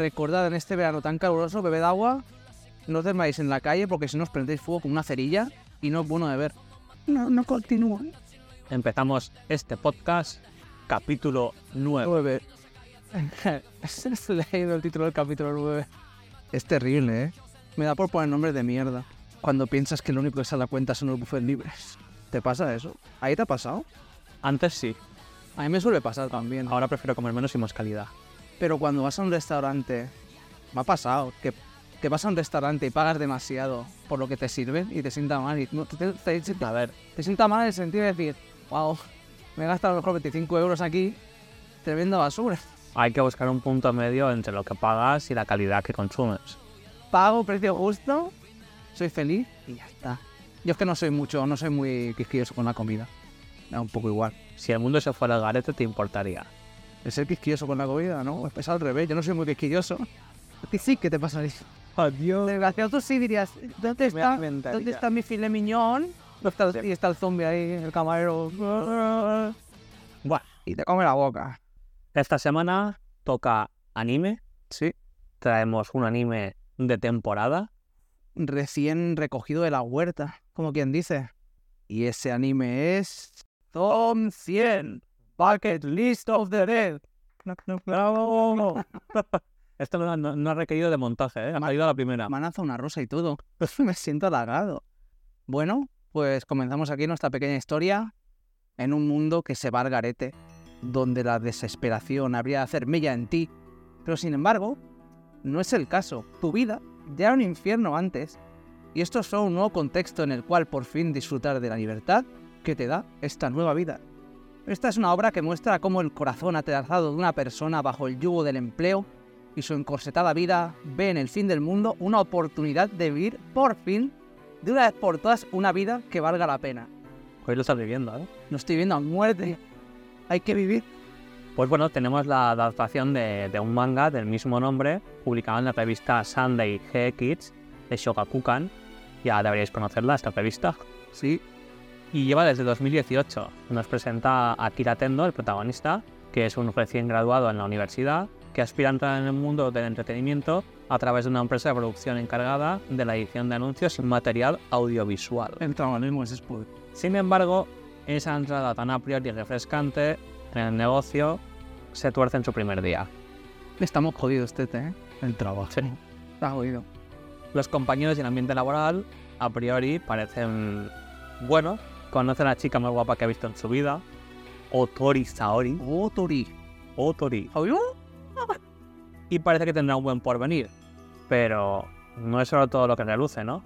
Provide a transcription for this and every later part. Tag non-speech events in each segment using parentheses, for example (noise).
recordad en este verano tan caluroso, bebed agua, no os en la calle porque si no os prendéis fuego con una cerilla y no es bueno de ver. No, no continúa. Empezamos este podcast, capítulo 9. 9. He leído el título del capítulo 9. Es terrible, ¿eh? Me da por poner nombres de mierda. Cuando piensas que lo único que sale a cuenta son los buffets libres. ¿Te pasa eso? ¿Ahí te ha pasado? Antes sí, A mí me suele pasar también. ahora prefiero comer menos y más calidad. Pero cuando vas a un restaurante, me ha pasado que, que vas a un restaurante y pagas demasiado por lo que te sirven y te sienta mal. Y no, te, te- te- A ver, te sienta mal en el sentido de decir, wow, me he gastado a lo mejor 25 euros aquí, tremenda basura. hay que buscar un punto medio entre lo que pagas y la calidad que consumes. Pago precio justo, soy feliz y ya está. Yo es que no soy mucho, no soy muy quisquilloso con la comida. Me da un poco igual. Si el mundo se fuera al garete, te importaría. ¿Es ser quisquilloso con la comida? No, es al revés, yo no soy muy quisquilloso. A ti sí que te pasaría. Adiós. Desgraciado, tú sí dirías, ¿dónde está. ¿dónde está mi filet miñón? Está el- y está el zombie ahí, el camarero. Bueno, Y te come la boca. esta semana toca anime. Sí. Traemos un anime de temporada. Recién recogido de la huerta, como quien dice. Y ese anime es... Tom 100. Bucket List of the Dead. ¡Bravo! (laughs) Esto no, no- no ha requerido de montaje, ¿eh? Ha salido a la primera. Me han lanzado una rosa y todo. (laughs) Me siento halagado. Bueno, pues comenzamos aquí nuestra pequeña historia en un mundo que se va al garete, donde la desesperación habría de hacer mella en ti. Pero sin embargo, no es el caso. Tu vida ya era un infierno antes. Y esto es solo un nuevo contexto en el cual por fin disfrutar de la libertad que te da esta nueva vida. Esta es una obra que muestra cómo el corazón atrasado de una persona bajo el yugo del empleo y su encorsetada vida ve en el fin del mundo una oportunidad de vivir por fin, de una vez por todas, una vida que valga la pena. Hoy lo estás viviendo, ¿eh? No estoy viendo a muerte. Hay que vivir. Pues bueno, tenemos la adaptación de, de un manga del mismo nombre, publicado en la revista Sunday G Kids de Shogakukan. Ya deberíais conocerla, esta revista. Sí. Y lleva desde 2018. Nos presenta a Akira Tendo, el protagonista, que es un recién graduado en la universidad, que aspira a entrar en el mundo del entretenimiento a través de una empresa de producción encargada de la edición de anuncios y material audiovisual. El trabajo es spoiler. Sin embargo, esa entrada tan a priori refrescante en el negocio se tuerce en su primer día. Estamos jodidos, Tete, ¿eh? El trabajo. Está jodido. Los compañeros y el ambiente laboral, a priori, parecen buenos. Conoce a la chica más guapa que ha visto en su vida, Otori Saori. Otori. Otori. Y parece que tendrá un buen porvenir. Pero no es solo todo lo que reluce, ¿no?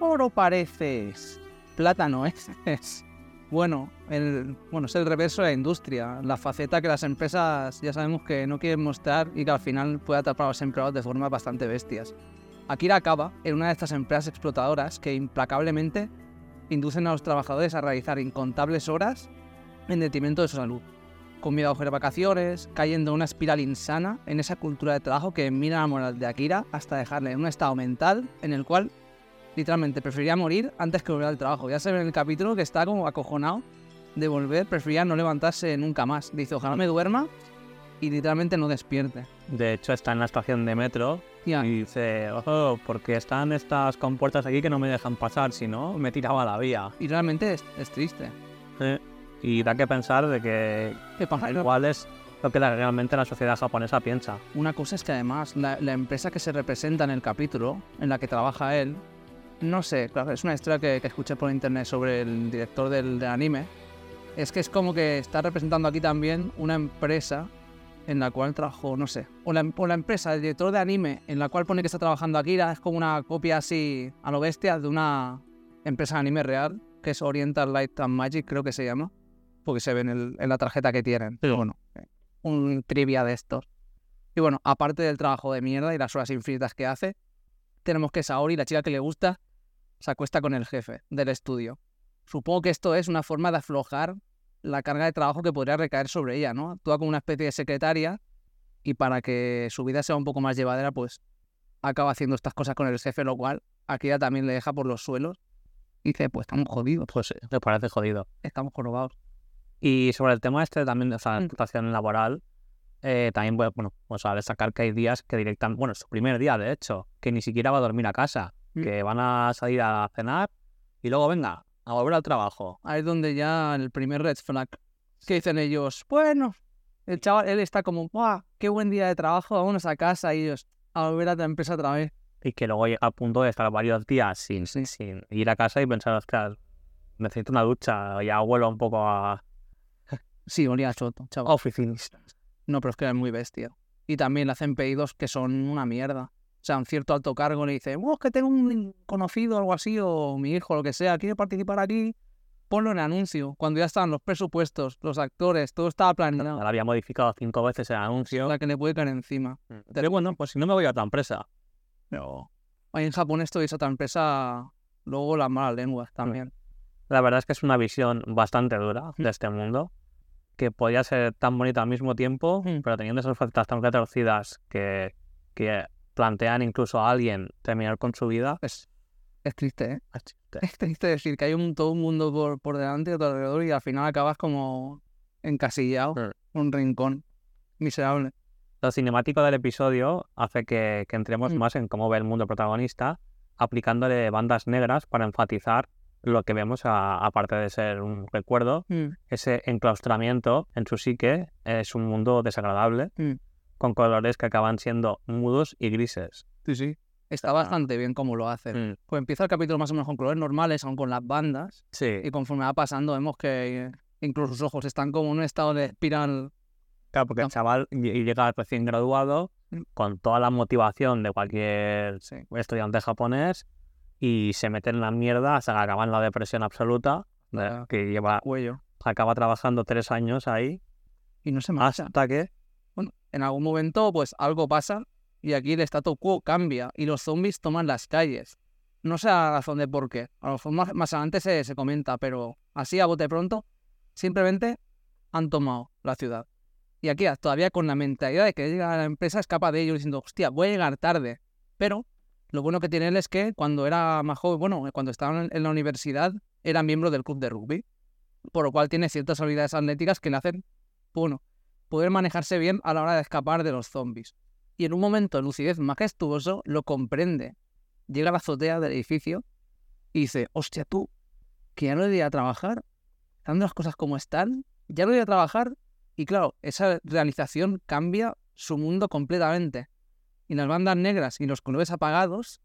Oro pareces. Plátano es. Bueno, el, bueno, es el reverso de la industria. La faceta que las empresas ya sabemos que no quieren mostrar y que al final puede atrapar a los empleados de formas bastante bestias. Akira acaba en una de estas empresas explotadoras que implacablemente inducen a los trabajadores a realizar incontables horas en detrimento de su salud, con miedo a coger vacaciones, cayendo en una espiral insana en esa cultura de trabajo que mira la moral de Akira hasta dejarle en un estado mental en el cual literalmente preferiría morir antes que volver al trabajo. Ya se ve en el capítulo que está como acojonado de volver, prefería no levantarse nunca más. Dice, ojalá me duerma y literalmente no despierte. De hecho, está en la estación de metro Y dice, ojo, porque están estas compuertas aquí que no me dejan pasar, si no, me tiraba a la vía. y realmente es, es triste. Eh, Y da que pensar de que ¿Qué pasa? es lo que la- realmente la sociedad japonesa piensa. Una cosa es que además la, la empresa que se representa en el capítulo, en la que trabaja él, no sé, claro, es una historia que, que escuché por internet sobre el director del, del anime. Es que es como que está representando aquí también una empresa en la cual trabajó, no sé, o la, o la empresa, el director de anime en la cual pone que está trabajando Akira, es como una copia así a lo bestia de una empresa de anime real, que es Oriental Light and Magic, creo que se llama, porque se ve en, el- en la tarjeta que tienen. Sí. Bueno, un trivia de estos. Y bueno, aparte del trabajo de mierda y las horas infinitas que hace, tenemos que Saori, la chica que le gusta, se acuesta con el jefe del estudio. Supongo que esto es una forma de aflojar la carga de trabajo que podría recaer sobre ella, ¿no? Actúa como una especie de secretaria y para que su vida sea un poco más llevadera, pues acaba haciendo estas cosas con el jefe, lo cual aquí ya también le deja por los suelos. Y dice, pues estamos jodidos, Pues me parece jodido. estamos jorobados. Y sobre el tema este también, o sea, la Mm. explotación laboral, eh, también bueno, bueno, vamos a destacar que hay días que directamente, bueno, es su primer día de hecho, que ni siquiera va a dormir a casa, Mm. que van a salir a cenar y luego venga, a volver al trabajo. Ahí es donde ya el primer red flag. Que dicen ellos, bueno, el chaval, él está como, ¡guau! ¡Qué buen día de trabajo! Vámonos a casa y ellos, a volver a la empresa otra vez. Y que luego llega al punto de estar varios días sin, Sí. sin ir a casa y pensar, ostras, necesito una ducha, ya vuelvo un poco a (laughs) Sí, olía a choto, chaval. oficinista. No, pero es que es muy bestia. Y también le hacen pedidos que son una mierda. O sea, un cierto alto cargo le dice, oh, es que tengo un conocido o algo así, o mi hijo, lo que sea, quiere participar aquí, ponlo en anuncio. Cuando ya están los presupuestos, los actores, todo estaba planeado. Lo había modificado cinco veces el anuncio. La que le puede caer encima. Pero bueno, pues si no me voy a otra empresa. Pero ahí en Japón esto es otra empresa, luego las malas lenguas también. La verdad es que es una visión bastante dura Mm. de este mundo, que podría ser tan bonita al mismo tiempo, Mm. pero teniendo esas facetas tan retorcidas que, que plantean incluso a alguien terminar con su vida. Es, es triste, ¿eh? es chiste. Es triste decir que hay un, todo un mundo por, por delante tu alrededor y al final acabas como encasillado, Mm. en un rincón, miserable. Lo cinemático del episodio hace que, que entremos Mm. más en cómo ve el mundo protagonista, aplicándole bandas negras para enfatizar lo que vemos, a- aparte de ser un recuerdo, ese enclaustramiento en su psique es un mundo desagradable, Mm. Con colores que acaban siendo mudos y grises. Sí, sí. Está bastante bien como lo hacen. Mm. Pues empieza el capítulo más o menos con colores normales, aún con las bandas, Sí, y conforme va pasando vemos que incluso sus ojos están como en un estado de espiral. claro, porque el chaval ll- llega recién graduado Mm. con toda la motivación de cualquier Sí. estudiante japonés y se mete en la mierda hasta que acaba en la depresión absoluta, de- Ah. que lleva, Cuello. acaba trabajando tres años ahí, Y no se marcha. hasta que Bueno, en algún momento, pues algo pasa y aquí el statu quo cambia y los zombies toman las calles. No sé a razón de por qué. A lo mejor más, adelante se, se comenta, pero así a bote pronto, simplemente han tomado la ciudad. Y aquí todavía con la mentalidad de que llega la empresa es capaz de ello diciendo, hostia, voy a llegar tarde. Pero lo bueno que tiene él es que cuando era más joven, bueno, cuando estaba en la universidad, era miembro del club de rugby. Por lo cual tiene ciertas habilidades atléticas que le hacen, bueno, poder manejarse bien a la hora de escapar de los zombies. Y en un momento de lucidez majestuoso lo comprende. Llega a la azotea del edificio y dice, hostia tú, que ya no he a trabajar, estando las cosas como están, ya no he a trabajar. Y claro, esa realización cambia su mundo completamente. Y las bandas negras y los colores apagados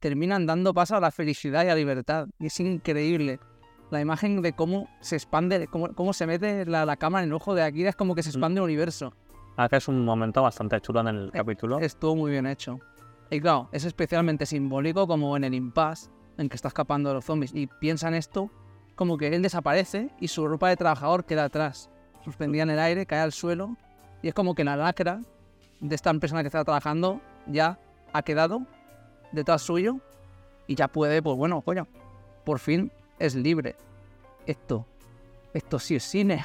terminan dando paso a la felicidad y a la libertad. Y es increíble. La imagen de cómo se expande, cómo, cómo se mete la, la cámara en el ojo de Akira es como que se expande el universo. hace es un momento bastante chulo en el capítulo. Estuvo muy bien hecho. Y claro, es especialmente simbólico como en el impasse en que está escapando de los zombies. Y piensa en esto como que él desaparece y su ropa de trabajador queda atrás, suspendida en el aire, cae al suelo. Y es como que la lacra de esta empresa en la que está trabajando ya ha quedado detrás suyo y ya puede, pues bueno, coño, por fin es libre. Esto, esto sí es cine.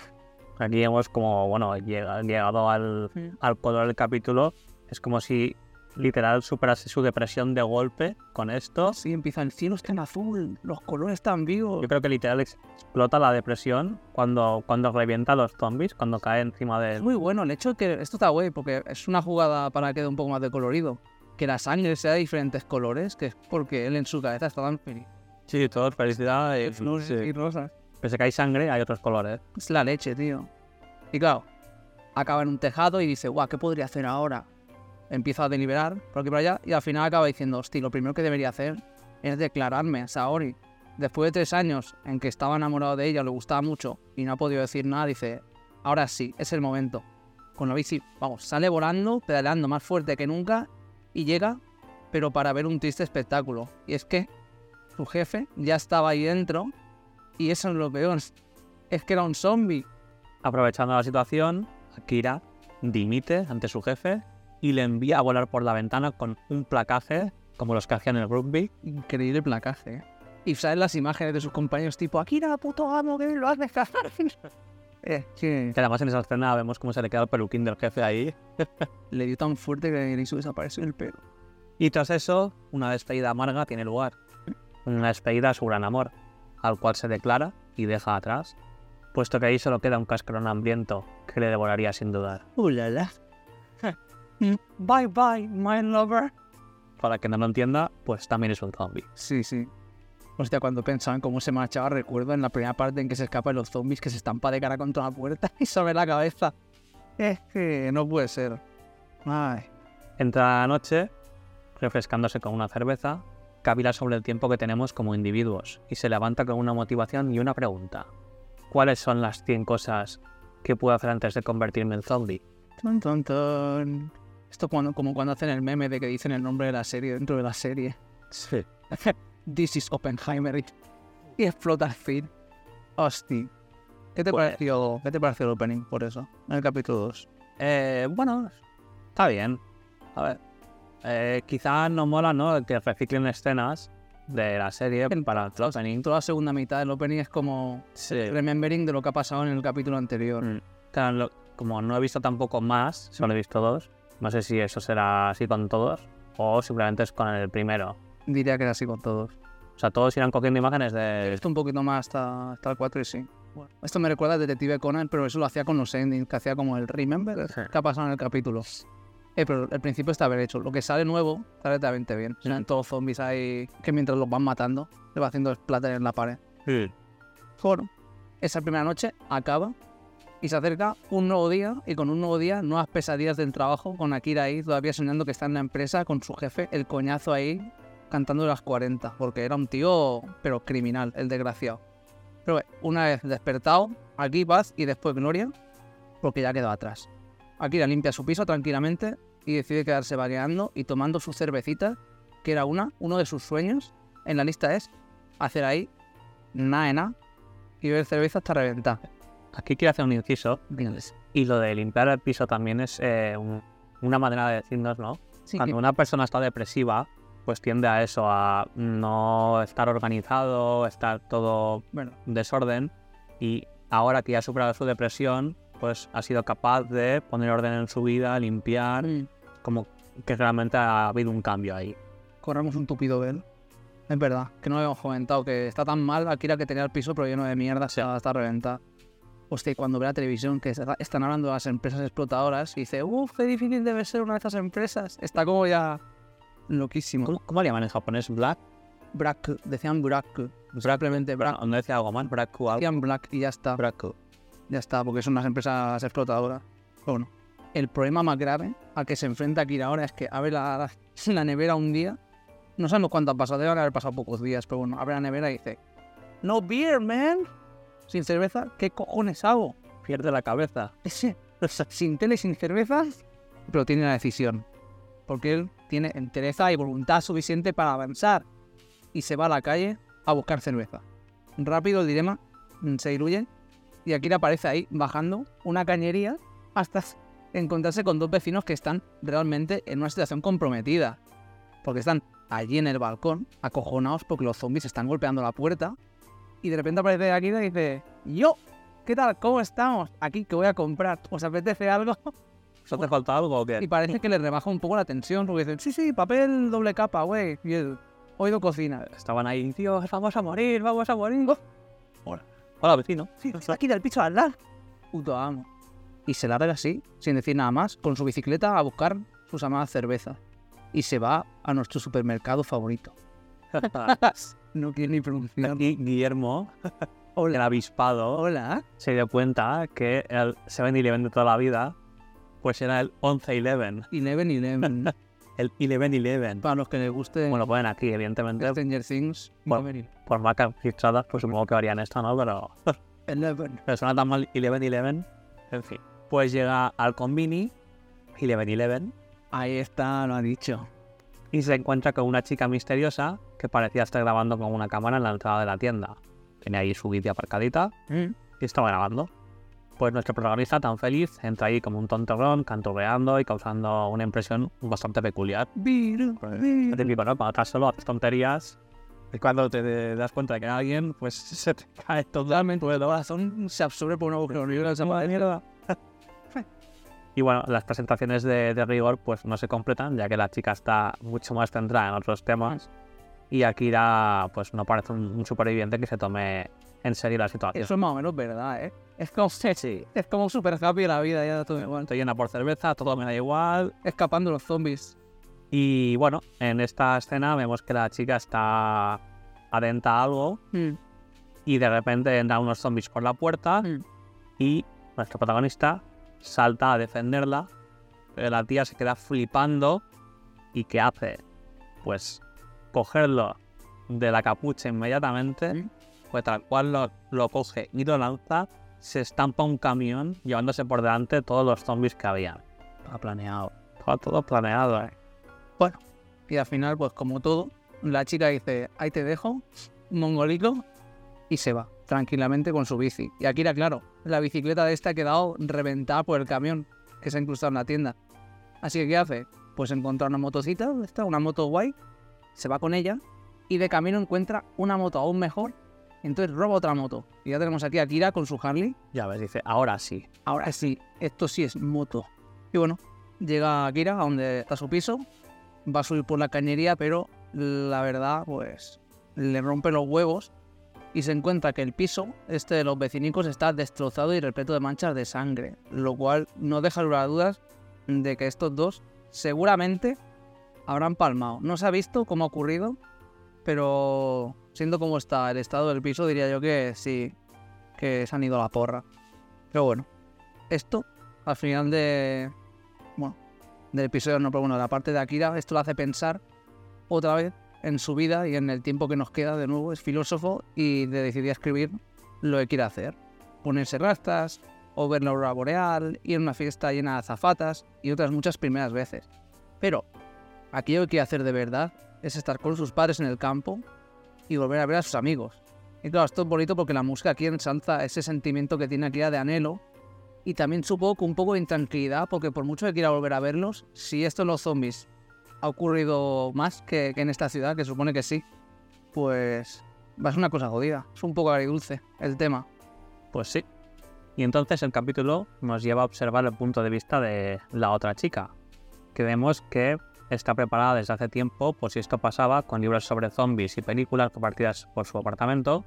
Aquí hemos como, bueno, llega- llegado al, Mm. al color del capítulo. Es como si literal superase su depresión de golpe con esto. Sí, empieza el cielo está en azul, los colores están vivos. Yo creo que literal ex- explota la depresión cuando, cuando revienta a los zombies, cuando cae encima de Es muy bueno el hecho de que esto está guay porque es una jugada para que quede un poco más de colorido. Que la sangre sea de diferentes colores, que es porque él en su cabeza está tan feliz. Sí, todo es felicidad. y- Flores sí. y rosas. Pese que hay sangre, hay otros colores. Es la leche, tío. Y claro, acaba en un tejado y dice, guau, ¿qué podría hacer ahora? Empieza a deliberar por aquí y por allá y al final acaba diciendo, hostia, lo primero que debería hacer es declararme a Saori. Después de tres años en que estaba enamorado de ella, le gustaba mucho y no ha podido decir nada, dice, ahora sí, es el momento. Con la bici, vamos, sale volando, pedaleando más fuerte que nunca y llega, pero para ver un triste espectáculo. Y es que su jefe ya estaba ahí dentro y eso es lo peor. Es que era un zombie. Aprovechando la situación, Akira dimite ante su jefe y le envía a volar por la ventana con un placaje como los que hacían en el rugby. Increíble placaje. ¿eh? Y salen las imágenes de sus compañeros tipo, Akira, puto amo, que lo has dejado. (laughs) eh, que Que además en esa escena vemos cómo se le queda el peluquín del jefe ahí. (laughs) le dio tan fuerte que le hizo desaparecer el pelo. Y tras eso, una despedida amarga tiene lugar. Una despedida a su gran amor, al cual se declara y deja atrás, puesto que ahí solo queda un cascarón hambriento que le devoraría sin dudar. ¡Uh, la, la! (laughs) Bye bye, my lover. Para quien no lo entienda, pues también es un zombie. Sí, sí. Hostia, cuando pensaba en cómo se marchaba, recuerdo en la primera parte en que se escapan los zombies que se estampa de cara contra la puerta (laughs) y sobre la cabeza. Es que no puede ser. Ay. Entra la noche, refrescándose con una cerveza, cavila sobre el tiempo que tenemos como individuos y se levanta con una motivación y una pregunta. ¿Cuáles son las 100 cosas que puedo hacer antes de convertirme en zombie? Ton, ton, ton. Esto cuando, como cuando hacen el meme de que dicen el nombre de la serie dentro de la serie. Sí. (laughs) This is Oppenheimer. Y, explota el feed. Hostia. ¿Qué te Pues- pareció? ¿Qué te pareció el opening por eso? En el capítulo 2. Eh, bueno, está bien. A ver. Eh, quizá no mola, ¿no? Que reciclen escenas de la serie para el opening. Toda la segunda mitad del opening es como Sí. remembering de lo que ha pasado en el capítulo anterior. Mm. Claro, lo- como no he visto tampoco más, solo he visto dos, no sé si eso será así con todos o simplemente es con el primero. Diría que era así con todos. O sea, todos irán cogiendo imágenes He de... visto un poquito más hasta, hasta el 4 y sí. Esto me recuerda a Detective Conan, pero eso lo hacía con los endings, que hacía como el remember, Sí. qué ha pasado en el capítulo. Eh, pero el principio está bien hecho. Lo que sale nuevo, sale realmente bien. Son todos zombies ahí que mientras los van matando, le va haciendo splatter en la pared. Bueno, esa primera noche acaba y se acerca un nuevo día y con un nuevo día nuevas pesadillas del trabajo con Akira ahí todavía soñando que está en la empresa con su jefe, el coñazo ahí cantando las 40 porque era un tío pero criminal, el desgraciado. Pero bueno, una vez despertado, aquí paz y después gloria porque ya quedó atrás. Akira limpia su piso tranquilamente y decide quedarse vagueando y tomando su cervecita, que era una, uno de sus sueños en la lista es hacer ahí nada nada y beber cerveza hasta reventar. Aquí quiero hacer un inciso y lo de limpiar el piso también es eh, un- una manera de decirnos, ¿no? Sí, Cuando que- una persona está depresiva, pues tiende a eso, a no estar organizado, estar todo bueno, desorden y ahora que ya ha superado su depresión, pues ha sido capaz de poner orden en su vida, limpiar, mm, como que realmente ha habido un cambio ahí. corremos un tupido velo. Es verdad, que no habíamos comentado que está tan mal Akira que tenía el piso pero lleno de mierda hasta, hasta reventar. Hostia, y cuando ve la televisión que está- están hablando de las empresas explotadoras y dice, uff, qué difícil debe ser una de esas empresas. Está como ya loquísimo. ¿Cómo, cómo le llaman en japonés? ¿Black? Black, decían Black. Simplemente Black. ¿No decía algo más? ¿Black o algo? Decían Black y ya está. Black. Ya está, porque son unas empresas explotadoras. Pero bueno, el problema más grave al que se enfrenta Akira ahora es que abre (laughs) la, nevera un día. No sabemos cuánto ha pasado, deben haber pasado pocos días, pero bueno, abre la nevera y dice: No beer, man. Sin cerveza, ¿qué cojones hago? Pierde la cabeza. Ese, sin tele, sin cerveza, pero tiene la decisión. Porque él tiene entereza y voluntad suficiente para avanzar. Y se va a la calle a buscar cerveza. Rápido el dilema se diluye. Y Akira aparece ahí bajando una cañería hasta encontrarse con dos vecinos que están realmente en una situación comprometida. Porque están allí en el balcón, acojonados porque los zombies están golpeando la puerta. Y de repente aparece Akira y dice: Yo, ¿qué tal? ¿Cómo estamos? Aquí que voy a comprar. ¿Os apetece algo? (laughs) ¿Os hace falta algo o qué? Y parece que le rebaja un poco la tensión, porque dicen, sí, sí, papel doble capa, güey. Y él, oído cocina. Estaban ahí, Dios, vamos a morir, vamos a morir. (laughs) Hola. Hola, vecino. Sí, del piso al lado. Puto amo. Y se larga así, sin decir nada más, con su bicicleta a buscar sus amadas cervezas. Y se va a nuestro supermercado favorito. (laughs) No quiero ni pronunciar. Y Guillermo, (laughs) el Hola. avispado, Hola. se dio cuenta que el 7-Eleven de toda la vida, pues era el 11-Eleven. Eleven Eleven. (laughs) El 11-Eleven. Para los que les guste lo ponen aquí, evidentemente, Stranger Things. Bueno. Eleven por marcas registradas, pues supongo que harían esto, ¿no? Pero, (laughs) Eleven. pero suena tan mal 11-Eleven. En fin. Pues llega al Convini, 11-Eleven, Ahí está, lo ha dicho. y se encuentra con una chica misteriosa que parecía estar grabando con una cámara en la entrada de la tienda. Tenía ahí su bici aparcadita Mm. y estaba grabando. Pues nuestro protagonista, tan feliz, entra ahí como un tontorrón, canturreando y causando una impresión bastante peculiar. Lo viru. típico, ¿no? Cuando estás solo, haces tonterías y cuando te das cuenta de que alguien, pues se te (laughs) cae. Totalmente, pues el corazón se absorbe por un agujero negro esa madre mierda. (laughs) Y bueno, las presentaciones de, de rigor pues no se completan, ya que la chica está mucho más centrada en otros temas. Y Akira pues no parece un, un superviviente que se tome en serio la situación. Eso es más o menos verdad, ¿eh? Es como, Sí. es como súper happy la vida, ya todo igual. Estoy llena por cerveza, todo me da igual. Escapando los zombies. Y bueno, en esta escena vemos que la chica está atenta a algo Mm, y de repente entran unos zombies por la puerta mm. y nuestro protagonista salta a defenderla. Pero la tía se queda flipando y ¿qué hace? Pues cogerlo de la capucha inmediatamente, Mm. pues tal cual lo, lo coge y lo lanza, se estampa un camión llevándose por delante todos los zombies que había. Todo planeado. Todo, todo planeado, eh. Y al final, pues como todo, la chica dice, ahí te dejo, mongolico, y se va tranquilamente con su bici. Y aquí era claro, la bicicleta de esta ha quedado reventada por el camión que se ha incrustado en la tienda. Así que, ¿qué hace? Pues encuentra una motocita, esta, una moto guay, se va con ella, y de camino encuentra una moto aún mejor, entonces roba otra moto. Y ya tenemos aquí a Kira con su Harley. Ya ves, dice, ahora sí. Ahora sí, esto sí es moto. Y bueno, llega Kira a donde está su piso, va a subir por la cañería, pero la verdad, pues le rompe los huevos y se encuentra que el piso, este de los vecinicos, está destrozado y repleto de manchas de sangre, lo cual no deja lugar a dudas de que estos dos seguramente habrán palmado. No se ha visto cómo ha ocurrido, pero siendo como está el estado del piso, diría yo que sí, que se han ido a la porra. Pero bueno, esto al final de. Bueno, del episodio, no, pero bueno, la parte de Akira, esto lo hace pensar otra vez en su vida y en el tiempo que nos queda de nuevo. Es filósofo y le decidí escribir lo que quiere hacer: ponerse rastas, o ver la aurora boreal, ir a una fiesta llena de azafatas y otras muchas primeras veces. Pero aquello que quiere hacer de verdad es estar con sus padres en el campo y volver a ver a sus amigos. Y claro, esto es bonito porque la música aquí ensalza ese sentimiento que tiene Akira de anhelo y también supongo que un poco de intranquilidad porque por mucho que quiera volver a verlos, si esto en los zombies ha ocurrido más que, que en esta ciudad, que supone que sí, pues va a ser una cosa jodida. Es un poco agridulce el tema. Pues sí. Y entonces el capítulo nos lleva a observar el punto de vista de la otra chica, que vemos que está preparada desde hace tiempo por si esto pasaba con libros sobre zombies y películas compartidas por su apartamento,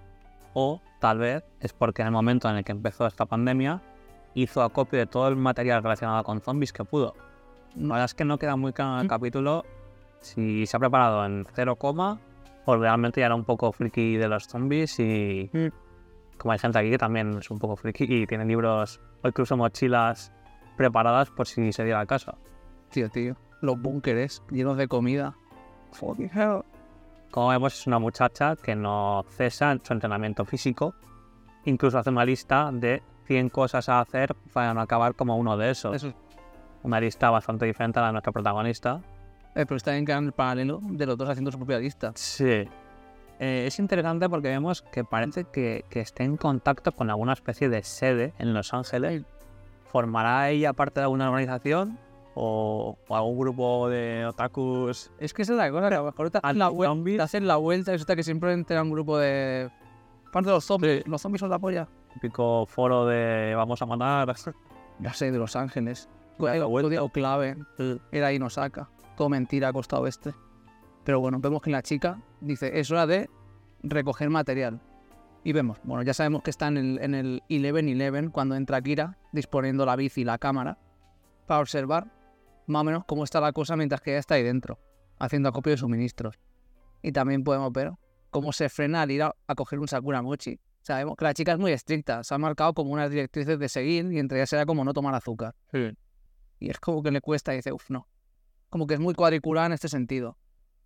o tal vez es porque en el momento en el que empezó esta pandemia hizo acopio de todo el material relacionado con zombies que pudo. La verdad es que no queda muy claro en el capítulo si se ha preparado en cero coma o realmente ya era un poco friki de los zombies y Mm. como hay gente aquí que también es un poco friki y tiene libros o incluso mochilas preparadas por si se diera el caso. Tío, tío. Los búnkeres llenos de comida. Fucking hell. Como vemos es una muchacha que no cesa en su entrenamiento físico, incluso hace una lista de 100 cosas a hacer para no acabar como uno de esos. Eso. Una lista bastante diferente a la de nuestra protagonista. Eh, pero está bien que el paralelo de los dos haciendo su propia lista. Sí. Eh, es interesante porque vemos que parece que, que está en contacto con alguna especie de sede en Los Ángeles. ¿Formará ella parte de alguna organización? ¿O, o algún grupo de otakus? Es que esa es la cosa, que a lo mejor te hacen la, te hacen la vuelta y resulta que siempre entra un grupo de... Parte de los zombies. Los zombies son la polla. Típico foro de vamos a matar. (laughs) Ya sé, de Los Ángeles. Código clave. Era ahí nos saca. Todo mentira, costado este. Pero bueno, vemos que la chica dice, es hora de recoger material. Y vemos, bueno, ya sabemos que está en el, en el 11-11 cuando entra Kira, disponiendo la bici y la cámara, para observar más o menos cómo está la cosa mientras que ella está ahí dentro, haciendo acopio de suministros. Y también podemos ver cómo se frena al ir a, a coger un Sakura Mochi. Sabemos que la chica es muy estricta, se ha marcado como unas directrices de seguir y entre ellas era como no tomar azúcar. Y es como que le cuesta y dice, uff, no. Como que es muy cuadriculada en este sentido.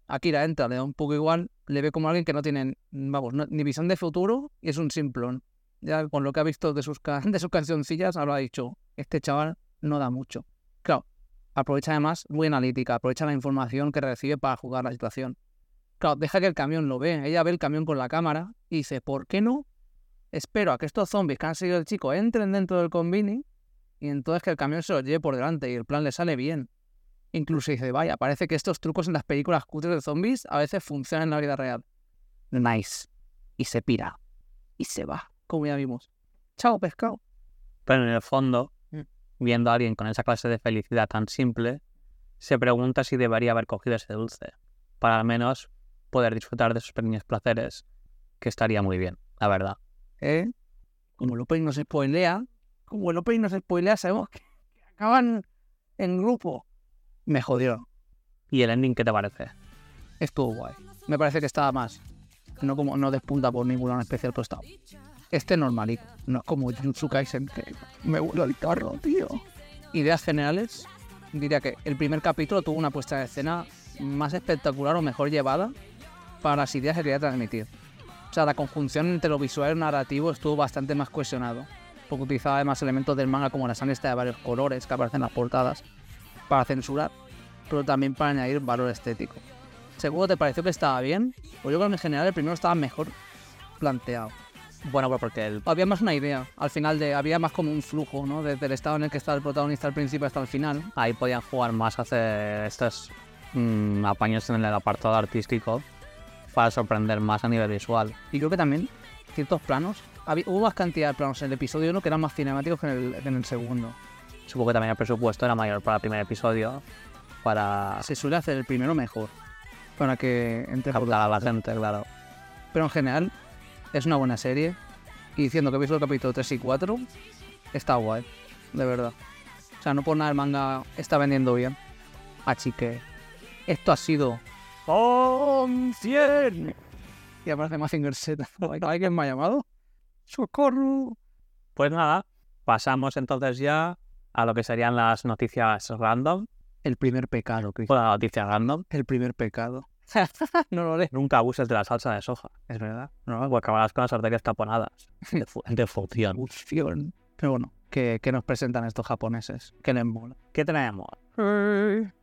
Akira entra, le da un poco igual, le ve como alguien que no tiene, vamos, no- ni visión de futuro y es un simplón. Ya con lo que ha visto de sus, (laughs) de sus cancioncillas, habrá dicho, este chaval no da mucho. Aprovecha además, muy analítica, aprovecha la información que recibe para jugar la situación. Claro, deja que el camión lo ve, ella ve el camión con la cámara y dice, ¿por qué no? Espero a que estos zombies que han seguido al chico entren dentro del convini y entonces que el camión se los lleve por delante y el plan le sale bien. Incluso dice, vaya, parece que estos trucos en las películas cutres de zombies a veces funcionan en la vida real. Nice. Y se pira. Y se va, como ya vimos. Chao, pescado. Pero en el fondo. Viendo a alguien con esa clase de felicidad tan simple, se pregunta si debería haber cogido ese dulce, para al menos poder disfrutar de sus pequeños placeres, que estaría muy bien, la verdad. ¿Eh? como opening nos spoilea, como opening nos spoilea, sabemos que acaban en grupo. Me jodió. ¿Y el ending qué te parece? Estuvo guay. Me parece que estaba más. No como no despunta por ningún lado especial, pero está. Este normalito. No es como Jujutsu Kaisen, que me vuelve el carro, tío. Ideas generales. Diría que el primer capítulo tuvo una puesta de escena más espectacular o mejor llevada para las ideas que quería transmitir. O sea, la conjunción entre lo visual y lo narrativo estuvo bastante más cohesionado. Porque utilizaba además elementos del manga como la sangre de varios colores que aparecen en las portadas para censurar, pero también para añadir valor estético. ¿Seguro te pareció que estaba bien? Pues yo creo que en general el primero estaba mejor planteado. Bueno, pues porque el... Había más una idea, al final de, había más como un flujo, ¿no? Desde el estado en el que está el protagonista al principio hasta el final. ahí podían jugar más, hacer estos mm, apaños en el apartado artístico para sorprender más a nivel visual. Y creo que también ciertos planos, había, hubo más cantidad de planos en el episodio 1 que eran más cinemáticos que en el, en el segundo. Supongo que también el presupuesto era mayor para el primer episodio, para Se suele hacer el primero mejor, para que entre captar a la gente, claro. Pero en general es una buena serie. Y diciendo que he visto el capítulo 3 y 4, está guay, de verdad. O sea, no por nada el manga está vendiendo bien. Así que esto ha sido... ¡Son 100! Y aparece Mazinger Z. (laughs) ¿Alguien me ha llamado? ¡Socorro! Pues nada, pasamos entonces ya a lo que serían las noticias random. El primer pecado, Chris. O la noticia random. El primer pecado. (laughs) no lo lees. Nunca abuses de la salsa de soja, es verdad. No, o acabarás con las arterias taponadas (laughs) de, fu- de función. Función. Pero bueno, ¿qué, qué nos presentan estos japoneses? ¿Qué les mola? ¿Qué tenemos?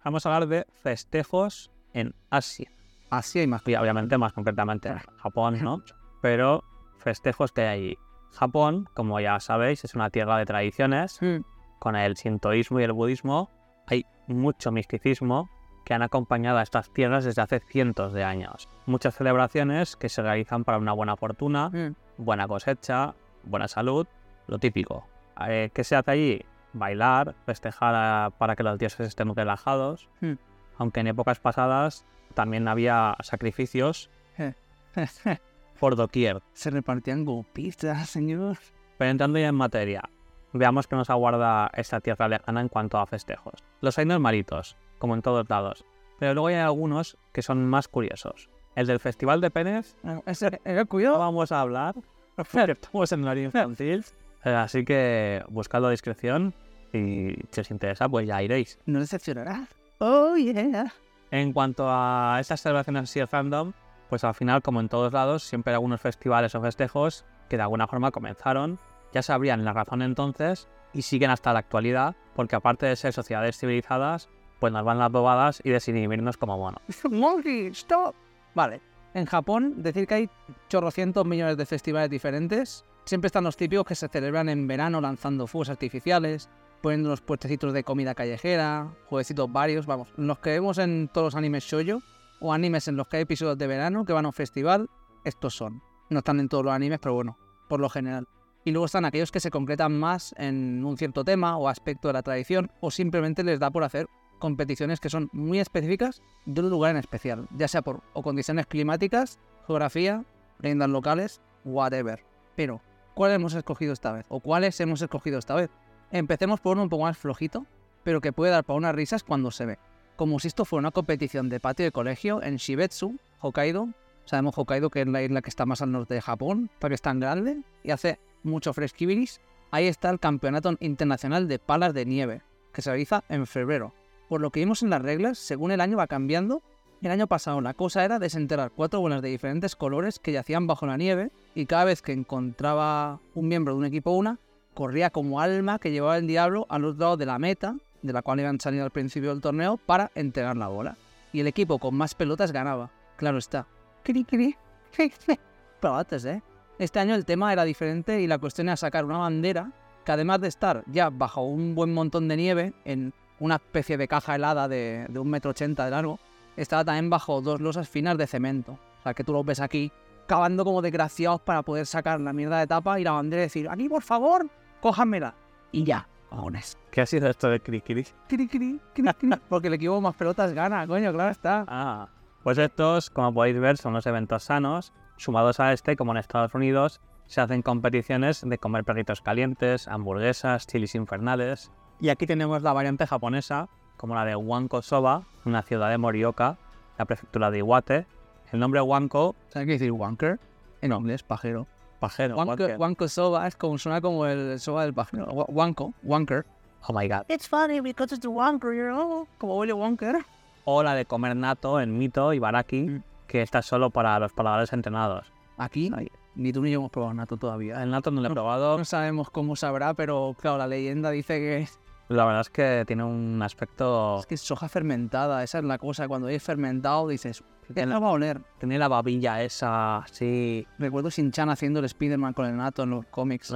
Vamos a hablar de festejos en Asia. Así hay más. Y obviamente más concretamente en Japón, ¿no? Pero festejos que hay allí. Japón, como ya sabéis, es una tierra de tradiciones. Mm. Con el sintoísmo y el budismo hay mucho misticismo que han acompañado a estas tierras desde hace cientos de años. Muchas celebraciones que se realizan para una buena fortuna, Mm. buena cosecha, buena salud, lo típico. Eh, ¿Qué se hace allí? Bailar, festejar a- para que los dioses estén relajados, Hmm. aunque en épocas pasadas también había sacrificios (laughs) por doquier. Se repartían golpistas, señor. Pero entrando ya en materia, veamos qué nos aguarda esta tierra lejana en cuanto a festejos. Los hay normalitos, como en todos lados, pero luego hay algunos que son más curiosos. El del Festival de Penes Ese, eh, no cuidado. vamos a hablar, porque estamos en horario infantil, eh, así que buscadlo a discreción y si os interesa, pues ya iréis. No decepcionará. Oh, yeah. En cuanto a estas celebraciones así de fandom, pues al final, como en todos lados, siempre hay algunos festivales o festejos que de alguna forma comenzaron, ya sabrían la razón entonces y siguen hasta la actualidad, porque aparte de ser sociedades civilizadas, pues nos van las bobadas y desinhibirnos como monos. (laughs) Monkey, stop. Vale. En Japón, decir que hay chorrocientos millones de festivales diferentes. Siempre están los típicos que se celebran en verano lanzando fuegos artificiales, poniendo los puestecitos de comida callejera, jueguecitos varios, vamos, los que vemos en todos los animes shoujo o animes en los que hay episodios de verano que van a un festival, estos son. No están en todos los animes, pero bueno, por lo general. Y luego están aquellos que se concretan más en un cierto tema o aspecto de la tradición o simplemente les da por hacer competiciones que son muy específicas de un lugar en especial, ya sea por o condiciones climáticas, geografía, leyendas locales, whatever. Pero, ¿cuál hemos escogido esta vez? ¿O cuáles hemos escogido esta vez? Empecemos por uno un poco más flojito, pero que puede dar para unas risas cuando se ve. Como si esto fuera una competición de patio de colegio en Shibetsu, Hokkaido. Sabemos Hokkaido que es la isla que está más al norte de Japón, porque es tan grande y hace mucho fresquibilis. Ahí está el Campeonato Internacional de Palas de Nieve, que se realiza en febrero. Por lo que vimos en las reglas, según el año va cambiando. El año pasado la cosa era desenterrar cuatro bolas de diferentes colores que yacían bajo la nieve y cada vez que encontraba un miembro de un equipo una, corría como alma que llevaba el diablo al otro lado de la meta, de la cual iban salido al principio del torneo, para entregar la bola. Y el equipo con más pelotas ganaba. Claro está. Cri, cri. (laughs) Antes, ¿eh? Este año el tema era diferente y la cuestión era sacar una bandera que además de estar ya bajo un buen montón de nieve, en una especie de caja helada de, de un metro ochenta de largo, estaba también bajo dos losas finas de cemento. O sea, que tú lo ves aquí, cavando como desgraciados para poder sacar la mierda de tapa y la bandera y decir, aquí por favor, cójanmela. Y ya, cojones. ¿Qué ha sido esto de Cricri? Cri, cri, cri, cri. Porque el equipo más pelotas gana, coño, claro está. Ah, pues estos, como podéis ver, son los eventos sanos, sumados a este, como en Estados Unidos, se hacen competiciones de comer perritos calientes, hamburguesas, chilis infernales. Y aquí tenemos la variante japonesa, como la de Wanko Soba, una ciudad de Morioka, la prefectura de Iwate. El nombre Wanko, ¿Sabes qué decir wanker? En inglés, pajero. pajero, Wanko, wanker. wanko soba es como suena como el soba del pajero. Wa- Wanko, wanker. Oh my god. It's funny because it's the wanker, you know? Como Willy Wonker. O la de comer nato en Mito y Baraki, Mm. que esta es solo para los paladores entrenados. Aquí, ni tú ni yo hemos probado nato todavía. El nato no lo he probado. No sabemos cómo sabrá, pero claro, la leyenda dice que La verdad es que tiene un aspecto... es que es soja fermentada. Esa es la cosa. Cuando es fermentado dices, ¿qué la va a oler? Tiene la babilla esa, así... Recuerdo Shin-Chan haciendo el Spider-Man con el nato en los cómics.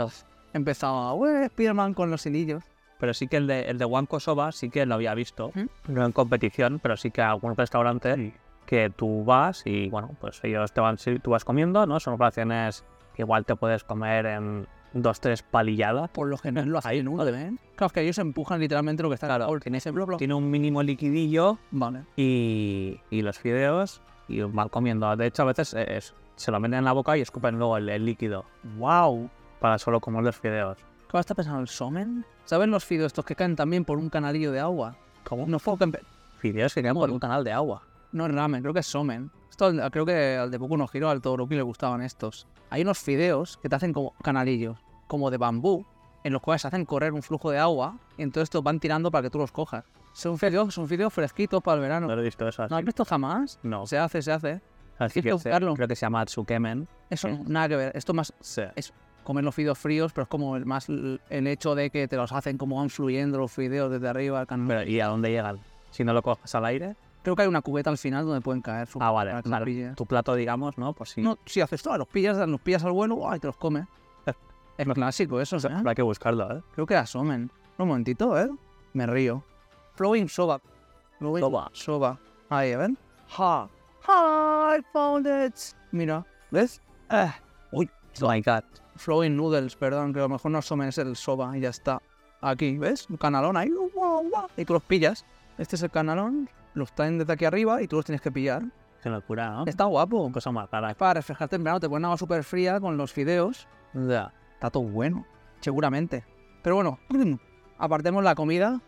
Empezaba, "Ué, Spider-Man con los hilillos. Pero sí que el de, el de Wanko Soba sí que lo había visto. No en competición, pero sí que algún restaurante que tú vas y, bueno, pues ellos te van... Tú vas comiendo, ¿no? Son operaciones que igual te puedes comer en dos, tres palilladas. Por lo general lo hacen uno, ¿ven? Claro, es que ellos empujan literalmente lo que está en Claro, bowl. Tiene ese blo, blo. Tiene un mínimo liquidillo Vale. y, y los fideos y van comiendo. De hecho, a veces es- se lo meten en la boca y escupen luego el, el líquido ¡Wow! para solo comer los fideos. ¿Qué está pensando el somen? ¿Sabes los fideos estos que caen también por un canalillo de agua? ¿Cómo? No fue Fideos que caen por un canal de agua. No es ramen, creo que es somen. Esto al- creo que al de Boku no Hero, al Todoroki le gustaban estos. Hay unos fideos que te hacen como canalillos, como de bambú, en los cuales hacen correr un flujo de agua y entonces te van tirando para que tú los cojas. Son fideos, son fideos fresquitos para el verano. No lo he visto eso. ¿No has visto jamás? No. Se hace, se hace. Así que buscarlo. creo que se llama Tsukemen. Eso ¿Qué? nada que ver. Esto más Sí. comer los fideos fríos, pero es como el más el hecho de que te los hacen como van fluyendo los fideos desde arriba al canal. Pero, ¿y a dónde llegan? Si no lo coges al aire. Creo que hay una cubeta al final donde pueden caer. supongo, Ah, vale. claro. Tu plato, digamos, ¿no? Pues sí. No, si haces todo, los pillas, los pillas al vuelo ¡ay! te los comes. Es clásico eso, ¿eh? Pero hay que buscarlo, ¿eh? Creo que asomen. Un momentito, ¿eh? Me río. Flowing soba. Flowing Soba. soba. Ahí, a ver. Ha. Ha, I found it. Mira, ¿ves? Eh. Uy, Oh my god. flowing noodles, perdón, que a lo mejor no asomen, es el soba y ya está. Aquí, ¿ves? Un canalón ahí. Y tú los pillas. Este es el canalón. Los traen desde aquí arriba y tú los tienes que pillar. Qué locura, ¿no? Está guapo. Cosa más rara. Para refrescarte en verano te ponen agua súper fría con los fideos. Ya. Está todo bueno, seguramente. Pero bueno, (clears throat) apartemos la comida,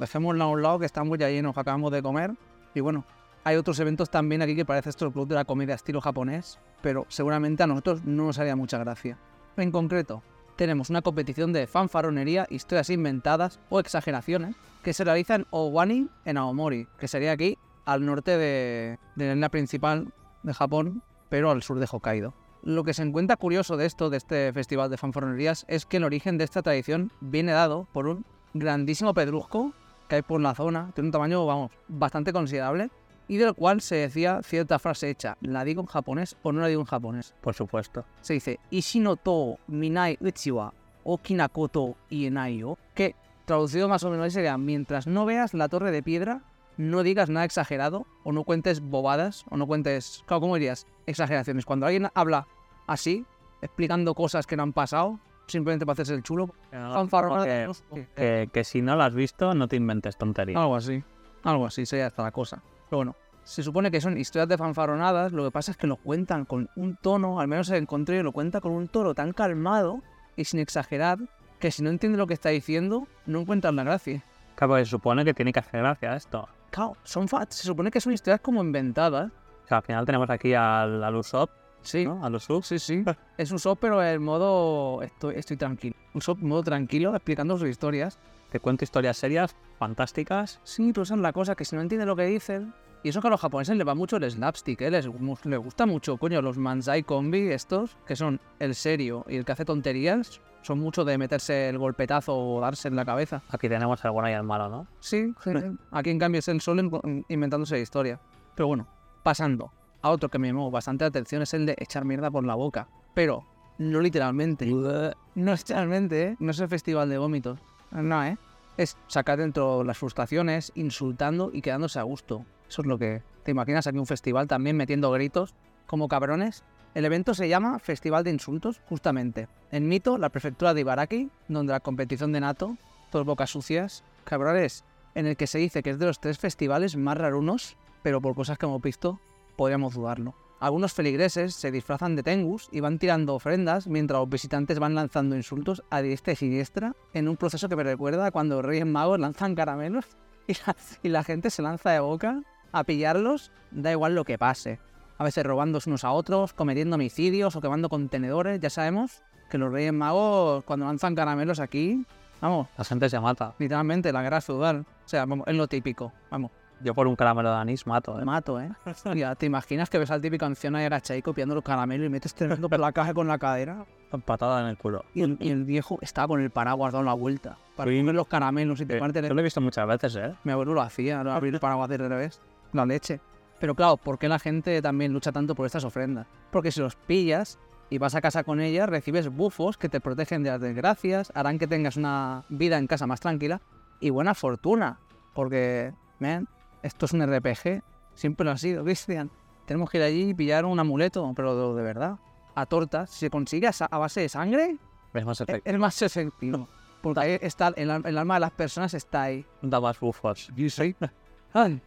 dejémosla a un lado que estamos ya llenos, que acabamos de comer. Y bueno, hay otros eventos también aquí que parece esto el club de la comida estilo japonés, pero seguramente a nosotros no nos haría mucha gracia. En concreto, tenemos una competición de fanfaronería, historias inventadas o exageraciones que se realiza en Owani, en Aomori, que sería aquí al norte de, la isla principal de Japón, pero al sur de Hokkaido. Lo que se encuentra curioso de esto, de este festival de fanfarronerías, es que el origen de esta tradición viene dado por un grandísimo pedrusco que hay por la zona, tiene un tamaño, vamos, bastante considerable, y del cual se decía cierta frase hecha, ¿la digo en japonés o no la digo en japonés? Por supuesto. Se dice, Ishino to minai uchiwa okina koto ienai yo, que traducido más o menos sería, mientras no veas la torre de piedra, no digas nada exagerado, o no cuentes bobadas, o no cuentes, claro, ¿cómo dirías? Exageraciones. Cuando alguien habla así, explicando cosas que no han pasado, simplemente para hacerse el chulo, Que, que, que si no lo has visto, no te inventes tonterías. algo así. Algo así sería hasta la cosa. Pero bueno, se supone que son historias de fanfarronadas, lo que pasa es que lo cuentan con un tono, al menos el contrario, lo cuenta con un tono tan calmado y sin exagerar, que si no entiendes lo que está diciendo, no encuentras la gracia. Claro, se supone que tiene que hacer gracia esto. Claro, son fa- se supone que son historias como inventadas. O sea, al final tenemos aquí al, al Usopp, Sí, ¿no? Al Usopp. sí, sí. (laughs) es un shop, pero en modo estoy, estoy tranquilo. En modo tranquilo, explicando sus historias. Te cuento historias serias, fantásticas. Sí, pero esa es la cosa, que si no entiendes lo que dicen... Y eso que a los japoneses les va mucho el slapstick, ¿eh? Les, les gusta mucho, coño, los manzai combi estos, que son el serio y el que hace tonterías, son mucho de meterse el golpetazo o darse en la cabeza. Aquí tenemos el bueno y el malo, ¿no? Sí, sí. Aquí en cambio es el sol en- inventándose historia. Pero bueno, pasando a otro que me llamó bastante la atención es el de echar mierda por la boca. Pero no literalmente. No literalmente, ¿eh? No es el festival de vómitos. No, ¿eh? Es sacar dentro las frustraciones, insultando y quedándose a gusto. Eso es lo que... ¿Te imaginas aquí un festival también metiendo gritos como cabrones? El evento se llama Festival de Insultos, justamente. En Mito, la prefectura de Ibaraki, donde la competición de Nato, todos bocas sucias, cabrones, en el que se dice que es de los tres festivales más rarunos, pero por cosas que hemos visto, podríamos dudarlo. Algunos feligreses se disfrazan de tengus y van tirando ofrendas mientras los visitantes van lanzando insultos a diestra y siniestra en un proceso que me recuerda a cuando Reyes Magos lanzan caramelos (laughs) y la, y la gente se lanza de boca a pillarlos, da igual lo que pase. A veces robándose unos a otros, cometiendo homicidios o quemando contenedores. Ya sabemos que los Reyes Magos cuando lanzan caramelos aquí, vamos, La gente se mata. literalmente la guerra feudal. O sea, vamos, es lo típico. Vamos, Yo por un caramelo de anís mato, ¿eh? mato, ¿eh? Ya, ¿te imaginas que ves al típico anciano ahí agachado copiando los caramelos y metes tremendo por la caja con la cadera? Patada en el culo. Y el, y el viejo estaba con el paraguas dando la vuelta para comer los caramelos y te Eh, parte Yo lo he visto muchas veces, ¿eh? Mi abuelo lo hacía, ¿no? abrir el paraguas del revés, la leche. Pero claro, ¿por qué la gente también lucha tanto por estas ofrendas? Porque si los pillas y vas a casa con ellas, recibes bufos que te protegen de las desgracias, harán que tengas una vida en casa más tranquila y buena fortuna. Porque, man, esto es un RPG, siempre lo ha sido, (laughs) Cristian. Tenemos que ir allí y pillar un amuleto, pero de, de verdad. A tortas, si se consigue a, base de sangre, Es más efectivo. es más efectivo. Porque ahí está, el, el alma de las personas está ahí. Da más bufos. (laughs) Ay,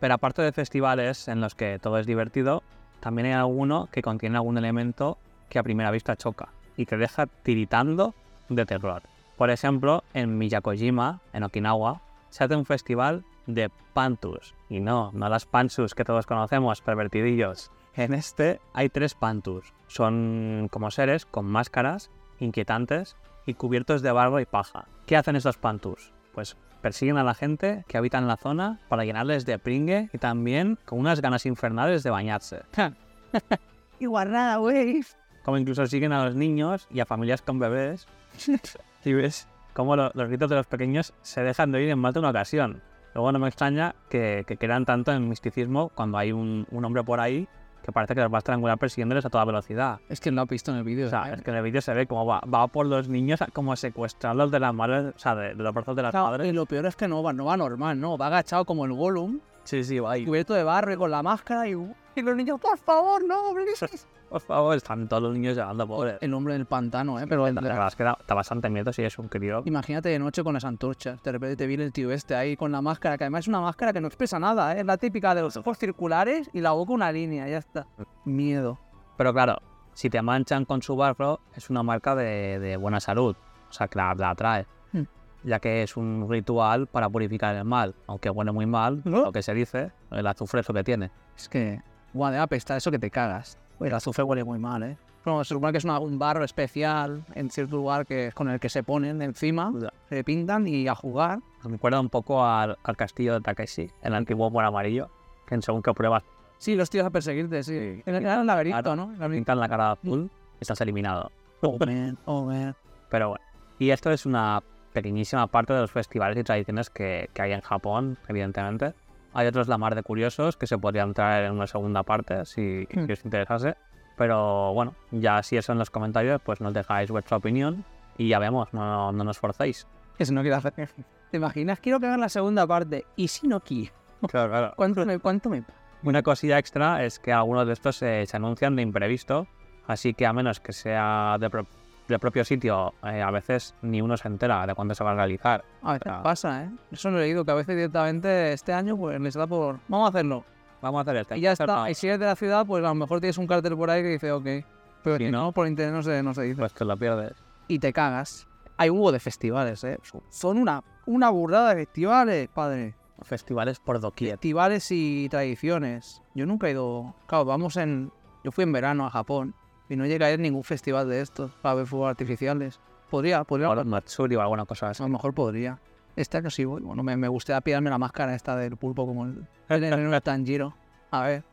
Pero aparte de festivales en los que todo es divertido, también hay alguno que contiene algún elemento que a primera vista choca y te deja tiritando de terror. Por ejemplo, en Miyakojima, en Okinawa, se hace un festival de pantus. Y no, no las pansus que todos conocemos, pervertidillos. En este hay tres pantus. Son como seres con máscaras, inquietantes y cubiertos de barro y paja. ¿Qué hacen estos pantus? Pues persiguen a la gente que habita en la zona para llenarles de pringue y también con unas ganas infernales de bañarse. Y (laughs) guarrada, güey. Como incluso siguen a los niños y a familias con bebés. (laughs) y ves cómo lo- los gritos de los pequeños se dejan de oír en más de una ocasión. Luego no me extraña que, que crean tanto en misticismo cuando hay un, un hombre por ahí que parece que los va a estrangular persiguiéndoles a toda velocidad. Es que lo ha visto en el vídeo. O sea, ¿eh? es que en el vídeo se ve cómo va, va por los niños como secuestrarlos de las madres, o sea, de, de los brazos de las madres. y lo peor es que no va, no va normal, ¿no? Va agachado como el Gollum, Sí, sí, va ahí. cubierto de barro y con la máscara y, y los niños, por favor, no, please". (laughs) Por favor, están todos los niños llorando, pobres. El hombre del pantano, ¿eh? Pero el- La verdad es que da, da bastante miedo si es un crío. imagínate de noche con las antorchas. De repente te viene el tío este ahí con la máscara, que además es una máscara que no expresa nada, ¿eh? Es la típica de los ojos circulares y la boca una línea, ya está. Miedo. Pero claro, si te manchan con su barro, es una marca de, de buena salud. O sea, que la, la atrae. Ya que es un ritual para purificar el mal. Aunque huele muy mal, ¿No? lo que se dice, el azufre es lo que tiene. Es que, guau, de apesta, eso que te cagas. El azufre huele muy mal, ¿eh? Bueno, se supone que es una- un barro especial en cierto lugar que, con el que se ponen encima, se pintan y a jugar. Me recuerda un poco al, al castillo de Takeshi, el antiguo buen amarillo, que en según qué pruebas Sí, los tíos a perseguirte, sí. En el, en el laberinto. ¿no? El laberinto. pintan la cara azul, estás eliminado. Oh, man, oh, man. Pero bueno. Y esto es una pequeñísima parte de los festivales y tradiciones que, que hay en Japón, evidentemente. Hay otros la mar de curiosos que se podrían traer en una segunda parte si, Hmm. si os interesase. Pero bueno, ya si eso en los comentarios, pues nos dejáis vuestra opinión y ya vemos, no, no nos forcéis. Si no quiero hacer. ¿Te imaginas? Quiero que hagan la segunda parte. ¿Y si no quiero? Claro, claro. ¿Cuánto me, cuánto me Una cosilla extra es que algunos de estos eh, se anuncian de imprevisto, así que a menos que sea de pro- del propio sitio, eh, a veces ni uno se entera de cuándo se va a realizar. A veces pasa, ¿eh? Eso lo he leído, que a veces directamente este año pues les da por... Vamos a hacerlo. Vamos a hacer este. Y ya está. Y si eres de la ciudad, pues a lo mejor tienes un cartel por ahí que dice ok. Pero Si si no- no, por internet no se, no se dice. Pues te lo pierdes. Y te cagas. Hay hubo de festivales, ¿eh? Son una, una burrada de festivales, padre. Festivales por doquier. Festivales y tradiciones. Yo nunca he ido... Claro, vamos en... Yo fui en verano a Japón y no llegué a ir a ningún festival de estos para ver fuegos artificiales. Podría, podría... O Matsuri o alguna cosa así. A lo mejor podría. Este año sí voy. Bueno, me, me gustaría pillarme la máscara esta del pulpo como el, (laughs) el, el Tanjiro. A ver.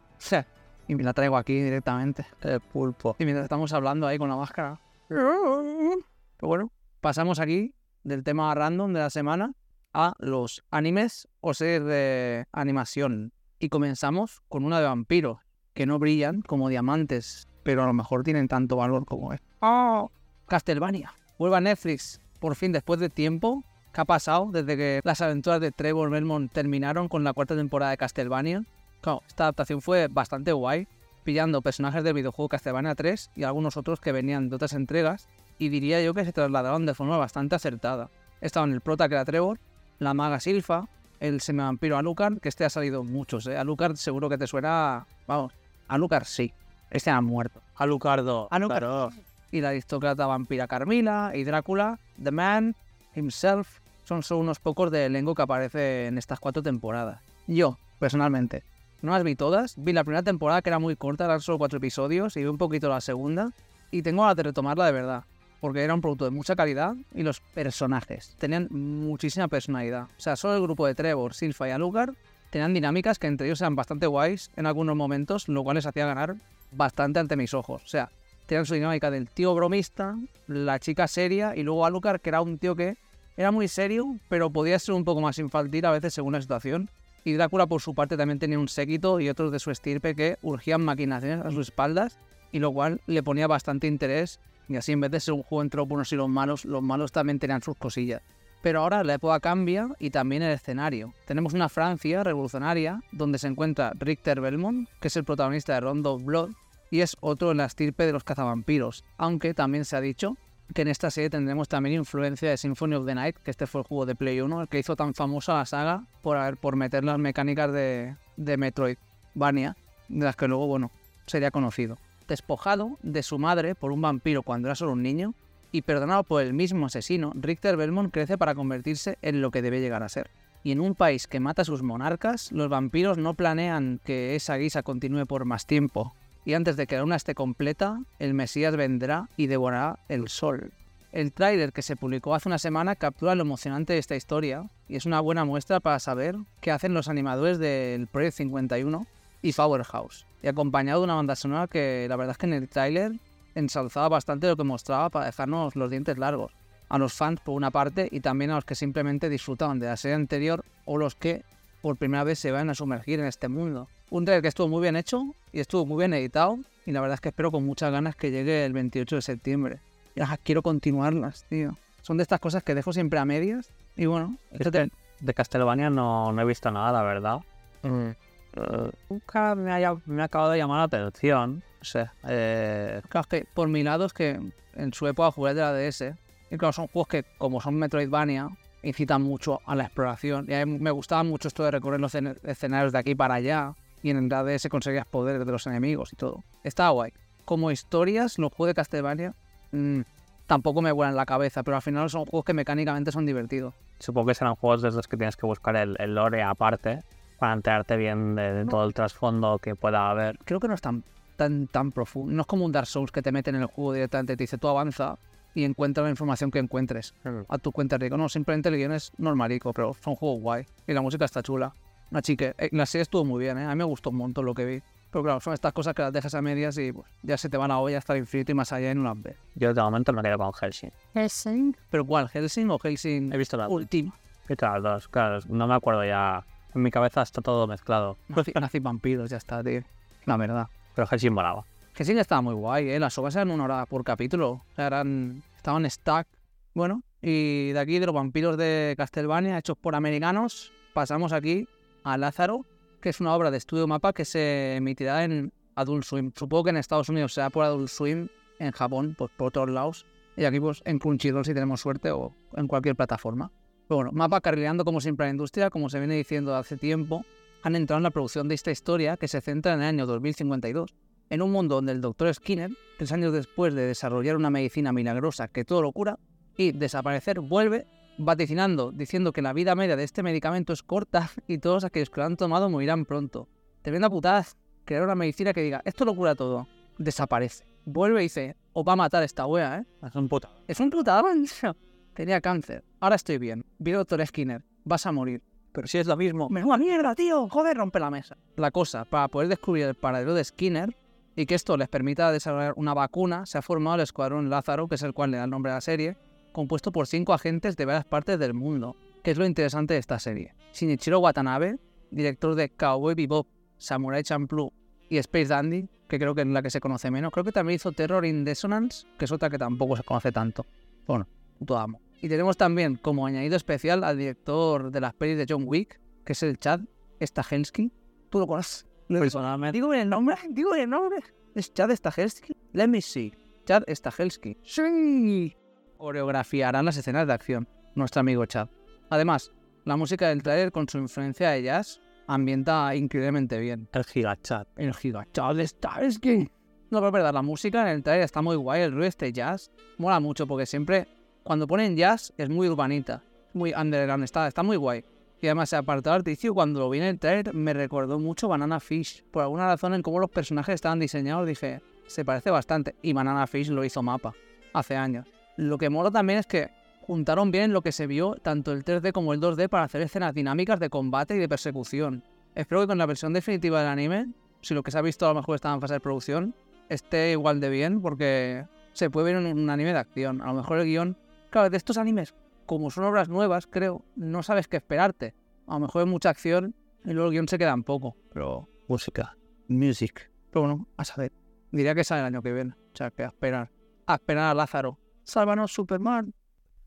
Y me la traigo aquí directamente. El pulpo. Y mientras estamos hablando ahí con la máscara. Pero bueno, pasamos aquí del tema random de la semana a los animes o series de animación. Y comenzamos con una de vampiros, que no brillan como diamantes, pero a lo mejor tienen tanto valor como es. ¡Oh! Castlevania. Vuelve a Netflix. Por fin, después de tiempo, ¿qué ha pasado desde que las aventuras de Trevor Belmont terminaron con la cuarta temporada de Castlevania? Claro, esta adaptación fue bastante guay, pillando personajes del videojuego Castlevania 3 y algunos otros que venían de otras entregas, y diría yo que se trasladaron de forma bastante acertada. Estaban el prota que era Trevor, la maga Silfa, el semivampiro Alucard, que este ha salido muchos, ¿eh? Alucard seguro que te suena, vamos, Alucard sí. Este ha muerto. Alucardo. Alucard. Claro. Y la aristócrata vampira Carmila y Drácula, The Man, Himself, son solo unos pocos de elenco que aparece en estas cuatro temporadas. Yo, personalmente, no las vi todas. Vi la primera temporada que era muy corta, eran solo cuatro episodios, y vi un poquito la segunda. Y tengo ganas de retomarla de verdad, porque era un producto de mucha calidad y los personajes tenían muchísima personalidad. O sea, solo el grupo de Trevor, Silpha y Alucard tenían dinámicas que entre ellos eran bastante guays en algunos momentos, lo cual les hacía ganar bastante ante mis ojos. O sea, tenían su dinámica del tío bromista, la chica seria y luego Alucard, que era un tío que era muy serio, pero podía ser un poco más infantil a veces según la situación. Y Drácula, por su parte, también tenía un séquito y otros de su estirpe que urgían maquinaciones a sus espaldas, y lo cual le ponía bastante interés. Y así, en vez de ser un juego entre los buenos y los malos, los malos también tenían sus cosillas. Pero ahora la época cambia y también el escenario. Tenemos una Francia revolucionaria donde se encuentra Richter Belmont, que es el protagonista de Rondo Blood, y es otro en la estirpe de los cazavampiros, aunque también se ha dicho que en esta serie tendremos también influencia de Symphony of the Night, que este fue el juego de Play 1, el que hizo tan famosa la saga por, por meter las mecánicas de, de Metroidvania, de las que luego, bueno, sería conocido. Despojado de su madre por un vampiro cuando era solo un niño y perdonado por el mismo asesino, Richter Belmont crece para convertirse en lo que debe llegar a ser. Y en un país que mata a sus monarcas, los vampiros no planean que esa guisa continúe por más tiempo, y antes de que la luna esté completa, el Mesías vendrá y devorará el sol. El tráiler que se publicó hace una semana captura lo emocionante de esta historia y es una buena muestra para saber qué hacen los animadores del Project 51 y Powerhouse, y acompañado de una banda sonora que la verdad es que en el tráiler ensalzaba bastante lo que mostraba para dejarnos los dientes largos. A los fans por una parte y también a los que simplemente disfrutaban de la serie anterior o los que por primera vez se van a sumergir en este mundo. Un trailer que estuvo muy bien hecho y estuvo muy bien editado y la verdad es que espero con muchas ganas que llegue el 28 de septiembre. Ya quiero continuarlas, tío. Son de estas cosas que dejo siempre a medias y bueno, Es échate- que de Castlevania no, no he visto nada, la verdad. Mm. Eh, nunca me, haya- me ha acabado de llamar la atención. No sé. eh, Claro, es que por mi lado es que en su época jugué de la DS. Y claro, son juegos que, como son Metroidvania, incitan mucho a la exploración. Y a mí me gustaba mucho esto de recorrer los escen- escenarios de aquí para allá. Y en la DS conseguías poderes de los enemigos y todo. Estaba guay. Como historias, los juegos de Castlevania mm, tampoco me vuelan la cabeza, pero al final son juegos que mecánicamente son divertidos. supongo que serán juegos de esos que tienes que buscar el, el lore aparte para enterarte bien de, de todo el trasfondo que pueda haber. creo que no es tan, tan, tan profundo. No es como un Dark Souls que te mete en el juego directamente, te dice tú avanza y encuentra la información que encuentres a tu cuenta rico. No, simplemente el guion es normalico, pero son juegos guay. Y la música está chula. Una chica, eh, la serie estuvo muy bien, ¿eh? a mí me gustó un montón lo que vi. Pero claro, son estas cosas que las dejas a medias y pues, ya se te van a la olla hasta el infinito y más allá y no las ves. Yo de momento me quedo con Helsing. ¿Pero cuál? ¿Helsing o Helsing He visto las, Ultima? he visto las dos, claro. No me acuerdo ya. En mi cabeza está todo mezclado. Nazi, nazi vampiros, ya está, tío. La verdad. Pero Helsing molaba. Helsing estaba muy guay, ¿eh? Las obras eran una hora por capítulo. O sea, eran, estaban stack. Bueno, y de aquí, de los vampiros de Castlevania, hechos por americanos, pasamos aquí a Lázaro, que es una obra de estudio mapa que se emitirá en Adult Swim. Supongo que en Estados Unidos será por Adult Swim, en Japón, pues por otros lados. Y aquí, pues en Crunchyroll si tenemos suerte o en cualquier plataforma. Pero bueno, mapa carrileando como siempre la industria, como se viene diciendo hace tiempo, han entrado en la producción de esta historia que se centra en el año 2052 en un mundo donde el doctor Skinner, tres años después de desarrollar una medicina milagrosa que todo lo cura y desaparecer, vuelve vaticinando, diciendo que la vida media de este medicamento es corta (laughs) y todos aquellos que lo han tomado morirán pronto. Tremenda putada, crear una medicina que diga, esto lo cura todo, desaparece. Vuelve y dice, os va a matar esta wea, ¿eh? Es un puta. Es un putada, (laughs) Tenía cáncer, ahora estoy bien. Vi al doctor Skinner, vas a morir. Pero si es lo mismo. ¡Menuda mierda, tío! ¡Joder, rompe la mesa! La cosa, para poder descubrir el paradero de Skinner y que esto les permita desarrollar una vacuna, se ha formado el Escuadrón Lázaro, que es el cual le da el nombre a la serie, compuesto por cinco agentes de varias partes del mundo, que es lo interesante de esta serie. Shinichiro Watanabe, director de Cowboy Bebop, Samurai Champloo y Space Dandy, que creo que es la que se conoce menos, creo que también hizo Terror in Dissonance, que es otra que tampoco se conoce tanto. Bueno, puto amo. Y tenemos también como añadido especial al director de las pelis de John Wick, que es el Chad Stahelski. ¿Tú lo conoces? Personalmente. Digo el nombre, digo el nombre. ¿Es Chad Stahelski? Let me see. Chad Stahelski. Sí. Coreografiarán las escenas de acción. Nuestro amigo Chad. Además, la música del trailer con su influencia de jazz ambienta increíblemente bien. El gigachat. El gigachat de Starsky. No, pero es verdad, la música en el trailer está muy guay, el ruido este jazz mola mucho porque siempre cuando ponen jazz es muy urbanita, muy underground, está, está muy guay. Y además el apartado artístico cuando lo vi en el trailer me recordó mucho Banana Fish. Por alguna razón en cómo los personajes estaban diseñados dije, se parece bastante. Y Banana Fish lo hizo Mapa hace años. Lo que mola también es que juntaron bien lo que se vio, tanto el 3D como el 2D, para hacer escenas dinámicas de combate y de persecución. Espero que con la versión definitiva del anime, si lo que se ha visto a lo mejor estaba en fase de producción, esté igual de bien porque se puede ver en un anime de acción. A lo mejor el guion, claro, de estos animes, como son obras nuevas, creo, no sabes qué esperarte. A lo mejor hay mucha acción y luego el guion se queda en poco, pero Música. music. Pero bueno, a saber. Diría que sale el año que viene. O sea, que a esperar. A esperar a Lázaro. Sálvanos, Superman.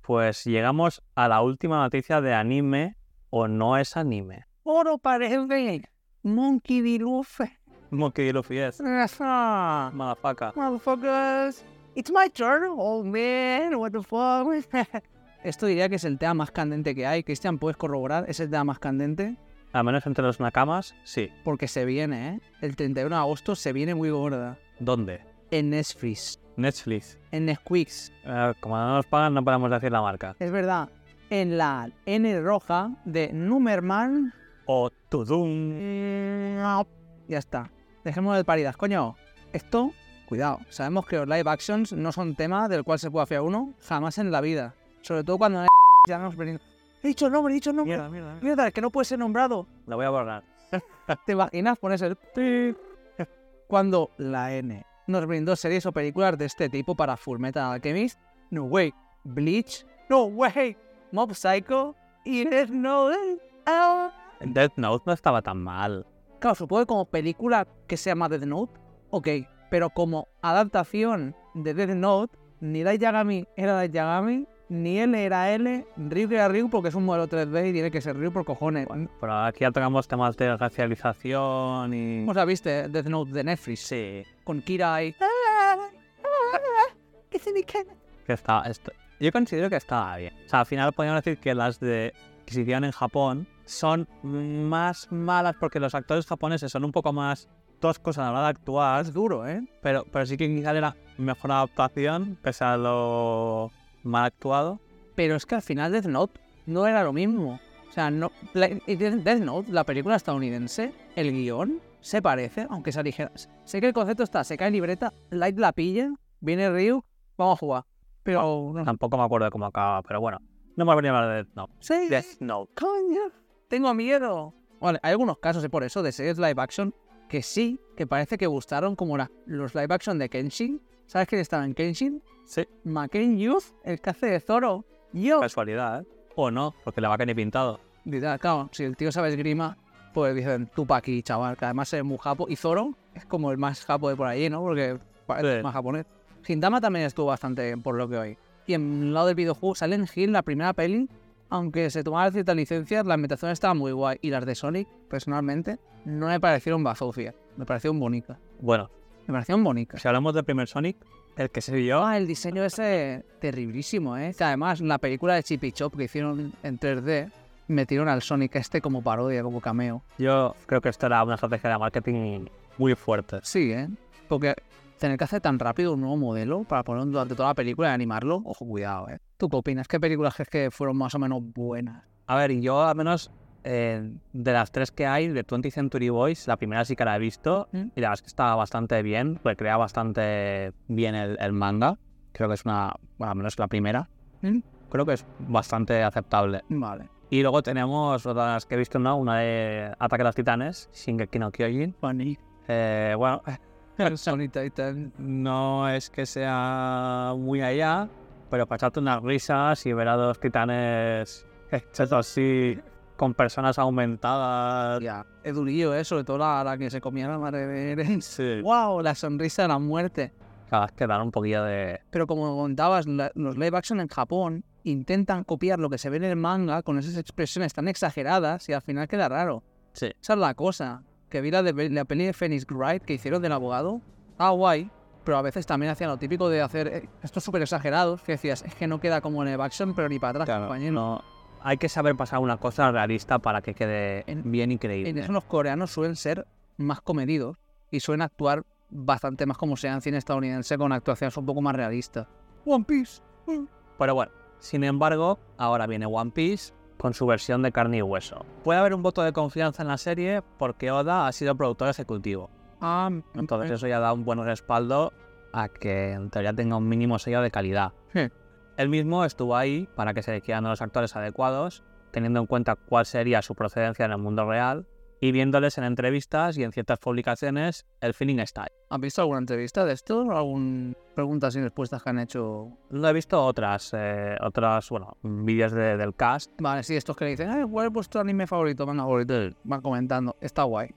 Pues llegamos a la última noticia de anime o no es anime. Oro parece. Monkey D. Luffy. Monkey D. Luffy es. Ah, Motherfucker. Motherfuckers. It's my turn. Oh man, what the fuck. (laughs) Esto diría que es el tema más candente que hay. Cristian, ¿puedes corroborar? ¿Es el tema más candente? Al menos entre los nakamas, sí. Porque se viene, ¿eh? El 31 de agosto se viene muy gorda. ¿Dónde? En Netflix. Netflix. En Netflix. Eh, como no nos pagan, no podemos decir la marca. Es verdad. En la N roja de Numerman. O Tudum. Ya está. Dejemos de paridas. Coño, esto, cuidado. Sabemos que los live actions no son tema del cual se pueda fiar uno jamás en la vida. Sobre todo cuando (laughs) ya nos venimos. He dicho el nombre, he dicho el nombre. Mierda, mierda. Mierda, es que no puede ser nombrado. La voy a borrar. (laughs) ¿Te imaginas? Pones el (laughs) cuando la N nos brindó series o películas de este tipo para Fullmetal Alchemist. No way. Bleach. No way. Mob Psycho. Y Death Note. Ah. Death Note no estaba tan mal. Claro, supongo que como película que se llama Death Note, ok. Pero como adaptación de Death Note, ni Light Yagami era Light Yagami, ni L era L, Ryu era Ryu porque es un modelo 3D y tiene que ser Ryu por cojones. Pero aquí ya tocamos temas de racialización y... ¿Cómo la viste Death Note de Netflix? Sí. Con Kira y... Que está, est- Yo considero que estaba bien. O sea, al final podríamos decir que las de que se hicieron en Japón son más malas porque los actores japoneses son un poco más toscos a la hora de actuar, Es duro, ¿eh? pero, pero sí que quizás era mejor adaptación pese a lo mal actuado. Pero es que al final Death Note no era lo mismo. O sea, no, la- y Death Note, la película estadounidense, el guion se parece, aunque sea ligera. Sé que el concepto está, se cae en libreta, Light la pilla, viene Ryu, vamos a jugar. Pero no. Tampoco me acuerdo de cómo acaba, pero bueno. No me venía a hablar de Death Note. Sí, Death Note. coño, tengo miedo. Vale, hay algunos casos eh, por eso de series live action que sí, que parece que gustaron, como la- los live action de Kenshin. ¿Sabes quién estaba en Kenshin? Sí, McCain Youth, el que hace de Zoro. Yo. casualidad, ¿eh? O no, porque la vaca ni pintado. Dirá, Claro, si el tío sabe esgrima, pues dicen tú pa' aquí, chaval, que además es muy japo. Y Zoro es como el más japo de por allí, ¿no? Porque parece Sí. más japonés. Hintama también estuvo bastante bien, por lo que oí. Y en el lado del videojuego, Silent Hill, la primera peli, aunque se tomaron ciertas licencias, la ambientación estaba muy guay. Y las de Sonic, personalmente, no me parecieron bazofias. Me parecieron bonitas. Bueno, Me parecieron bonitas. si hablamos del primer Sonic, el que se vio... Ah, el diseño ese terriblísimo, ¿eh? Que además, la película de Chip y Chop que hicieron en 3D, metieron al Sonic este como parodia, como cameo. Yo creo que esto era una estrategia de marketing muy fuerte. Sí, ¿eh? Porque tener que hacer tan rápido un nuevo modelo para ponerlo durante toda la película y animarlo, ojo, cuidado, ¿eh? ¿Tú qué opinas? ¿Qué películas crees que fueron más o menos buenas? A ver, y yo al menos eh, de las tres que hay, de 20th Century Boys, la primera sí que la he visto ¿Mm? y la verdad es que está bastante bien, recrea bastante bien el, el manga. Creo que es una, bueno, al menos la primera. ¿Mm? Creo que es bastante aceptable. Vale. Y luego tenemos otras que he visto, ¿no? Una de Ataque a los Titanes, Shingeki no Kyojin. Funny. Eh, bueno, (laughs) Sonic Titan. no es que sea muy allá, pero para echarte unas risas y ver a dos titanes hechos así, con personas aumentadas. Ya. Es durillo, ¿eh? Sobre todo la, la que se comía la madre de Eren. Sí. ¡Wow! La sonrisa de la muerte. Cada vez que dan un poquillo de. Pero como contabas, la- los live action en Japón intentan copiar lo que se ve en el manga con esas expresiones tan exageradas y al final queda raro. Sí. Esa es la cosa. Que vi la, de, la peli de Phoenix Wright que hicieron del abogado. Ah, guay. Pero a veces también hacían lo típico de hacer eh, estos súper exagerados que decías, es que no queda como en live action, pero ni para atrás, compañero. no, hay que saber pasar una cosa realista para que quede En- bien y creíble. En eso los coreanos suelen ser más comedidos y suelen actuar bastante más como sea en cine estadounidense con actuaciones un poco más realistas. One Piece. Pero bueno, sin embargo, ahora viene One Piece con su versión de carne y hueso. Puede haber un voto de confianza en la serie porque Oda ha sido productor ejecutivo. Ah, Entonces eso ya da un buen respaldo a que en teoría tenga un mínimo sello de calidad. Sí. Él mismo estuvo ahí para que se eligieran a los actores adecuados, teniendo en cuenta cuál sería su procedencia en el mundo real y viéndoles en entrevistas y en ciertas publicaciones, el feeling está ahí. ¿Has visto alguna entrevista de esto? ¿Algún preguntas y respuestas que han hecho? No he visto otras, eh, otras bueno, vídeos de- del cast. Vale, sí, estos que le dicen, "Ay, ¿cuál es vuestro anime favorito? Van comentando. Está guay.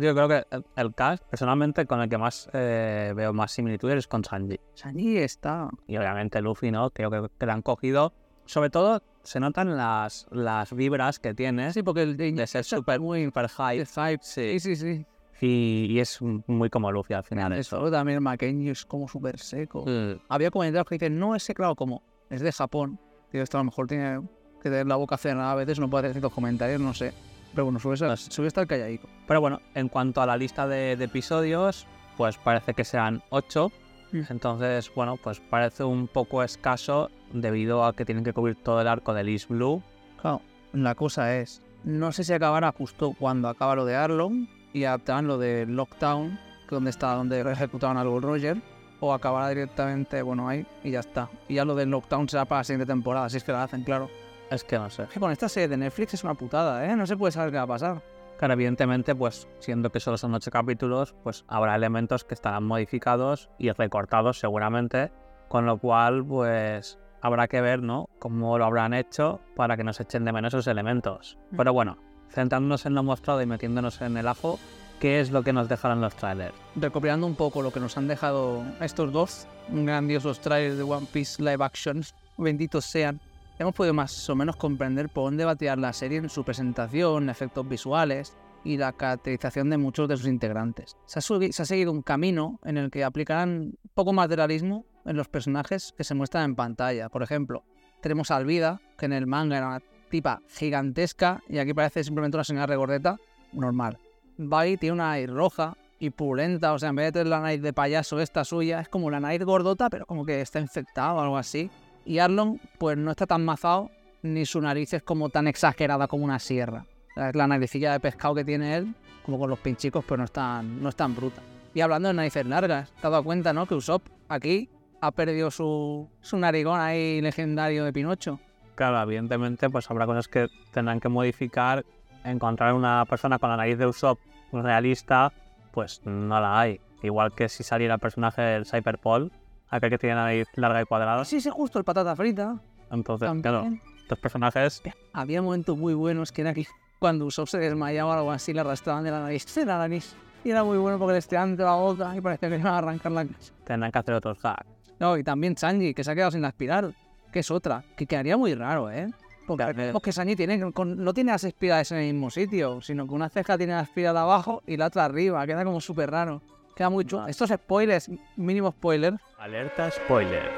Yo creo que el, el cast, personalmente, con el que más eh, veo más similitudes es con Sanji. Sanji está. Y obviamente Luffy, ¿no? Creo que, que le han cogido. Sobre todo, se notan las, las vibras que tiene Sí, porque el de ser súper muy super hype. hype. Sí, sí, sí. Y, y es muy como Luffy al final. Eso. Eso también Mackenzie es como súper seco. Mm. Había comentarios que dicen, no, ese claro, como es de Japón. Tío, esto a lo mejor tiene que tener la boca cerrada a veces, no puede hacer ciertos comentarios, no sé. Pero bueno, suele, ser- suele estar calladico. Pero bueno, en cuanto a la lista de, de episodios, pues parece que sean 8. Mm. Entonces, bueno, pues parece un poco escaso debido a que tienen que cubrir todo el arco de East Blue. Claro, la cosa es, no sé si acabará justo cuando acaba lo de Arlong y adaptarán lo de Lockdown, donde está, donde ejecutaban algo Roger, o acabará directamente, bueno, ahí y ya está. Y ya lo de Lockdown será para la siguiente temporada, si es que la hacen, claro. Es que no sé. Es que con esta serie de Netflix es una putada, ¿eh? No se puede saber qué va a pasar. Claro, evidentemente, pues siendo que solo son 8 capítulos, pues habrá elementos que estarán modificados y recortados seguramente, con lo cual, pues habrá que ver, ¿no? Cómo lo habrán hecho para que nos echen de menos esos elementos. Pero bueno, centrándonos en lo mostrado y metiéndonos en el ajo, ¿qué es lo que nos dejarán los trailers? recopilando un poco lo que nos han dejado estos dos grandiosos trailers de One Piece live action, benditos sean, hemos podido más o menos comprender por dónde tirar la serie en su presentación, efectos visuales y la caracterización de muchos de sus integrantes. Se ha, seguido un camino en el que aplicarán poco más de realismo en los personajes que se muestran en pantalla. Por ejemplo, tenemos a Alvida, que en el manga era una tipa gigantesca y aquí parece simplemente una señora regordeta normal. Bai tiene una nariz roja y purulenta, o sea, en vez de tener la nariz de payaso esta suya, es como la nariz gordota, pero como que está infectada o algo así. Y Arlong, pues no está tan mazado, ni su nariz es como tan exagerada como una sierra. Es la naricilla de pescado que tiene él, como con los pinchicos, pero no es tan, no es tan bruta. Y hablando de narices largas, te has dado cuenta, ¿no? Que Usopp aquí ha perdido su, su narigón ahí legendario de Pinocho. Claro, evidentemente, pues habrá cosas que tendrán que modificar. Encontrar una persona con la nariz de Usopp realista, pues no la hay. Igual que si saliera el personaje del Cyberpol, aquel que tiene la nariz larga y cuadrada. Sí, sí, justo el patata frita. Entonces, claro, estos personajes Había momentos muy buenos que era que cuando Usopp se desmayaba o algo así, le arrastraban de la nariz, la nariz. Y era muy bueno porque le estiraban de la boca y parecía que iban a arrancar la cabeza. tendrán que hacer otros hacks. No, y también Sanji, que se ha quedado sin la espiral, que es otra, que quedaría muy raro, ¿eh? Porque vemos que Sanji tiene, con- no tiene las espirales en el mismo sitio, sino que una ceja tiene la espiral abajo y la otra arriba, queda como súper raro. Queda muy chulo. Estos spoilers, mínimo spoiler, Alerta spoiler.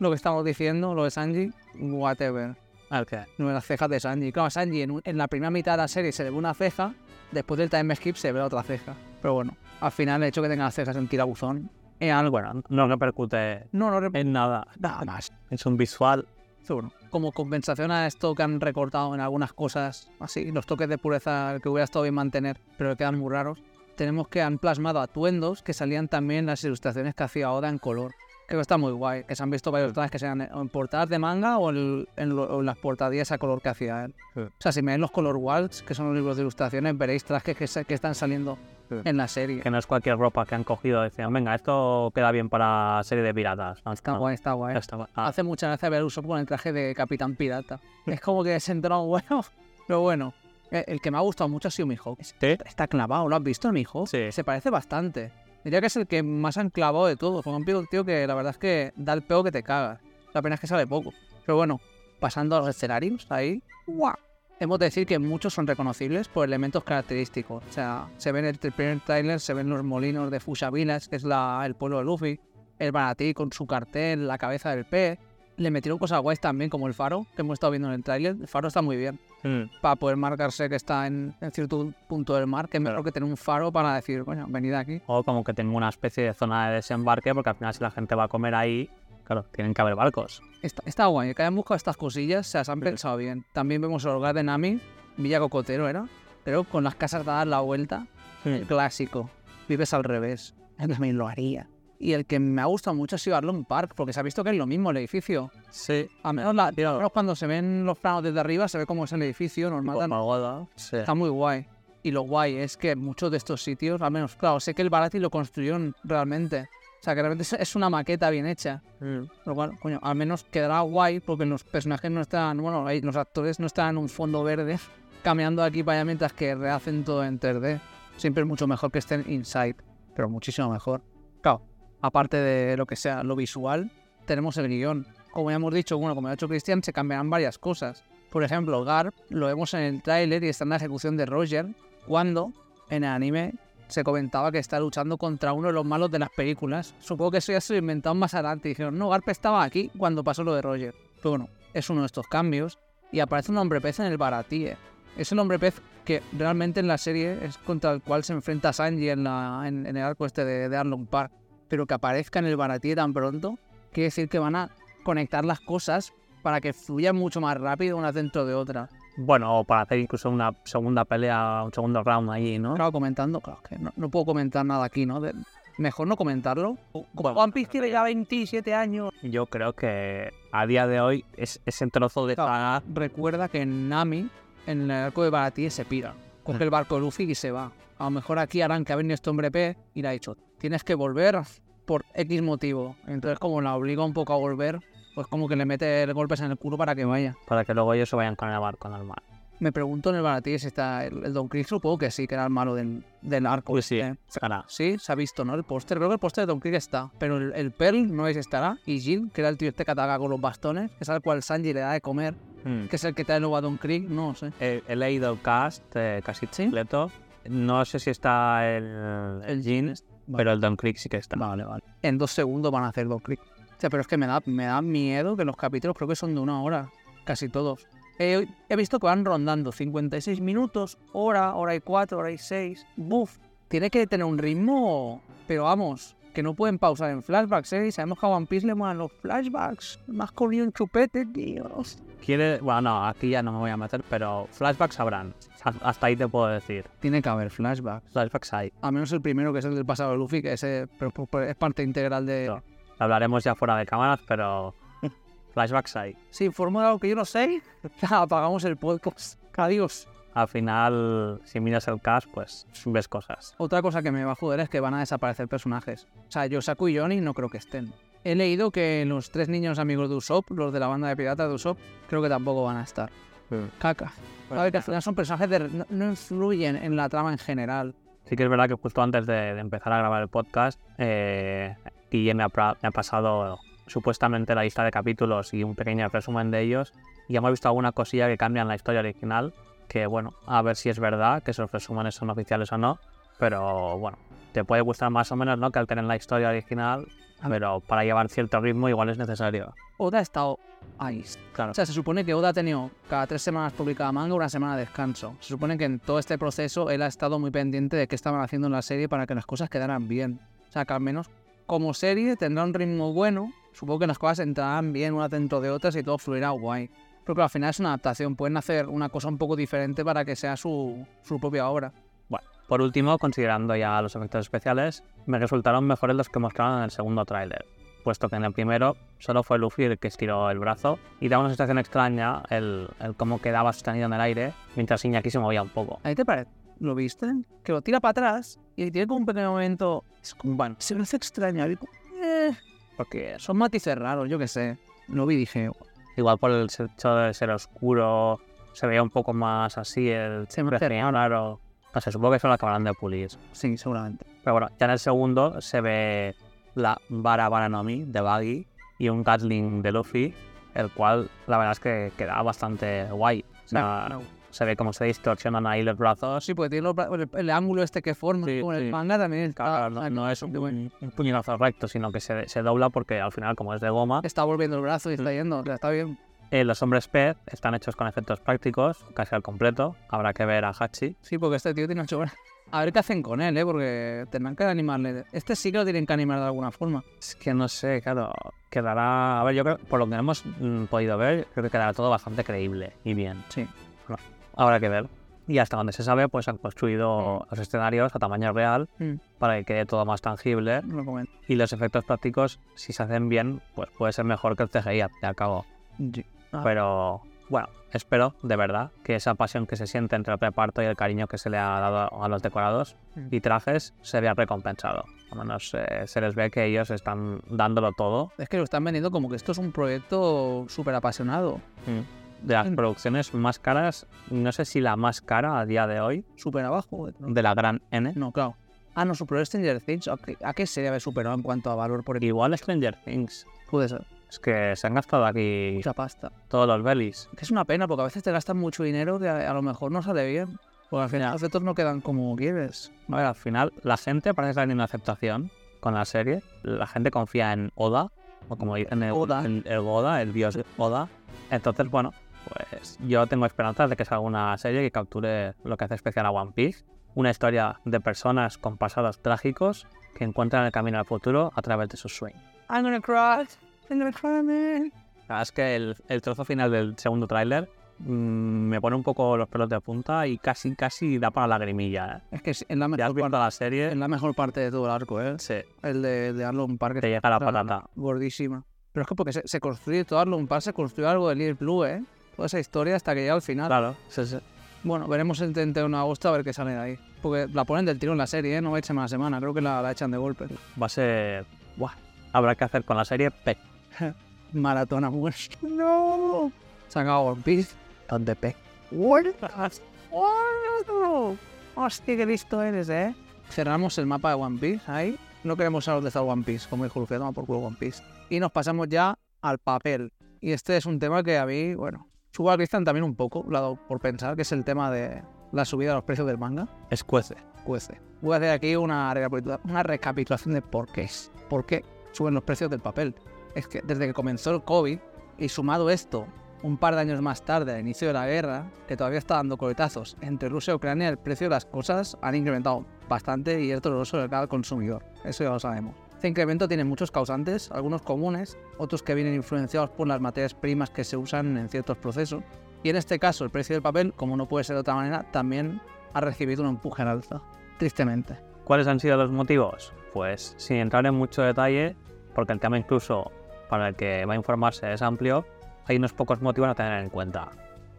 lo que estamos diciendo, lo de Sanji, whatever. Ok. No las cejas de Sanji. Claro, Sanji en, un- en la primera mitad de la serie se le ve una ceja, después del time skip se ve la otra ceja. Pero bueno, al final el hecho que tenga las cejas en tirabuzón es algo. Bueno, no repercute No, no, rep- en nada. nada más. Es un visual. Seguro. Como compensación a esto que han recortado en algunas cosas, así, los toques de pureza que hubiera estado bien mantener, pero que quedan muy raros, tenemos que han plasmado atuendos que salían también las ilustraciones que hacía Oda en color. Creo que está muy guay, que se han visto varios trajes que sean en portadas de manga o en, en lo- en las portadillas a color que hacía él. Sí. O sea, si me ven los color walls, que son los libros de ilustraciones, veréis trajes que, se- que están saliendo Sí. en la serie. Que no es cualquier ropa que han cogido. Decían, venga, esto queda bien para serie de piratas. No, Está no, guay, está guay. está guay. Ah, Hace mucha gracia ver a Usopp con el traje de Capitán Pirata. es como que se entró (laughs) bueno. Pero bueno, el que me ha gustado mucho ha sido Mihawk. ¿Sí? Está clavado, ¿lo has visto el Mihawk? Sí. Se parece bastante. Diría que es el que más han clavado de todos. Porque un tío que la verdad es que da el pego que te cagas. La pena es que sale poco. Pero bueno, pasando a los escenarios, ahí. ¡guau! Hemos de decir que muchos son reconocibles por elementos característicos. O sea, se ven en el primer tráiler, se ven los molinos de Village, que es la, el pueblo de Luffy. El Banatí con su cartel, la cabeza del pez. Le metieron cosas guays también, como el faro, que hemos estado viendo en el tráiler. El faro está muy bien. Para poder marcarse que está en, en cierto punto del mar, que es mejor que tener un faro para decir, coño, venid aquí. O como que tenga una especie de zona de desembarque, porque al final si la gente va a comer ahí, claro, tienen que haber barcos. Está, está guay, que hayan buscado estas cosillas, o sea, se han Sí. pensado bien. También vemos el hogar de Nami, Villa Cocotero era, pero con las casas dadas la vuelta. El clásico. Vives al revés. Yo también lo haría. Y el que me ha gustado mucho ha sido Arlong Park, porque se ha visto que es lo mismo el edificio. Sí. A menos, la- menos cuando se ven los planos desde arriba, se ve cómo es el edificio normal. Tipo pagoda. Sí. Está muy guay. Y lo guay es que muchos de estos sitios, al menos, claro, sé que el Barati lo construyeron realmente. O sea, que realmente es- una maqueta bien hecha. Mm. Lo cual, coño, al menos quedará guay porque los personajes no están, bueno, los actores no están en un fondo verde (laughs) caminando aquí para allá mientras que rehacen todo en 3D. Siempre es mucho mejor que estén inside, pero muchísimo mejor. Claro, aparte de lo que sea lo visual, tenemos el guion. Como ya hemos dicho, bueno, como ha hecho Cristian, se cambiarán varias cosas. Por ejemplo, Garp lo vemos en el tráiler y está en la ejecución de Roger, cuando en el anime se comentaba que está luchando contra uno de los malos de las películas. Supongo que eso ya se lo inventaron más adelante. Dijeron, no, Garp estaba aquí cuando pasó lo de Roger. Pero bueno, es uno de estos cambios. Y aparece un hombre pez en el Baratie. Es el hombre pez que realmente en la serie es contra el cual se enfrenta Sanji en, el arco este de, de Park. Pero que aparezca en el Baratie tan pronto, quiere decir que van a conectar las cosas para que fluyan mucho más rápido unas dentro de otras. Bueno, o para hacer incluso una segunda pelea, un segundo round allí, ¿no? Claro, comentando, claro, que no, no puedo comentar nada aquí, ¿no? De- mejor no comentarlo. Como One Piece tiene ya 27 años. Yo creo que a día de hoy es, ese trozo de Claro. Recuerda que Nami, en el arco de Baratie, se pira. Coge el barco de Luffy y se va. A lo mejor aquí harán que ha venido este hombre P y le ha dicho, tienes que volver por X motivo. Entonces, como la obliga un poco a volver, pues como que le mete golpes en el culo para que vaya. para que luego ellos se vayan con el barco normal. Me pregunto en el Baratie si está el, el Don Krieg, supongo que sí, que era el malo del, del arco. Pues sí, este. estará. Sí, se ha visto, ¿no? El póster. Creo que el póster de Don Krieg está. Pero el, el Pearl no es estará. Y Jin, que era el tío este que ataca con los bastones, que es al cual Sanji le da de comer, Mm. que es el que trae luego a Don Krieg, no sé. He, he leído el cast eh, casi completo. No sé si está el, el Pero el Don Creek sí que está. Vale, vale. En dos segundos van a hacer Don Krieg. O sea, pero es que me da, me da miedo que los capítulos creo que son de una hora. Casi todos. He, he visto que van rondando 56 minutos, hora, hora y cuatro, hora y seis. Buf. Tiene que tener un ritmo, pero vamos, que no pueden pausar en flashbacks, ¿eh? Y sabemos que a One Piece le molan los flashbacks. Más corrido un chupete, tío. Quiere, bueno, no, aquí ya no me voy a meter, pero flashbacks habrán. Ha- Hasta ahí te puedo decir. Tiene que haber flashbacks. Flashbacks hay. A menos el primero, que es el del pasado de Luffy, que ese pero- pero es parte integral de... No. Hablaremos ya fuera de cámaras, pero (laughs) flashbacks hay. Si informo de algo que yo no sé, (laughs) apagamos el podcast. Adiós. Al final, si miras el cast, pues ves cosas. Otra cosa que me va a joder es que van a desaparecer personajes. O sea, Yosaku y Johnny no creo que estén. He leído que los tres niños amigos de Usopp, los de la banda de piratas de Usopp, creo que tampoco van a estar. Caca. A ver, que al final son personajes de... No, no influyen en la trama en general. Sí que es verdad que justo antes de, de empezar a grabar el podcast, eh, Guille me ha, pra- me ha pasado supuestamente la lista de capítulos y un pequeño resumen de ellos. Y hemos visto alguna cosilla que cambia en la historia original, que bueno, a ver si es verdad, que esos resúmenes son oficiales o no. Pero bueno, te puede gustar más o menos, ¿no? Que alteren la historia original, pero para llevar cierto ritmo igual es necesario. Oda ha estado ahí. Claro. O sea, se supone que Oda ha tenido cada tres semanas publicada manga, una semana de descanso. Se supone que en todo este proceso él ha estado muy pendiente de qué estaban haciendo en la serie para que las cosas quedaran bien. O sea, que al menos como serie tendrá un ritmo bueno. Supongo que las cosas entrarán bien unas dentro de otras y todo fluirá guay. Pero que al final es una adaptación. Pueden hacer una cosa un poco diferente para que sea su, su propia obra. Por último, considerando ya los efectos especiales, me resultaron mejores los que mostraron en el segundo tráiler, puesto que en el primero solo fue Luffy el que estiró el brazo y daba una sensación extraña el, el cómo quedaba sostenido en el aire mientras Iñaki se movía un poco. ¿A te parece? ¿Lo viste? Que lo tira para atrás y tiene como un pequeño momento. Es como, bueno, se me hace extraño. eh, porque son matices raros, yo qué sé. Lo vi y dije, Igual por el hecho de ser oscuro, se veía un poco más así, el Se me hace raro. No sé, supongo que eso lo acabarán de pulir. sí, seguramente. Pero bueno, ya en el segundo se ve la Vara Baranomi de Baggy y un Gatling de Luffy, el cual la verdad es que queda bastante guay. O sea, se ve cómo se distorsionan ahí los brazos. Sí, porque tiene los bra- el, el ángulo este que forma Sí, con el sí. manga también está, Claro, no, no es un, un puñetazo recto, sino que se, se dobla porque al final, como es de goma, está volviendo el brazo y está yendo, o sea, está bien. Eh, los hombres pez están hechos con efectos prácticos, casi al completo. Habrá que ver a Hachi. Sí, porque este tío tiene ocho horas. A ver qué hacen con él, ¿eh? Porque tendrán que animarle. Este sí que lo tienen que animar de alguna forma. Es que no sé, claro, quedará... A ver, yo creo, por lo que hemos mm, podido ver, creo que quedará todo bastante creíble y bien. Sí. Habrá que ver. Y hasta donde se sabe, pues han construido los escenarios a tamaño real Mm, para que quede todo más tangible. lo comento. Y los efectos prácticos, si se hacen bien, pues puede ser mejor que el CGI, al cabo. Sí. Ah. Pero bueno, espero de verdad que esa pasión que se siente entre el reparto y el cariño que se le ha dado a los decorados Mm. y trajes se vea recompensado. Al menos eh, se les ve que ellos están dándolo todo. Es que lo están vendiendo como que esto es un proyecto súper apasionado, De las Mm. producciones más caras, no sé si la más cara a día de hoy, súper abajo. ¿no? de la gran N. No, claro. Ah, no, superó Stranger Things. ¿A qué, a qué serie había superado en cuanto a valor por Igual Stranger Things. Puede ser. Es que se han gastado aquí Mucha pasta. todos los belis. Que es una pena porque a veces te gastan mucho dinero que a, a lo mejor no sale bien. Porque al final los efectos no quedan como quieres. A ver, al final la gente parece estar teniendo aceptación con la serie. La gente confía en Oda, o como dicen el, Oda. el, el Oda, el dios Oda. Entonces, bueno, pues yo tengo esperanzas de que salga una serie que capture lo que hace especial a One Piece. Una historia de personas con pasados trágicos que encuentran el camino al futuro a través de sus sueños. I'm gonna cry. La es que el, el trozo final del segundo tráiler mm, me pone un poco los pelos de punta y casi, casi da para la lagrimilla. ¿eh? Es que es la mejor, parte, la serie, es la mejor parte de todo el arco, ¿eh? sí, El de, de Arlon Park. te llega la patata. Gordísima. Pero es que porque se, se construye todo Arlon Park, se construye algo de Little Blue, ¿eh? Toda esa historia hasta que llega al final. Claro, sí, sí. Bueno, veremos el 31 de agosto a ver qué sale de ahí. Porque la ponen del tiro en la serie, ¿eh? No va a semana a semana. Creo que la, la echan de golpe. va a ser. Buah, habrá que hacer con la serie. (laughs) Maratona, pues. (laughs) ¡No! Se One Piece. ¿Dónde P? Hostia, qué listo eres, ¿eh? Cerramos el mapa de One Piece ahí. No queremos saber dónde está One Piece, como dijo Lucía, toma por culo One Piece. Y nos pasamos ya al papel. Y este es un tema que a mí, bueno, subo a Cristian también un poco, lo ha dado por pensar, que es el tema de la subida de los precios del manga. Escuece. Cuece. Voy a hacer aquí una, una recapitulación de por qué es. ¿Por qué suben los precios del papel? Es que desde que comenzó el COVID y sumado esto un par de años más tarde, al inicio de la guerra, que todavía está dando coletazos entre Rusia y Ucrania, el precio de las cosas han incrementado bastante y es doloroso de cara al consumidor. Eso ya lo sabemos. Este incremento tiene muchos causantes, algunos comunes, otros que vienen influenciados por las materias primas que se usan en ciertos procesos. Y en este caso, el precio del papel, como no puede ser de otra manera, también ha recibido un empuje al alza. Tristemente. ¿Cuáles han sido los motivos? Pues sin entrar en mucho detalle, porque el tema incluso para el que va a informarse es amplio, hay unos pocos motivos a tener en cuenta.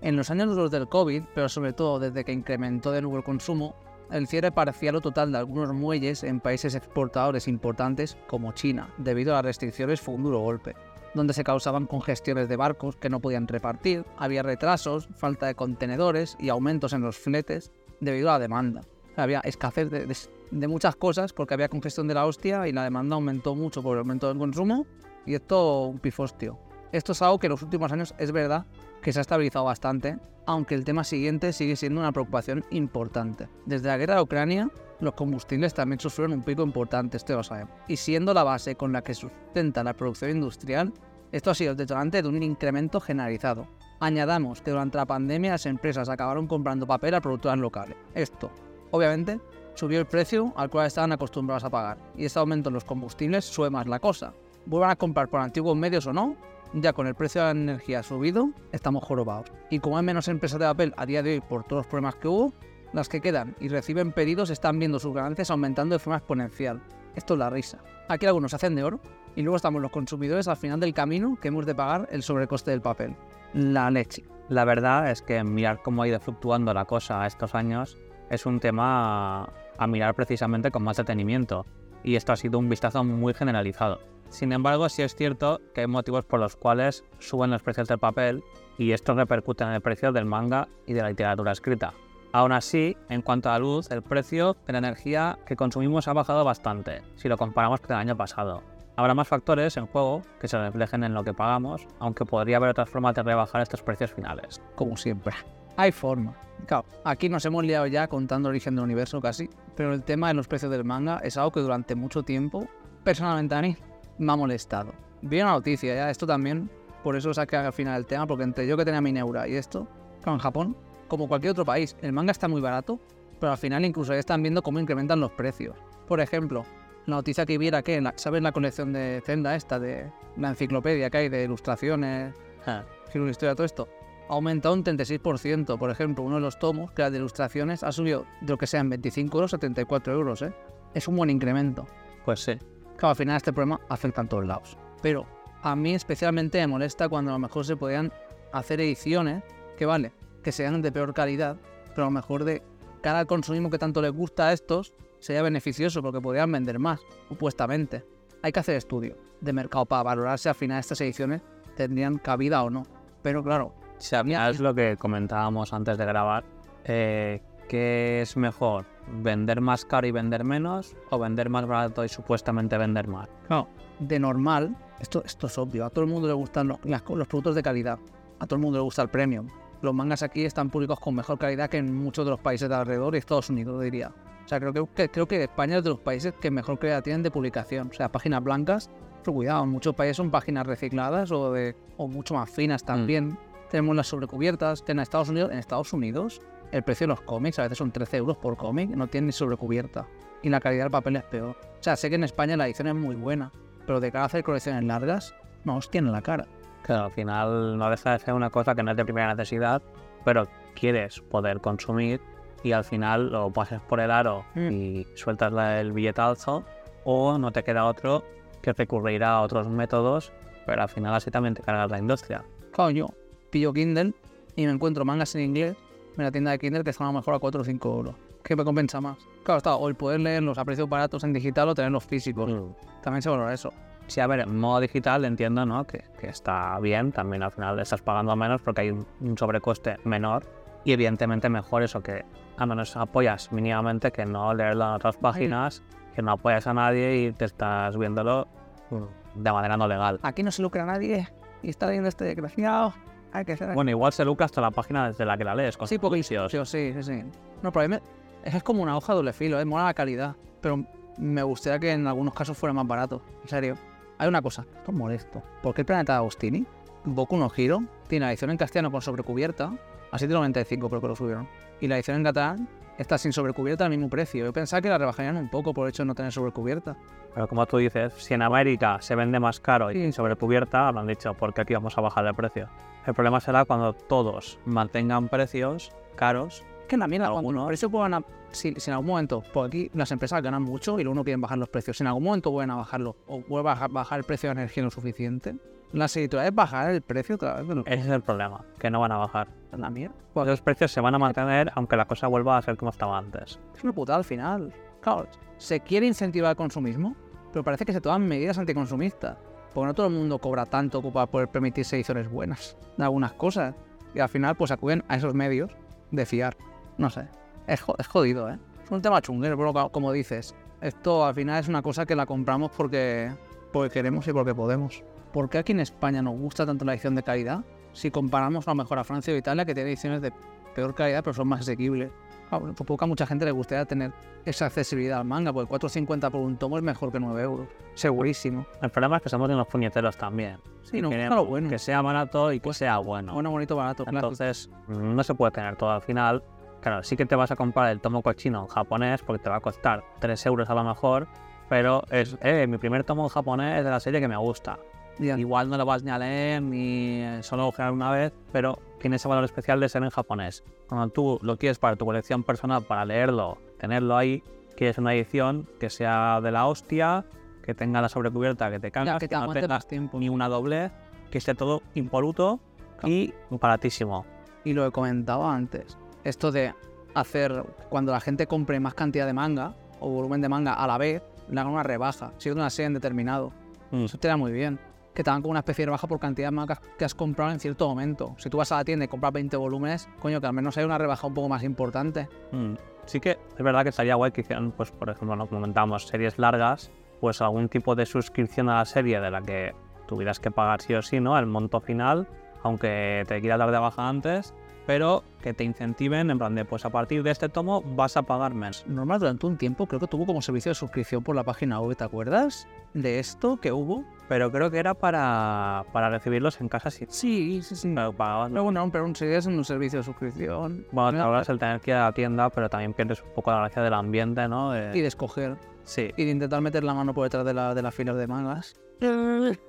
En los años duros del COVID, pero sobre todo desde que incrementó de nuevo el consumo, el cierre parcial o total de algunos muelles en países exportadores importantes como China, debido a las restricciones, fue un duro golpe, donde se causaban congestiones de barcos que no podían repartir, había retrasos, falta de contenedores y aumentos en los fletes debido a la demanda. Había escasez de, de- muchas cosas porque había congestión de la hostia y la demanda aumentó mucho por el aumento del consumo y esto un pifostio. Esto es algo que en los últimos años es verdad que se ha estabilizado bastante, aunque el tema siguiente sigue siendo una preocupación importante. Desde la guerra de Ucrania, los combustibles también sufrieron un pico importante, esto lo sabemos. Y siendo la base con la que sustenta la producción industrial, esto ha sido el detonante de un incremento generalizado. Añadamos que durante la pandemia las empresas acabaron comprando papel a productoras locales. Esto, obviamente, subió el precio al cual estaban acostumbrados a pagar, y este aumento en los combustibles sube más la cosa. Vuelvan a comprar por antiguos medios o no, ya con el precio de la energía subido, estamos jorobados. Y como hay menos empresas de papel a día de hoy por todos los problemas que hubo, las que quedan y reciben pedidos están viendo sus ganancias aumentando de forma exponencial. Esto es la risa. Aquí algunos hacen de oro y luego estamos los consumidores al final del camino que hemos de pagar el sobrecoste del papel. La leche. La verdad es que mirar cómo ha ido fluctuando la cosa estos años es un tema a mirar precisamente con más detenimiento, y esto ha sido un vistazo muy generalizado. Sin embargo, sí es cierto que hay motivos por los cuales suben los precios del papel y esto repercute en el precio del manga y de la literatura escrita. Aún así, en cuanto a la luz, el precio de la energía que consumimos ha bajado bastante, si lo comparamos con el año pasado. Habrá más factores en juego que se reflejen en lo que pagamos, aunque podría haber otras formas de rebajar estos precios finales. Como siempre. Hay forma. Claro, aquí nos hemos liado ya contando el origen del universo casi, pero el tema de los precios del manga es algo que durante mucho tiempo, personalmente a mí, me ha molestado. Vi una noticia ya, esto también, por eso saqué al final el tema, porque entre yo que tenía mi neura y esto, claro, en Japón, como cualquier otro país, el manga está muy barato, pero al final incluso ya están viendo cómo incrementan los precios. Por ejemplo, la noticia que viera que, ¿sabes la colección de Zenda esta, de la enciclopedia que hay de ilustraciones, giro historia, todo esto? Ha aumentado un 36%. Por ejemplo, uno de los tomos, que era de ilustraciones, ha subido de lo que sean 25 euros a 74 euros, ¿eh? Es un buen incremento. Pues sí. Claro, al final este problema afecta en todos lados. Pero a mí especialmente me molesta cuando a lo mejor se podían hacer ediciones que vale, que sean de peor calidad, pero a lo mejor de cara al consumismo que tanto les gusta a estos, sería beneficioso porque podrían vender más, supuestamente. Hay que hacer estudio de mercado para valorar si al final estas ediciones tendrían cabida o no. Pero claro, final es lo que comentábamos antes de grabar. Eh, ¿Qué es mejor? ¿Vender más caro y vender menos? ¿O vender más barato y supuestamente vender más? Claro, de normal, esto, esto es obvio, a todo el mundo le gustan los, las- los productos de calidad, a todo el mundo le gusta el premium. Los mangas aquí están publicados con mejor calidad que en muchos de los países de alrededor y Estados Unidos, diría. O sea, creo que, creo que España es de los países que mejor calidad tienen de publicación. O sea, páginas blancas, pero cuidado, en muchos países son páginas recicladas o, de, o mucho más finas también. Tenemos las sobrecubiertas, que en Estados Unidos, en Estados Unidos, el precio de los cómics a veces son 13 euros por cómic, no tienen ni sobrecubierta. Y la calidad del papel es peor. O sea, sé que en España la edición es muy buena, pero de cara a hacer colecciones largas, no os tiene la cara. Claro, al final no deja de ser una cosa que no es de primera necesidad, pero quieres poder consumir y al final lo pasas por el aro Mm. y sueltas la- el billetazo o no te queda otro que recurrir a otros métodos, pero al final así también te cargas la industria. Claro, yo pillo Kindle y me encuentro mangas en inglés en la tienda de Kindle que están a lo mejor a 4 o 5 euros. ¿Qué me compensa más? Claro, está, o el poder leerlos a precios baratos en digital o tenerlos físicos. También se valora eso. Sí, a ver, en modo digital entiendo ¿no? que, que está bien, también al final estás pagando menos porque hay un, un sobrecoste menor y evidentemente mejor eso que al menos apoyas mínimamente que no leerlo en otras páginas, que no apoyas a nadie y te estás viéndolo mm, de manera no legal. Aquí no se lucra nadie y está leyendo este desgraciado. Hay que ser... Bueno, igual se lucra hasta la página desde la que la lees, con sí, porque sí, sí, sí. No, pero es como una hoja de doble filo, es mola la calidad. Pero me gustaría que en algunos casos fuera más barato. En serio. Hay una cosa, esto es molesto. ¿Por qué el planeta de Agostini, Boku no Hero, tiene la edición en castellano con sobrecubierta, a 7,95 creo que lo subieron, y la edición en catalán está sin sobrecubierta al mismo precio? Yo pensaba que la rebajarían un poco por el hecho de no tener sobrecubierta. Pero como tú dices, si en América se vende más caro y Sí. sobrecubierta, habrán dicho, porque aquí vamos a bajar el precio. El problema será cuando todos mantengan precios caros que en la mierda, Algunos. precios puedan a- si, si en algún momento, por aquí las empresas ganan mucho y luego no quieren bajar los precios, si en algún momento vuelven a bajarlo o vuelven a bajar, bajar el precio de energía lo suficiente, las editoriales bajar el precio otra vez de los Ese es el problema, que no van a bajar. La mierda. Los precios se van a mantener aunque la cosa vuelva a ser como estaba antes. Es una putada al final. Claro, se quiere incentivar el consumismo, pero parece que se toman medidas anticonsumistas. Porque no todo el mundo cobra tanto para poder permitirse ediciones buenas de algunas cosas. Y al final, pues acuden a esos medios de fiar. No sé. Es, jo- es jodido, ¿eh? Es un tema chunguero, pero co- como dices. Esto al final es una cosa que la compramos porque, porque queremos y porque podemos. ¿Por qué aquí en España nos gusta tanto la edición de calidad? Si comparamos a lo mejor a Francia o Italia, que tienen ediciones de peor calidad, pero son más asequibles. Claro, supongo que a mucha gente le gustaría tener esa accesibilidad al manga, porque 4.50 por un tomo es mejor que 9 euros. Segurísimo. El problema es que somos unos puñeteros también. Sí, no, Queremos claro, bueno. Que sea barato y que sea bueno. Bueno, bonito, barato, claro. Entonces, no se puede tener todo al final. Claro, sí que te vas a comprar el tomo cochino en japonés porque te va a costar 3 euros a lo mejor, pero es, eh, mi primer tomo en japonés de la serie que me gusta. Igual no lo vas ni a leer ni solo ojear una vez, pero tiene ese valor especial de ser en japonés. Cuando tú lo quieres para tu colección personal, para leerlo, tenerlo ahí, quieres una edición que sea de la hostia, que tenga la sobrecubierta que te Ya, cagas, que te que no tiempo. ni una doblez, que esté todo impoluto y baratísimo. Y lo he comentado antes. Esto de hacer, cuando la gente compre más cantidad de manga o volumen de manga a la vez, le hagan una rebaja, si una serie en determinado. Mm. Eso te da muy bien. Que te hagan como una especie de rebaja por cantidad de mangas que has comprado en cierto momento. Si tú vas a la tienda y compras 20 volúmenes, coño, que al menos hay una rebaja un poco más importante. Mm. Sí que es verdad que estaría guay que hicieran, pues por ejemplo, no comentamos series largas, pues algún tipo de suscripción a la serie de la que tuvieras que pagar sí o sí, ¿no? El monto final, aunque te quieras dar de baja antes, pero que te incentiven en plan de, pues a partir de este tomo vas a pagar menos. Normal durante un tiempo creo que tuvo como servicio de suscripción por la página web, ¿te acuerdas? De esto que hubo. Pero creo que era para, para recibirlos en casa si Sí, sí, sí. pero pagabas. Pero bueno, pero un es un servicio de suscripción. Bueno, te ahorras el tener que ir a la tienda, pero también pierdes un poco la gracia del ambiente, ¿no? De- Y de escoger. Sí, Y de intentar meter la mano por detrás de la, de la fila de mangas. (laughs)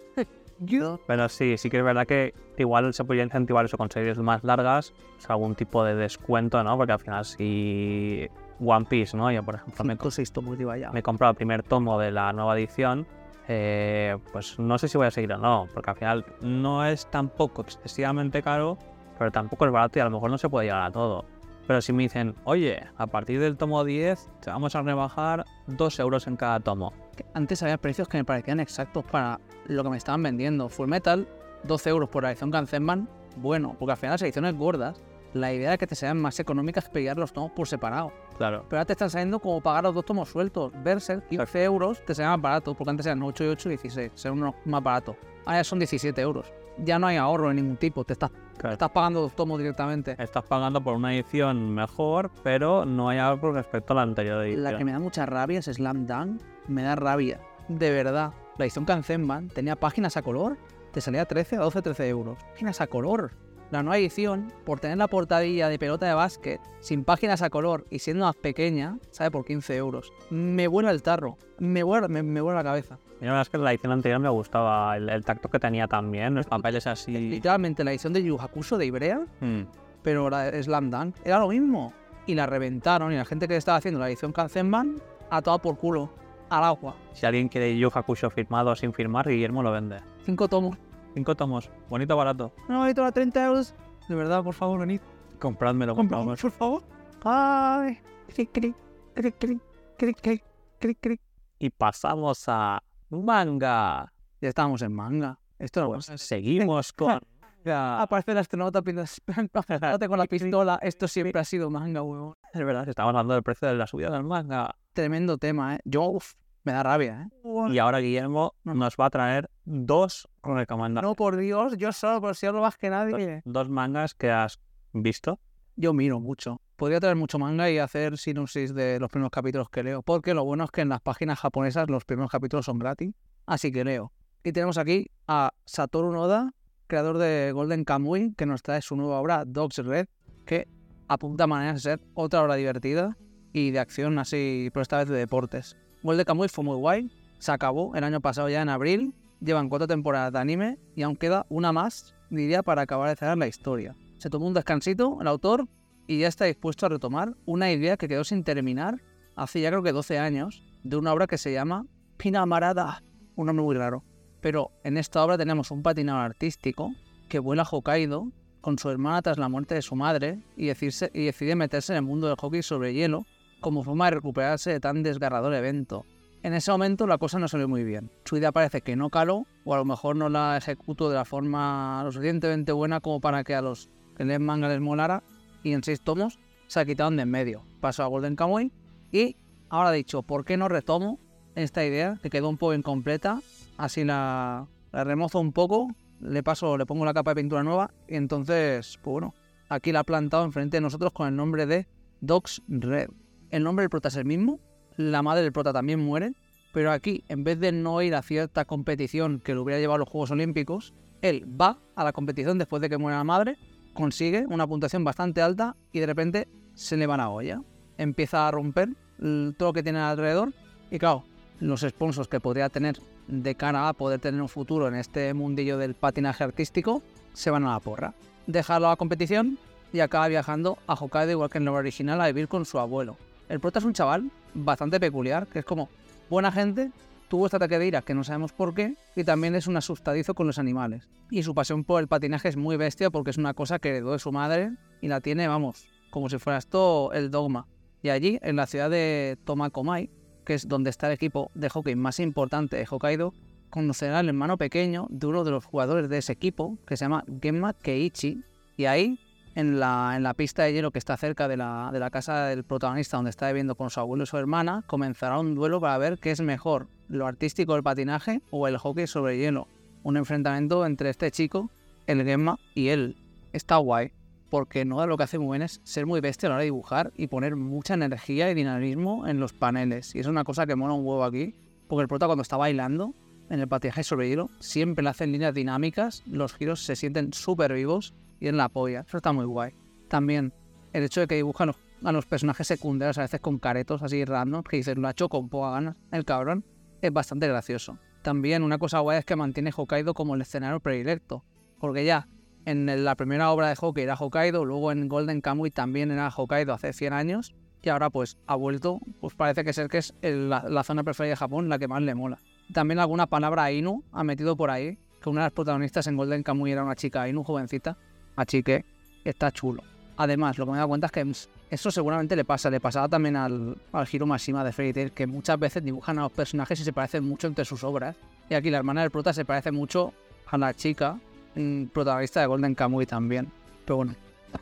Yo. pero sí, sí que es verdad que igual se podría incentivar eso con series más largas, o sea, algún tipo de descuento, ¿no? Porque al final si One Piece, ¿no? Yo, por ejemplo, me, de vaya. me he comprado el primer tomo de la nueva edición, eh, pues no sé si voy a seguir o no, porque al final no es tampoco excesivamente caro, pero tampoco es barato y a lo mejor no se puede llegar a todo. Pero si me dicen, oye, a partir del tomo 10 te vamos a rebajar 2 euros en cada tomo. Antes había precios que me parecían exactos para lo que me estaban vendiendo. Full Metal, 12 euros por la edición Kanzenban. Bueno, porque al final las ediciones gordas, la idea era que te sean más económicas pillar los tomos por separado. Claro. Pero ahora te están saliendo como pagar los dos tomos sueltos. Berserk, 15 euros, te sale más barato, porque antes eran 8 y 8 y 16, será uno más barato. Ahora son 17 euros. Ya no hay ahorro de ningún tipo, te estás, Claro. estás pagando dos tomos directamente. Estás pagando por una edición mejor, pero no hay algo con respecto a la anterior edición. La que me da mucha rabia es Slam Dunk. Me da rabia. De verdad. La edición Kanzenban tenía páginas a color. Te salía 13 a 12, 13 euros. Páginas a color. La nueva edición, por tener la portadilla de pelota de básquet, sin páginas a color y siendo más pequeña, sale por 15 euros. Me vuela el tarro. Me vuela, me, me vuela la cabeza. La verdad es que la edición anterior me gustaba el, el tacto que tenía también, los papeles así. Literalmente la edición de Yu Hakusho de Ibrea, Mm. pero la de Slam Dunk era lo mismo. Y la reventaron y la gente que estaba haciendo la edición Kanzenban, a todo por culo. Al agua. Si alguien quiere Yu Hakusho firmado sin firmar, Guillermo lo vende. Cinco tomos. Cinco tomos, bonito, barato. No, ahí a 30 euros. De verdad, por favor, venid. Comprádmelo, Compramos, por favor. Ay. Cric, cric, cric, cric, cric, cric, cric, cric. Y pasamos a manga. Ya estábamos en manga. Esto no Pues pasa. seguimos con. Aparece el astronauta con (laughs) la pistola. Esto siempre ha sido manga, huevón. Es verdad, estamos hablando del precio de la subida del manga. Tremendo tema, ¿eh? Yo, uff, me da rabia, ¿eh? Y ahora Guillermo No. nos va a traer dos recomendaciones. No, por Dios, yo solo, por si hablo más que nadie. Dos mangas que has visto. Yo miro mucho. Podría traer mucho manga y hacer sinopsis de los primeros capítulos que leo. Porque lo bueno es que en las páginas japonesas los primeros capítulos son gratis. Así que leo. Y tenemos aquí a Satoru Noda, creador de Golden Kamuy, que nos trae su nueva obra Dogs Red, que apunta a maneras de ser otra obra divertida y de acción así, pero esta vez de deportes. Golden Kamuy fue muy guay, se acabó el año pasado ya en abril, llevan cuatro temporadas de anime y aún queda una más, diría, para acabar de cerrar la historia. Se tomó un descansito el autor y ya está dispuesto a retomar una idea que quedó sin terminar hace ya creo que 12 años, de una obra que se llama Pina Marada, un nombre muy raro. Pero en esta obra tenemos un patinador artístico que vuela a Hokkaido con su hermana tras la muerte de su madre y decide meterse en el mundo del hockey sobre hielo como forma de recuperarse de tan desgarrador evento. En ese momento la cosa no salió muy bien. Su idea parece que no caló o a lo mejor no la ejecutó de la forma lo suficientemente buena como para que a los que leen manga les molara y en seis tomos se la quitaron de en medio. Pasó a Golden Kamuy y ahora dicho, ¿por qué no retomo esta idea que quedó un poco incompleta? Así la, remozo un poco, le paso, le pongo la capa de pintura nueva y entonces, pues bueno, aquí la ha plantado enfrente de nosotros con el nombre de Dogs Red. El nombre del prota es el mismo, la madre del prota también muere, pero aquí, en vez de no ir a cierta competición que lo hubiera llevado a los Juegos Olímpicos, él va a la competición después de que muera la madre, consigue una puntuación bastante alta y de repente se le va la olla. Empieza a romper todo lo que tiene alrededor y claro, los sponsors que podría tener de cara a poder tener un futuro en este mundillo del patinaje artístico se van a la porra. Deja la competición y acaba viajando a Hokkaido igual que en la original a vivir con su abuelo. El prota es un chaval bastante peculiar, que es como buena gente, tuvo este ataque de ira que no sabemos por qué y también es un asustadizo con los animales. Y su pasión por el patinaje es muy bestia porque es una cosa que heredó de su madre y la tiene, vamos, como si fuera esto el dogma. Y allí, en la ciudad de Tomakomai, que es donde está el equipo de hockey más importante de Hokkaido, conocerá al hermano pequeño de uno de los jugadores de ese equipo, que se llama Genma Keiichi, y ahí, en la, pista de hielo que está cerca de la, casa del protagonista, donde está viviendo con su abuelo y su hermana, comenzará un duelo para ver qué es mejor, lo artístico del patinaje o el hockey sobre hielo. Un enfrentamiento entre este chico, el Genma, y él. Está guay. porque Noda lo que hace muy bien es ser muy bestia a la hora de dibujar y poner mucha energía y dinamismo en los paneles. Y es una cosa que mola un huevo aquí, porque el prota cuando está bailando en el patinaje sobre hielo siempre le hacen líneas dinámicas, los giros se sienten súper vivos y en la polla. Eso está muy guay. También el hecho de que dibujan a los personajes secundarios a veces con caretos así random, que dices, lo ha hecho con poca ganas, el cabrón, es bastante gracioso. También una cosa guay es que mantiene Hokkaido como el escenario predilecto, porque ya en la primera obra de hockey era Hokkaido, luego en Golden Kamuy también era Hokkaido hace 100 años, y ahora pues ha vuelto, pues parece que ser que es el- la, la zona preferida de Japón, la que más le mola. También alguna palabra Ainu ha metido por ahí, que una de las protagonistas en Golden Kamuy era una chica Ainu jovencita, así que está chulo. Además, lo que me he dado cuenta es que eso seguramente le pasa, le pasaba también al, al Hiro Mashima de Fairy Tail, que muchas veces dibujan a los personajes y se parecen mucho entre sus obras. Y aquí la hermana del prota se parece mucho a la chica mm, protagonista de Golden Kamuy también. Pero bueno,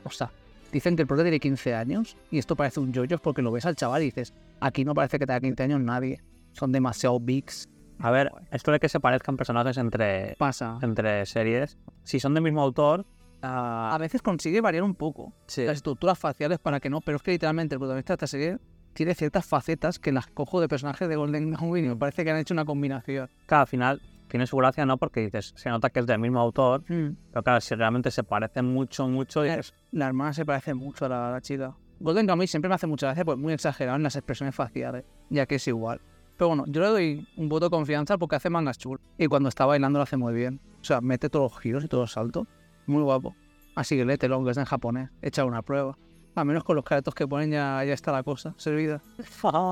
o sea, dicen que el prota tiene 15 años y esto parece un yoyos porque lo ves al chaval y dices, aquí no parece que tenga 15 años nadie. Son demasiado bigs. A ver, esto de que se parezcan personajes entre, Pasa. entre series, si son del mismo autor, A veces consigue variar un poco sí. las estructuras faciales para que no, pero es que literalmente el protagonista de esta serie tiene ciertas facetas que las cojo de personajes de Golden Kamuy y me parece que han hecho una combinación. Al final tiene su gracia, ¿no? Porque dices, se nota que es del mismo autor, pero claro, si realmente se parecen mucho, mucho, dices, La hermana se parece mucho a la, la chica. Golden Kamuy siempre me hace mucha gracia, pues muy exagerado en las expresiones faciales, ya que es igual. Pero bueno, yo le doy un voto de confianza porque hace mangas chulos. Y cuando está bailando lo hace muy bien. O sea, mete todos los giros y todos los saltos. Muy guapo. Así que léetelo, que es en japonés. Echa una prueba. A menos con los caretos que ponen ya, ya está la cosa servida.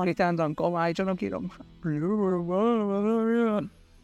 Cristian entró en coma y yo no quiero más.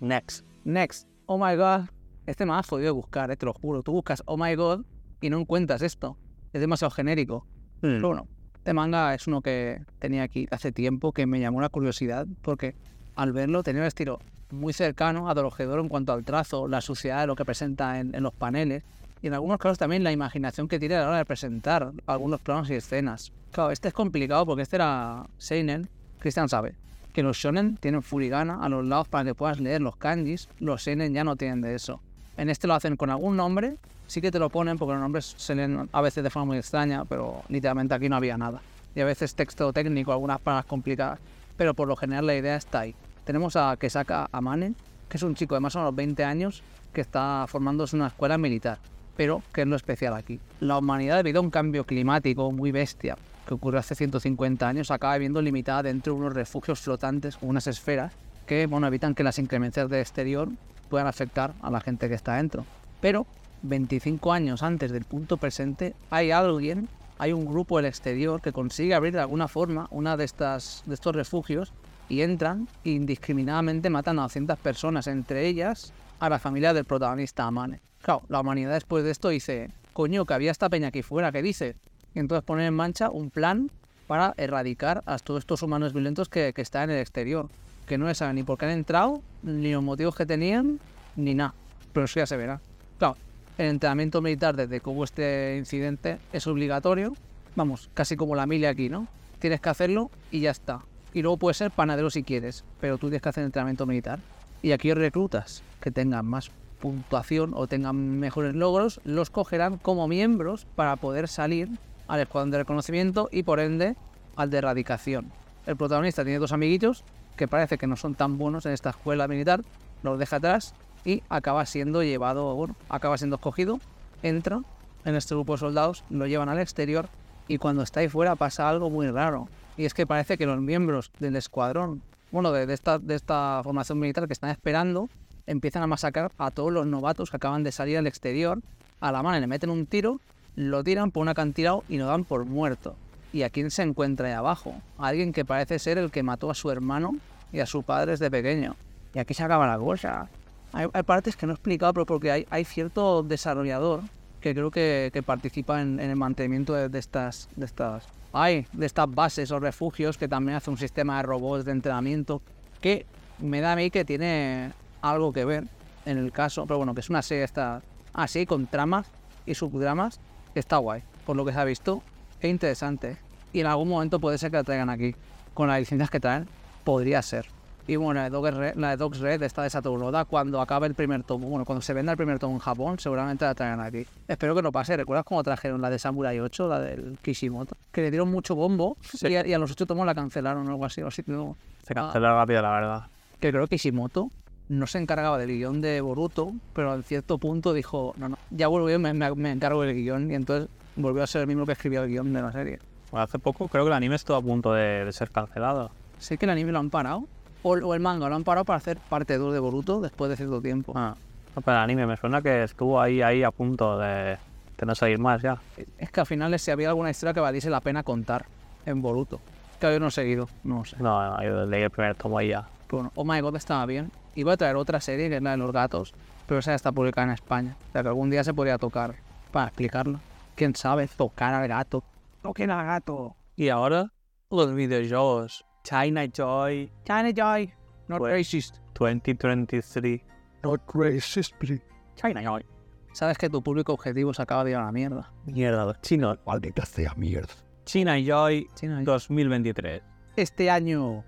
next. Next. Oh my god. Este me has podido buscar, eh, te lo juro. Tú buscas Oh my god y no encuentras esto. Es demasiado genérico. Hmm. Pero bueno, este manga es uno que tenía aquí hace tiempo que me llamó la curiosidad porque al verlo tenía un estilo muy cercano a en cuanto al trazo, la suciedad de lo que presenta en, en los paneles y en algunos casos también la imaginación que tiene a la hora de presentar algunos planos y escenas. Claro, este es complicado porque este era Seinen, Cristian sabe, que los shonen tienen furigana a los lados para que puedas leer los kanjis, los seinen ya no tienen de eso. En este lo hacen con algún nombre, sí que te lo ponen porque los nombres se leen a veces de forma muy extraña, pero literalmente aquí no había nada. Y a veces texto técnico, algunas palabras complicadas, pero por lo general la idea está ahí. Tenemos a Kesaka Amane, que es un chico de más o menos 20 años que está formándose en una escuela militar. Pero, ¿qué es lo especial aquí? La humanidad, debido a un cambio climático muy bestia que ocurrió hace 150 años, acaba viviendo limitada dentro de unos refugios flotantes, unas esferas, que bueno, evitan que las inclemencias del exterior puedan afectar a la gente que está dentro. Pero 25 años antes del punto presente, hay alguien, hay un grupo del exterior que consigue abrir de alguna forma una de, estas, de estos refugios y entran e indiscriminadamente matan a 200 personas, entre ellas a la familia del protagonista Amane. Claro, la humanidad después de esto dice, coño, que había esta peña aquí fuera, ¿qué dice? Y entonces ponen en marcha un plan para erradicar a todos estos humanos violentos que, que están en el exterior, que no se sabe ni por qué han entrado, ni los motivos que tenían, ni nada. Pero eso ya se verá. Claro, el entrenamiento militar desde que hubo este incidente es obligatorio, vamos, casi como la mili aquí, ¿no? Tienes que hacerlo y ya está. Y luego puedes ser panadero si quieres, pero tú tienes que hacer entrenamiento militar. Y aquí reclutas que tengan más puntuación o tengan mejores logros, los cogerán como miembros para poder salir al escuadrón de reconocimiento y por ende al de erradicación. El protagonista tiene dos amiguitos que parece que no son tan buenos en esta escuela militar, los deja atrás y acaba siendo llevado, bueno, acaba siendo escogido, entra en este grupo de soldados, lo llevan al exterior y cuando está ahí fuera pasa algo muy raro. Y es que parece que los miembros del escuadrón, bueno, de, de esta, de esta formación militar que están esperando, empiezan a masacrar a todos los novatos que acaban de salir al exterior. A la mano le meten un tiro, lo tiran por un acantilado y lo dan por muerto. ¿Y a quién se encuentra ahí abajo? Alguien que parece ser el que mató a su hermano y a su padre desde pequeño. Y aquí se acaba la cosa. Hay, hay partes que no he explicado, pero porque hay, hay cierto desarrollador que creo que, que participa en, en el mantenimiento de, de estas, de estas, ay, de estas bases o refugios, que también hace un sistema de robots de entrenamiento, que me da a mí que tiene algo que ver en el caso, pero bueno, que es una serie esta así, con tramas y subdramas, que está guay, por lo que se ha visto, es interesante. Y en algún momento puede ser que la traigan aquí. Con las licencias que traen, podría ser. Y bueno, la de Dogs Red, la de Dogs Red está de Satoru Noda cuando acabe el primer tomo. Bueno, cuando se venda el primer tomo en Japón, seguramente la traerán aquí. Espero que no pase. ¿Recuerdas cómo trajeron la de Samurai 8, la del Kishimoto? Que le dieron mucho bombo Sí. y, a, y a los 8 tomos la cancelaron o algo así. o así, no. Se canceló rápido, la verdad. Que creo que Kishimoto no se encargaba del guion de Boruto, pero en cierto punto dijo, no, no, ya vuelvo yo, me, me- me encargo del guion. Y entonces volvió a ser el mismo que escribió el guion de la serie. Bueno, hace poco creo que el anime estuvo a punto de, de ser cancelado. Sé que el anime lo han parado, o, o el manga lo han parado para hacer parte 2 de Boruto después de cierto tiempo. Ah, no, pero el anime me suena que estuvo ahí, ahí a punto de, de no salir más ya. Es que al final si había alguna historia que valiese la pena contar en Boruto. Que yo no he seguido, no sé. No, no, yo leí el primer tomo ahí ya. Bueno, Oh My God estaba bien. Iba a traer otra serie que es la de los gatos, pero esa ya está publicada en España. O sea que algún día se podría tocar para explicarlo. Quién sabe, tocar al gato. Toquen al gato. Y ahora, los videojuegos. China Joy China Joy, not racist. 2023. Not racist, please. China Joy. Sabes que tu público objetivo se acaba de ir a la mierda. Mierda, los chinos. Maldita sea mierda. China Joy China Joy. 2023. Este año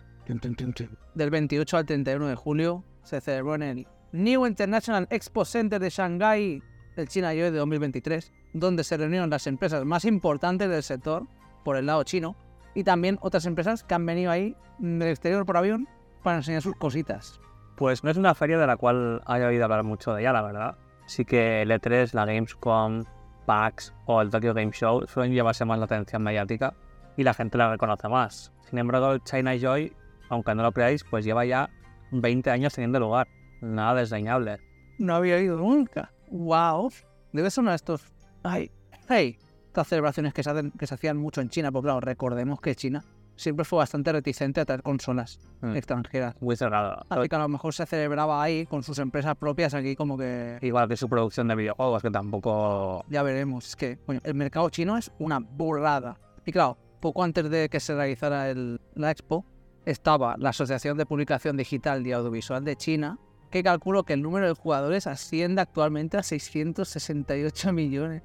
del 28 al 31 de julio se celebró en el New International Expo Center de Shanghái el China Joy de 2023, donde se reunieron las empresas más importantes del sector por el lado chino y también otras empresas que han venido ahí del exterior por avión para enseñar sus cositas. Pues no es una feria de la cual haya oído hablar mucho de ella, la verdad. Sí que el E3, la Gamescom, PAX o el Tokyo Game Show suelen llevarse más la atención mediática y la gente la reconoce más. Sin embargo, el China Joy, aunque no lo creáis, pues lleva ya 20 años teniendo lugar. Nada desdeñable. No había ido nunca. ¡Wow! Debe ser uno de estos. ¡Ay! ¡Hey! Estas celebraciones que se, hacen- que se hacían mucho en China, porque claro, recordemos que China siempre fue bastante reticente a traer consolas Mm. extranjeras. Muy cerrado. Así que a lo mejor se celebraba ahí con sus empresas propias aquí como que Igual que su producción de videojuegos, que tampoco... ya veremos. Es que coño, el mercado chino es una burrada. Y claro, poco antes de que se realizara el- la expo, estaba la Asociación de Publicación Digital y Audiovisual de China, que calculó que el número de jugadores asciende actualmente a 668 millones.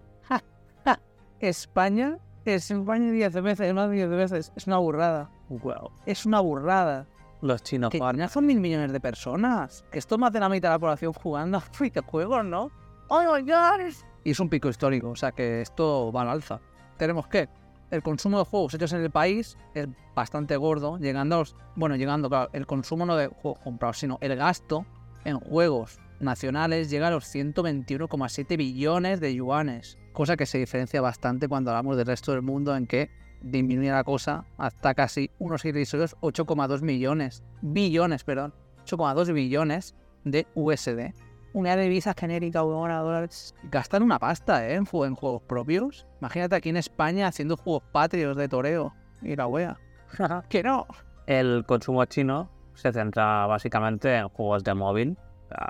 España es España 10 veces, más de 10 veces. Es una burrada. Wow. Es una burrada. Los chinos Que son mil millones de personas. Que esto es más de la mitad de la población jugando (laughs) a videojuegos, ¿no? ¡Oh, my God! Y es un pico histórico, o sea que esto va al alza. Tenemos que el consumo de juegos hechos en el país es bastante gordo, llegando a los... Bueno, llegando, claro, el consumo no de juegos comprados, sino el gasto en juegos nacionales llega a los 121,7 billones de yuanes, cosa que se diferencia bastante cuando hablamos del resto del mundo en que disminuye la cosa hasta casi unos irrisorios 8,2 millones, billones, perdón, 8,2 billones de USD. De divisa genérica, ahora dólares. Gastan una pasta, ¿eh? En, en juegos propios. Imagínate aquí en España haciendo juegos patrios de toreo. Y la wea. (laughs) que no. El consumo chino se centra básicamente en juegos de móvil,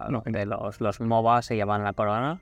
No, donde los, los MOBA se llevan la corona,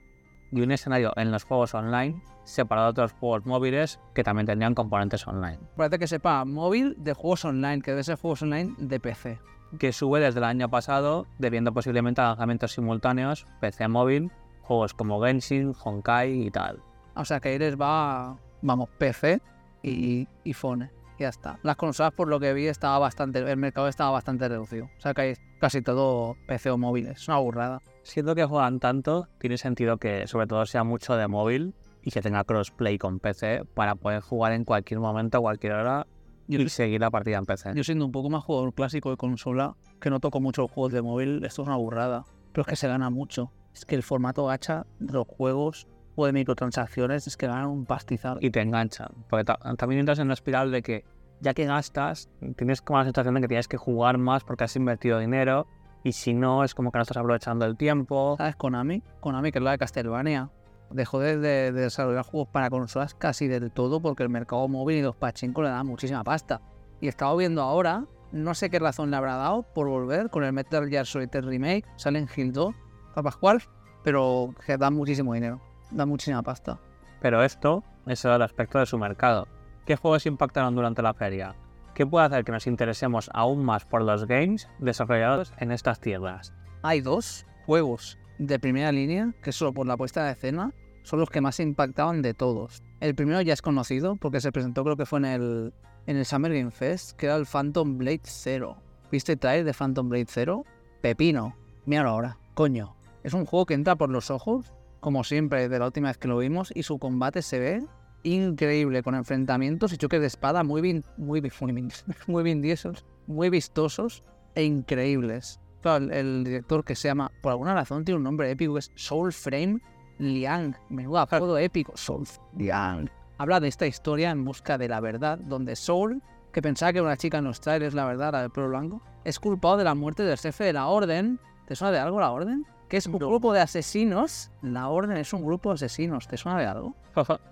y un escenario en los juegos online separado de otros juegos móviles que también tendrían componentes online, Parece que sepa móvil de juegos online, que debe ser juegos online de PC. que sube desde el año pasado, debiendo posiblemente a lanzamientos simultáneos, PC móvil, juegos como Genshin, Honkai y tal. O sea que ahí les va, vamos, PC y, y phone. Ya está. Las consolas, por lo que vi, estaba bastante, el mercado estaba bastante reducido. O sea que hay casi todo PC o móviles. Es una burrada. Siendo que juegan tanto, tiene sentido que sobre todo sea mucho de móvil y que tenga crossplay con PC para poder jugar en cualquier momento, a cualquier hora y seguir la partida en PC. Yo siendo un poco más jugador clásico de consola, que no toco mucho los juegos de móvil, esto es una burrada. Pero es que se gana mucho. Es que el formato gacha de los juegos o de microtransacciones es que ganan un pastizal. y te enganchan. Porque ta- también entras en la espiral de que ya que gastas, tienes como la sensación de que tienes que jugar más porque has invertido dinero y si no es como que no estás aprovechando el tiempo. ¿Sabes? Konami, Konami, que es la de Castlevania, dejó de, de- de desarrollar juegos para consolas casi del todo porque el mercado móvil y los pachinko le dan muchísima pasta. Y he estado viendo ahora, no sé qué razón le habrá dado por volver con el Metal Gear Solid Remake, Silent Hill 2, para Pascual, pero que dan muchísimo dinero, dan muchísima pasta. Pero esto es el aspecto de su mercado. ¿Qué juegos impactaron durante la feria? ¿Qué puede hacer que nos interesemos aún más por los games desarrollados en estas tierras? Hay dos juegos de primera línea que solo por la puesta de escena son los que más impactaban de todos. El primero ya es conocido porque se presentó creo que fue en el, en el Summer Game Fest, que era el Phantom Blade Zero. ¿Viste el trailer de Phantom Blade 0? Pepino. Míralo ahora. Coño. Es un juego que entra por los ojos, como siempre, de la última vez que lo vimos, y su combate se ve increíble, con enfrentamientos y choques de espada muy bien, muy, bien- muy, bien- (laughs) muy muy vistosos e increíbles. Claro, el, el director que se llama, por alguna razón tiene un nombre épico, que es Soul Frame Liang. Menudo apodo épico. Soul Liang. Habla de esta historia en busca de la verdad, donde Soul, que pensaba que era una chica en los trailers, la verdad, la del pelo blanco, es culpado de la muerte del jefe de la Orden. ¿Te suena de algo la Orden? Que es un No. grupo de asesinos. La Orden es un grupo de asesinos. ¿Te suena de algo?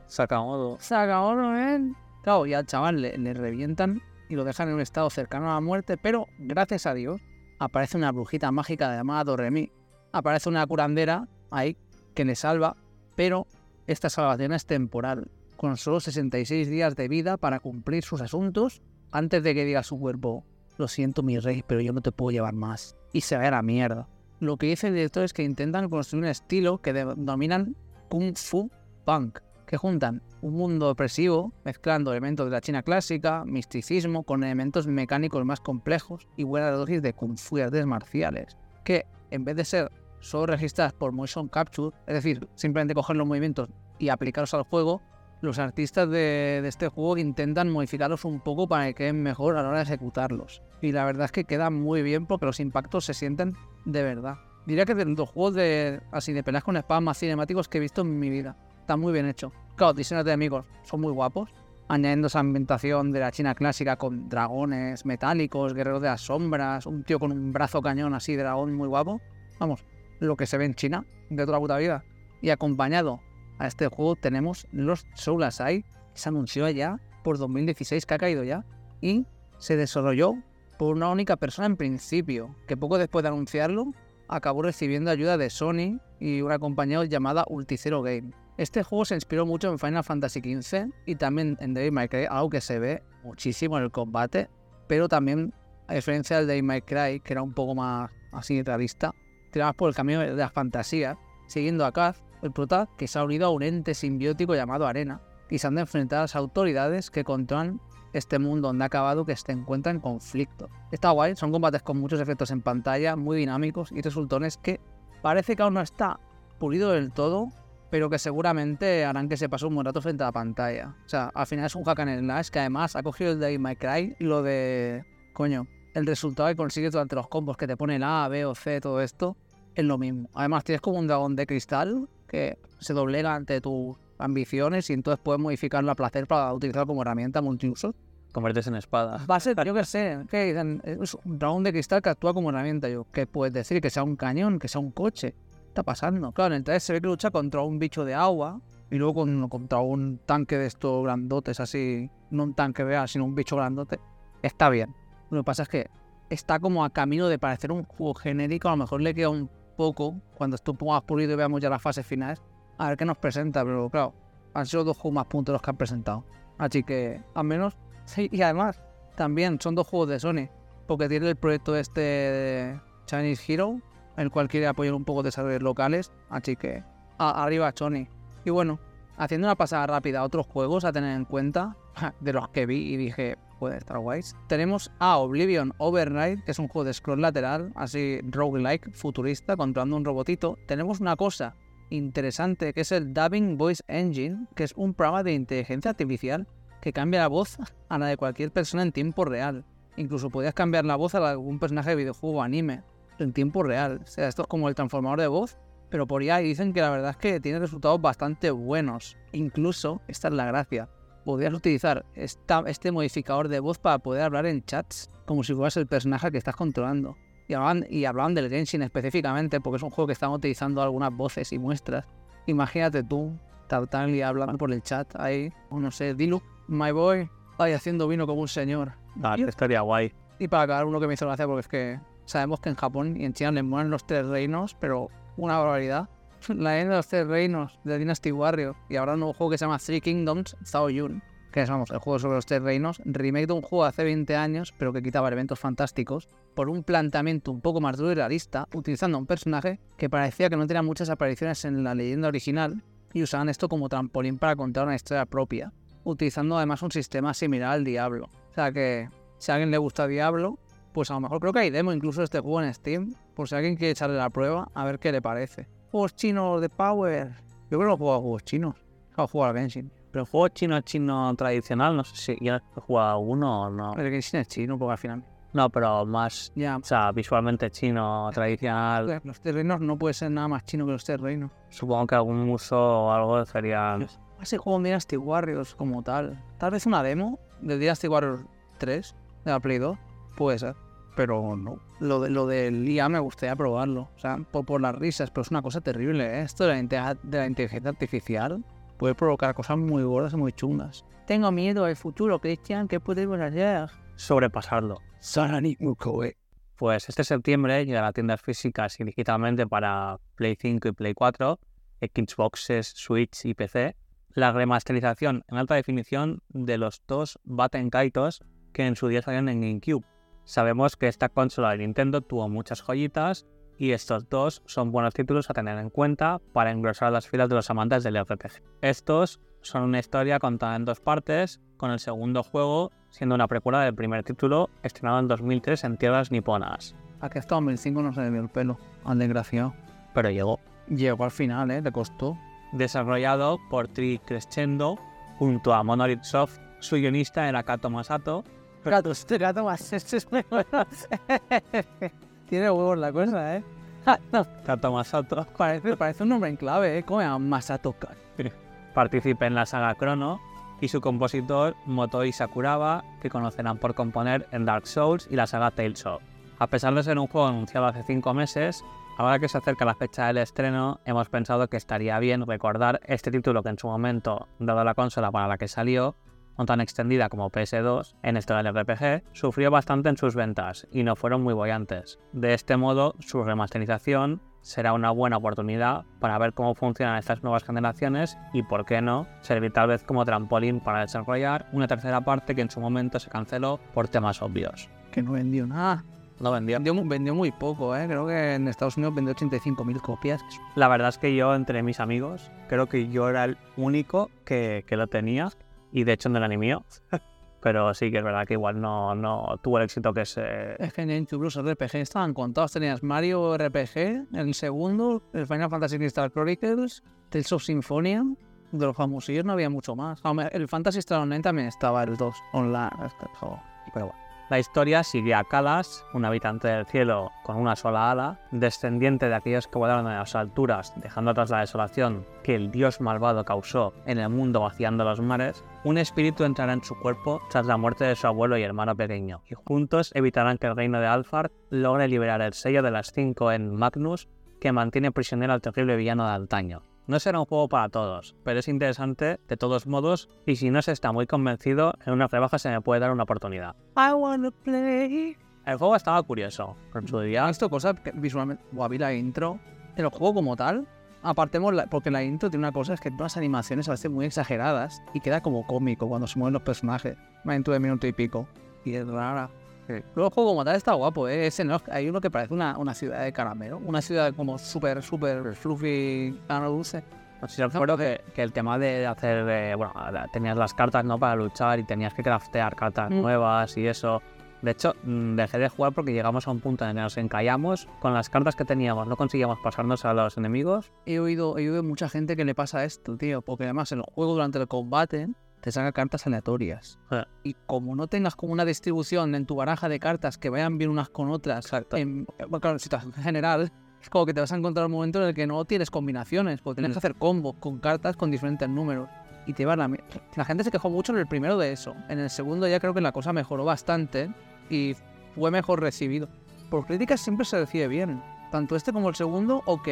Sakamoto. Sakamoto, ¿eh? Claro, y al chaval le, le revientan y lo dejan en un estado cercano a la muerte, pero gracias a Dios aparece una brujita mágica llamada Doremi. Aparece una curandera ahí que le salva, pero esta salvación es temporal, con solo 66 días de vida para cumplir sus asuntos antes de que diga su cuerpo, lo siento mi rey, pero yo no te puedo llevar más. Y se vaya a la mierda. Lo que dice el director es que intentan construir un estilo que denominan Kung Fu Punk, que juntan un mundo opresivo, mezclando elementos de la China clásica, misticismo, con elementos mecánicos más complejos y buena dosis de kung fu y artes marciales, que en vez de ser solo registradas por motion capture, es decir, simplemente coger los movimientos y aplicarlos al juego, los artistas de, de este juego intentan modificarlos un poco para que queden mejor a la hora de ejecutarlos. Y la verdad es que queda muy bien porque los impactos se sienten de verdad. Diría que de los juegos de así de peleas con espadas más cinemáticos que he visto en mi vida. Está muy bien hecho. Claro, diseños de enemigos son muy guapos. Añadiendo esa ambientación de la China clásica con dragones metálicos, guerreros de las sombras, un tío con un brazo cañón así, dragón muy guapo. Vamos, lo que se ve en China de toda la puta vida. Y acompañado a este juego tenemos los Soul Asai, que se anunció ya por 2016, que ha caído ya, y se desarrolló por una única persona en principio, que poco después de anunciarlo acabó recibiendo ayuda de Sony y una compañía llamada Ulticero Game. Este juego se inspiró mucho en Final Fantasy XV y también en Devil May Cry, algo que se ve muchísimo en el combate, pero también, a diferencia del Devil May Cry, que era un poco más así realista, tirabas por el camino de la fantasía, siguiendo a Kaz, el prota, que se ha unido a un ente simbiótico llamado Arena, y se han de enfrentar a las autoridades que controlan este mundo donde ha acabado que se encuentra en conflicto. Está guay, son combates con muchos efectos en pantalla, muy dinámicos y resultones que parece que aún no está pulido del todo, pero que seguramente harán que se pase un buen rato frente a la pantalla. O sea, al final es un hack and slash que además ha cogido el de My Cry y lo de... Coño, el resultado que consigues durante los combos que te pone el A, B o C, todo esto, es lo mismo. Además tienes como un dragón de cristal que se doblega ante tus ambiciones y entonces puedes modificarlo a placer para utilizarlo como herramienta multiuso. Convertes en espada. Va a ser, yo qué (laughs) sé, que es un dragón de cristal que actúa como herramienta. Yo, ¿qué puedes decir? Que sea un cañón, que sea un coche. ¿Qué está pasando? Claro, en el 3 se ve que lucha contra un bicho de agua y luego con- contra un tanque de estos grandotes, así, no un tanque real, sino un bicho grandote. Está bien. Lo que pasa es que está como a camino de parecer un juego genérico. A lo mejor le queda un poco cuando esté un poco más pulido y veamos ya las fases finales. A ver qué nos presenta, pero claro, han sido dos juegos más punteros que han presentado. Así que, al menos, sí, y además, también son dos juegos de Sony, porque tiene el proyecto este de Chinese Hero, el cual quiere apoyar un poco desarrollos locales, así que arriba Sony. Y bueno, haciendo una pasada rápida a otros juegos a tener en cuenta, (laughs) de los que vi y dije, puede estar guays. Tenemos a Oblivion Override, que es un juego de scroll lateral, así roguelike, futurista, controlando un robotito. Tenemos una cosa interesante que es el Dubbing Voice Engine, que es un programa de inteligencia artificial que cambia la voz a la de cualquier persona en tiempo real. Incluso podías cambiar la voz a la de algún personaje de videojuego anime en tiempo real. O sea, esto es como el transformador de voz, pero por IA dicen que la verdad es que tiene resultados bastante buenos. Incluso, esta es la gracia, podrías utilizar esta- este modificador de voz para poder hablar en chats, como si fueras el personaje que estás controlando. Y hablaban, y hablaban del Genshin específicamente, porque es un juego que están utilizando algunas voces y muestras. Imagínate tú, Tartaglia hablando por el chat ahí, o no sé, Dilu, my boy, ahí haciendo vino como un señor. Ah, estaría guay. Y para acabar, uno que me hizo gracia, porque es que sabemos que en Japón y en China les mueren los tres reinos, pero una barbaridad. (laughs) La leyenda de los tres reinos de Dynasty Warrior. Y habrá un nuevo juego que se llama Three Kingdoms Zhao Yun, que es, vamos, el juego sobre los tres reinos, remake de un juego de hace 20 años, pero que quitaba elementos fantásticos, por un planteamiento un poco más duro y realista, utilizando a un personaje que parecía que no tenía muchas apariciones en la leyenda original, y usaban esto como trampolín para contar una historia propia, utilizando además un sistema similar al Diablo. O sea que, si a alguien le gusta Diablo, pues a lo mejor creo que hay demo incluso de este juego en Steam, por si alguien quiere echarle la prueba, a ver qué le parece. Juegos chinos de Power. Yo creo que no juego a juegos chinos. He jugado al Genshin. Pero el juego chino chino tradicional, no sé si ya he jugado uno o no. El Genshin es chino, porque al final. No, pero más, Ya. o sea, visualmente chino tradicional. Los tres reinos no puede ser nada más chino que los tres reinos. Supongo que algún uso o algo sería. Ese juego de Dynasty Warriors como tal. Tal vez una demo de Dynasty Warriors 3 de la Play 2. Puede ser. Pero no. Lo, de, lo del IA me gustaría probarlo. O sea, por, por las risas, pero es una cosa terrible, ¿eh? Esto de la, de la inteligencia artificial puede provocar cosas muy gordas y muy chungas. Tengo miedo al futuro, Christian. ¿Qué podemos hacer? sobrepasarlo. Sarani Mukoe. Pues este septiembre llegará a tiendas físicas y digitalmente para Play 5 y Play 4, Xboxes, Switch y PC, la remasterización en alta definición de los dos Batten Kaitos que en su día salieron en GameCube. Sabemos que esta consola de Nintendo tuvo muchas joyitas y estos dos son buenos títulos a tener en cuenta para engrosar las filas de los amantes del RPG. Estos son una historia contada en dos partes, con el segundo juego siendo una precuela del primer título estrenado en 2003 en tierras niponas. A que hasta 2005 no se le vio el pelo. Al desgraciado. Pero llegó. Llegó al final, ¿eh? Le costó. Desarrollado por Tri Crescendo junto a Monolith Soft, su guionista era Kato Masato. Gato, este gato Tiene huevos la cosa, ¿eh? Kato Masato Parece, parece un nombre en clave, ¿eh? ¿Cómo se llama? Masato Ka- participa en la saga Chrono y su compositor Motoi Sakuraba, que conocerán por componer en Dark Souls y la saga Tales of. A pesar de ser un juego anunciado hace 5 meses, ahora que se acerca la fecha del estreno, hemos pensado que estaría bien recordar este título que en su momento, dado la consola para la que salió, no tan extendida como PS2 en esto del RPG, sufrió bastante en sus ventas y no fueron muy bollantes. De este modo, su remasterización será una buena oportunidad para ver cómo funcionan estas nuevas generaciones y, por qué no, servir tal vez como trampolín para desarrollar una tercera parte que en su momento se canceló por temas obvios. Que no vendió nada. No vendió. Vendió, mu- vendió muy poco, ¿eh? Creo que en Estados Unidos vendió 85.000 copias. La verdad es que yo, entre mis amigos, creo que yo era el único que, que lo tenía y de hecho no era ni mío. (laughs) Pero sí que es verdad que igual no, no tuvo el éxito que se... Es que en los RPG estaban contados. Tenías Mario RPG, el segundo, el Final Fantasy Crystal Chronicles, Tales of Symphonia. De los famosillos no había mucho más. El Fantasy Star Online también estaba el 2 online. Pero bueno. La historia sigue a Kalas, un habitante del cielo con una sola ala, descendiente de aquellos que volaron a las alturas, dejando atrás la desolación que el dios malvado causó en el mundo vaciando los mares. Un espíritu entrará en su cuerpo tras la muerte de su abuelo y hermano pequeño, y juntos evitarán que el reino de Alfard logre liberar el sello de las cinco en Magnus que mantiene prisionero al terrible villano de antaño. No será un juego para todos, pero es interesante de todos modos y si no se está muy convencido, en una rebaja se me puede dar una oportunidad. I wanna play. El juego estaba curioso, en su día. Esto cosa que visualmente. Buah, vi la intro. El juego como tal. Apartemos la- porque la intro tiene una cosa, es que tiene unas animaciones a veces muy exageradas y queda como cómico cuando se mueven los personajes. Una intro de minuto y pico. Y es rara. Luego el juego como tal está guapo, ¿eh? Ese, ¿no? Hay uno que parece una, una ciudad de caramelo. Una ciudad como súper, súper fluffy, caramelo dulce. No sé si recuerdo que, que el tema de hacer, eh, bueno, tenías las cartas no para luchar y tenías que craftear cartas Mm. nuevas y eso. De hecho, mm, dejé de jugar porque llegamos a un punto en el que nos encallamos con las cartas que teníamos, no conseguíamos pasarnos a los enemigos. He oído, he oído mucha gente que le pasa esto, tío. Porque además en el juego durante el combate te saca cartas aleatorias. Ah. Y como no tengas como una distribución en tu baraja de cartas que vayan bien unas con otras, Exacto. en, bueno, claro, en situación general, es como que te vas a encontrar un momento en el que no tienes combinaciones, porque tienes que hacer combos con cartas con diferentes números. Y te va la La gente se quejó mucho en el primero de eso. En el segundo ya creo que la cosa mejoró bastante y fue mejor recibido. Por críticas siempre se recibe bien. Tanto este como el segundo, ok.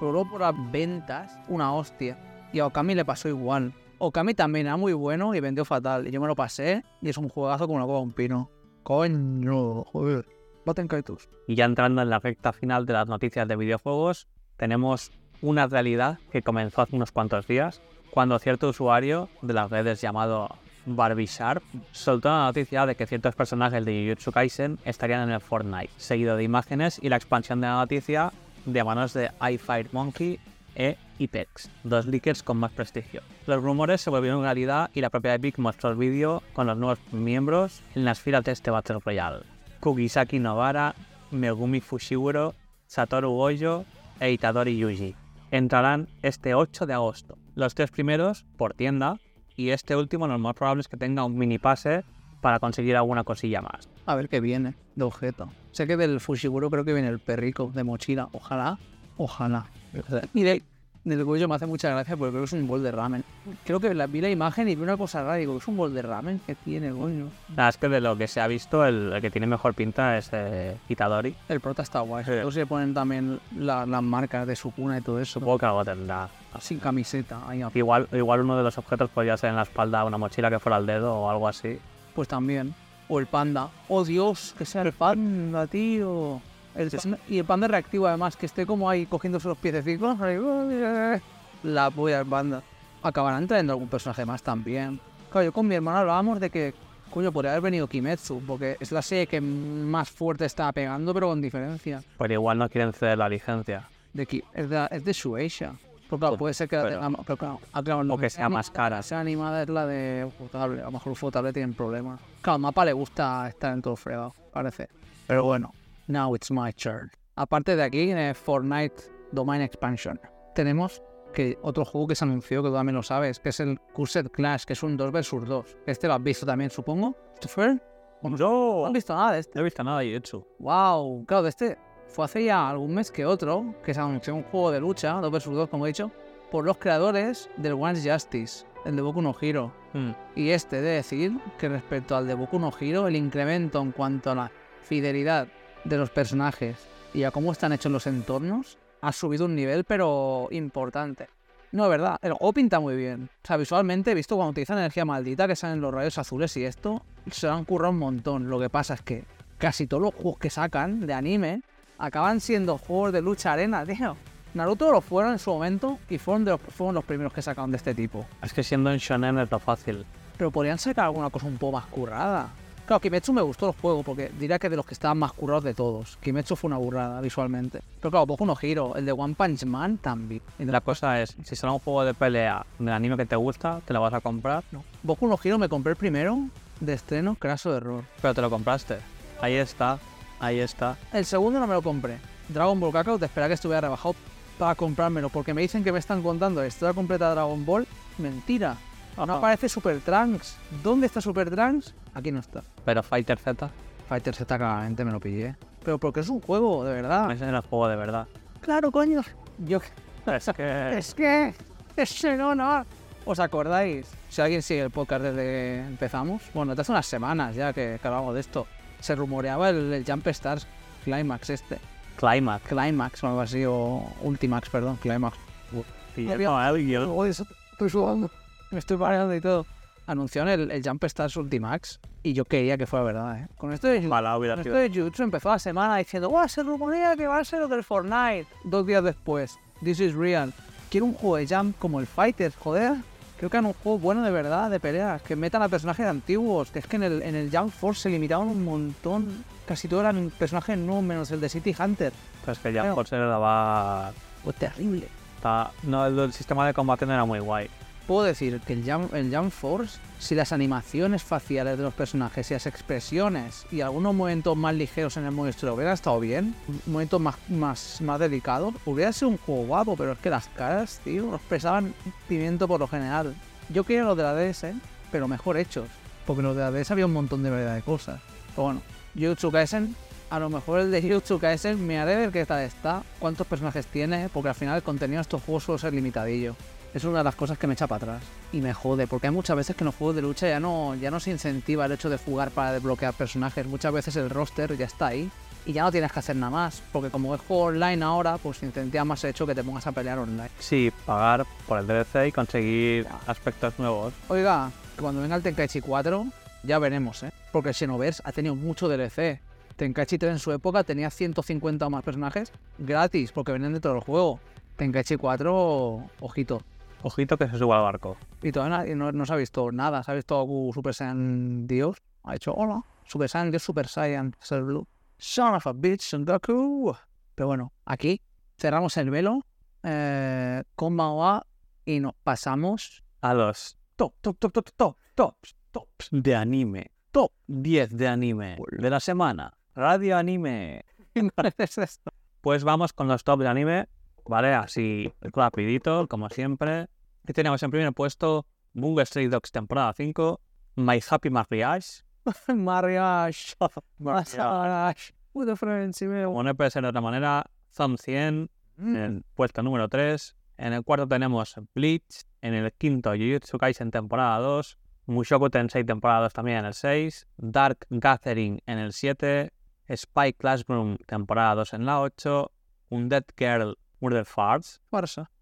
Pero luego por las ventas, una hostia. Y a Okami le pasó igual. Okami también era muy bueno y vendió fatal. Y yo me lo pasé y es un juegazo como una copa un pino. Coño, joder. Baten Kaitos. Y ya entrando en la recta final de las noticias de videojuegos, tenemos una realidad que comenzó hace unos cuantos días, cuando cierto usuario de las redes llamado Barbie Sharp soltó la noticia de que ciertos personajes de Jujutsu Kaisen estarían en el Fortnite, seguido de imágenes y la expansión de la noticia de manos de iFire Monkey e Ipex, dos leakers con más prestigio. Los rumores se volvieron realidad y la propia Epic mostró el vídeo con los nuevos miembros en las filas de este Battle Royale. Kugisaki Nobara, Megumi Fushiguro, Satoru Gojo e Itadori Yuji. Entrarán este 8 de agosto. Los tres primeros por tienda y este último lo más probable es que tenga un mini pase para conseguir alguna cosilla más. A ver qué viene de objeto. Sé que del Fushiguro creo que viene el perrico de mochila. Ojalá, ojalá. Y de, del Goyo me hace mucha gracia porque creo que es un bol de ramen. Creo que la, vi la imagen y vi una cosa rara. Digo, es un bol de ramen que tiene el Goyo. Nada, es que de lo que se ha visto, el, el que tiene mejor pinta es eh, Itadori. El prota está guay. Sí. Luego se le ponen también la- las marcas de su cuna y todo eso. Supongo que algo tendrá. Sin camiseta. Ahí Igual, igual uno de los objetos podría ser en la espalda una mochila que fuera al dedo o algo así. Pues también. O el panda. Oh Dios, que sea el panda, tío. El Y el panda reactivo además, que esté como ahí cogiéndose los piececitos. La polla del panda. Acabarán trayendo algún personaje más también. Claro, yo con mi hermano hablábamos de que, coño, podría haber venido Kimetsu, porque es la serie que más fuerte está pegando, pero con diferencia. Pero igual no quieren ceder la licencia. De Ki- es, de, es de Shueisha. Pero claro, puede ser que la pero- tenga- pero claro, ah, claro, lo O que sea más cara. La sea animada es la de Ufotable. A lo mejor Ufotable tienen problemas. Claro, al mapa le gusta estar en todo fregado, parece. Pero bueno, now it's my turn. Aparte de aquí, eh, Fortnite Domain Expansion. Tenemos que otro juego que se anunció, que tú también lo sabes, que es el Cursed Clash, que es un 2 vs 2. Este lo has visto también, supongo. ¿Christopher? ¿No No, has visto nada de este? no he visto nada de Yetsu. Wow, claro, de este fue hace ya algún mes que otro, que se anunció un juego de lucha, 2 vs 2, como he dicho, por los creadores del One's Justice, el de Boku no Hero. Hmm. Y este, de decir que respecto al de Boku no Hero, el incremento en cuanto a la fidelidad de los personajes y a cómo están hechos los entornos, ha subido un nivel, pero importante. No, es verdad, el juego pinta muy bien. O sea, visualmente, he visto cuando utilizan energía maldita, que salen los rayos azules y esto, se lo han currado un montón. Lo que pasa es que casi todos los juegos que sacan de anime acaban siendo juegos de lucha arena, tío. Naruto lo fueron en su momento y fueron, de los, fueron los primeros que sacaron de este tipo. Es que siendo en Shonen es lo fácil. Pero podrían sacar alguna cosa un poco más currada. Claro, Kimetsu me gustó el juego porque diría que de los que estaban más currados de todos. Kimetsu fue una burrada visualmente. Pero claro, Boku no Hero, el de One Punch Man también. Y La cosa es, si sale un juego de pelea del anime que te gusta, te lo vas a comprar, Boku no Hero me compré el primero de estreno, craso error. pero te lo compraste. Ahí está, ahí está. El segundo no me lo compré. Dragon Ball Kakarot, te esperaba que estuviera rebajado para comprármelo porque me dicen que me están contando la historia completa de Dragon Ball. Mentira. No aparece Super Trunks. ¿Dónde está Super Trunks? Aquí no está. Pero Fighter Z, Fighter Z claramente me lo pillé. Pero porque es un juego, de verdad. ese era el juego de verdad. Claro, coño. Yo Es que... Es que. (laughs) Es no, no. ¿Os acordáis? Si alguien sigue el podcast desde que empezamos, bueno, hace unas semanas ya que, que hablamos de esto, se rumoreaba el, el Jump Stars Climax este. Climax. Climax o algo así, o Ultimax, perdón, Climax. Y Había- no, eso- estoy sudando. Me estoy mareando y todo. Anunciaron el, el Jump Stars Ultimax y yo quería que fuera verdad, ¿eh? Con esto de Jutsu empezó la semana diciendo, ¡Wow! Se rumorea que va a ser lo del Fortnite. Dos días después, This is real. Quiero un juego de Jump como el Fighters, joder. Creo que hagan un juego bueno de verdad, de peleas, que metan a personajes antiguos, que es que en el, en el Jump Force se limitaban un montón. Casi todos eran personajes nuevos, menos el de City Hunter. Pero es que por ser la va... Fue terrible. está- No, el, el sistema de combate no era muy guay. Puedo decir que el Jump, Force, si las animaciones faciales de los personajes y las expresiones y algunos momentos más ligeros en el historia hubieran estado bien, momentos más, más, más delicados, hubiera sido un juego guapo, pero es que las caras, tío, expresaban pimiento por lo general. Yo quería los de la DS, pero mejor hechos, porque los de la DS había un montón de variedad de cosas. Pero bueno, Jujutsu Kaisen, a lo mejor el de Jujutsu Kaisen me haré ver qué tal está, cuántos personajes tiene, porque al final el contenido de estos juegos suele ser limitadillo. Es una de las cosas que me echa para atrás y me jode, porque hay muchas veces que en los juegos de lucha ya no, ya no se incentiva el hecho de jugar para desbloquear personajes. Muchas veces el roster ya está ahí y ya no tienes que hacer nada más, porque como es juego online ahora, pues incentiva más el hecho que te pongas a pelear online. Sí, pagar por el DLC y conseguir aspectos nuevos. Oiga, cuando venga el Tenkaichi 4, ya veremos, ¿eh? Porque Xenoverse ha tenido mucho DLC. Tenkaichi 3 en su época tenía 150 o más personajes gratis, porque venían dentro del juego. Tenkaichi 4, ojito. Ojito que se suba al barco. Y todavía no, no se ha visto nada. Se ha visto Goku Super Saiyan Dios. Ha dicho hola. Super Saiyan Dios, Super Saiyan, Cell Blue. Son of a bitch, Son Goku. Pero bueno, aquí cerramos el velo. Eh, con Maoa y nos pasamos A los top, top, top, top, top, tops, tops de anime. Top 10 de anime de la semana. Radio Anime. (laughs) Pues vamos con los top de anime, ¿vale? Así rapidito, como siempre. Aquí tenemos en primer puesto Bungo Stray Dogs temporada 5, My Happy Marriage, Mariage. Mariage. With a friend, si me... como no puede ser de otra manera, Thumb 100, en el puesto número 3. En el cuarto tenemos Bleach, en el quinto Jujutsu Kaisen temporada 2, Mushoku Tensei temporada 2 también en el 6, Dark Gathering en el 7, Spy Classroom temporada 2 en la 8, Undead Girl Murder Farts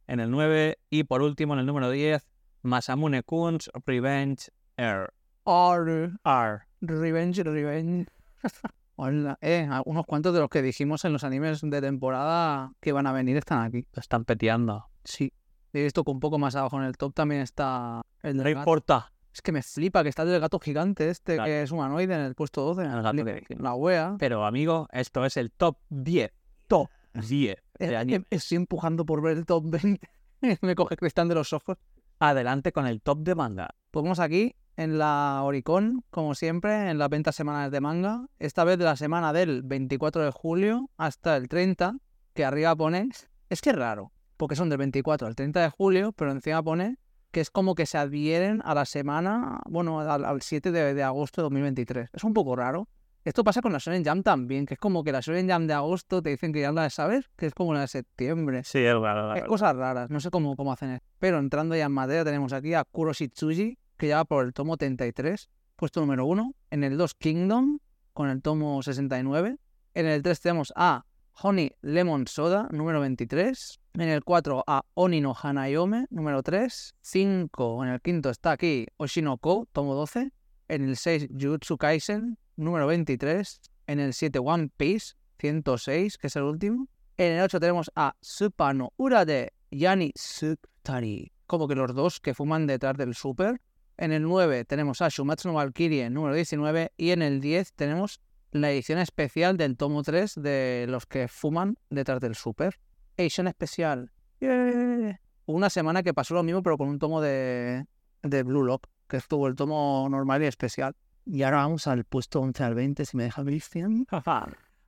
en el 9 y por último en el número 10, Masamune Kun's Revenge Air. Ar. R. Revenge, Revenge. (laughs) Hola. Eh, unos cuantos de los que dijimos en los animes de temporada que van a venir están aquí. Están peteando. Sí. He visto que un poco más abajo en el top también está el No del gato. importa. Es que me flipa que está el del gato gigante este, Claro. que es humanoide en el puesto 12. El gato que. La wea. Pero amigo, esto es el top 10. Top (laughs) 10 eh, Estoy empujando por ver el top 20. (laughs) me coge cristal de los ojos. Adelante con el top de manga. Vamos aquí en la Oricon, como siempre, en las ventas semanales de manga. Esta vez de la semana del 24 de julio hasta el 30, que arriba pone... Es que es raro, porque son del 24 al 30 de julio, pero encima pone que es como que se adhieren a la semana, bueno, al, al 7 de, de agosto de 2023. Es un poco raro. Esto pasa con la Shonen Jam también, que es como que la Shonen Jam de agosto te dicen que ya la de saber, que es como la de septiembre. Sí, es raro. Es verdad. cosas raras, no sé cómo, cómo hacen eso. Pero entrando ya en materia, tenemos aquí a Kuroshitsuji, que ya va por el tomo 33, puesto número 1. En el 2, Kingdom, con el tomo 69. En el 3 tenemos a Honey Lemon Soda, número 23. En el 4 a Oni no Hanayome, número 3. 5, en el quinto está aquí Oshinoko, tomo 12. En el 6, Jujutsu Kaisen, número 23. En el 7, One Piece, 106, que es el último. En el 8 tenemos a Supano Urade Yani Sutari, como que los dos que fuman detrás del super. En el 9 tenemos a Shumatsu no Valkyrie número 19 y en el 10 tenemos la edición especial del tomo 3 de los que fuman detrás del super. Edición especial. ¡Yeah! Una semana que pasó lo mismo pero con un tomo de, de Blue Lock, que estuvo el tomo normal y especial. Y ahora vamos al puesto 11 al 20, si me deja Cristian. (laughs)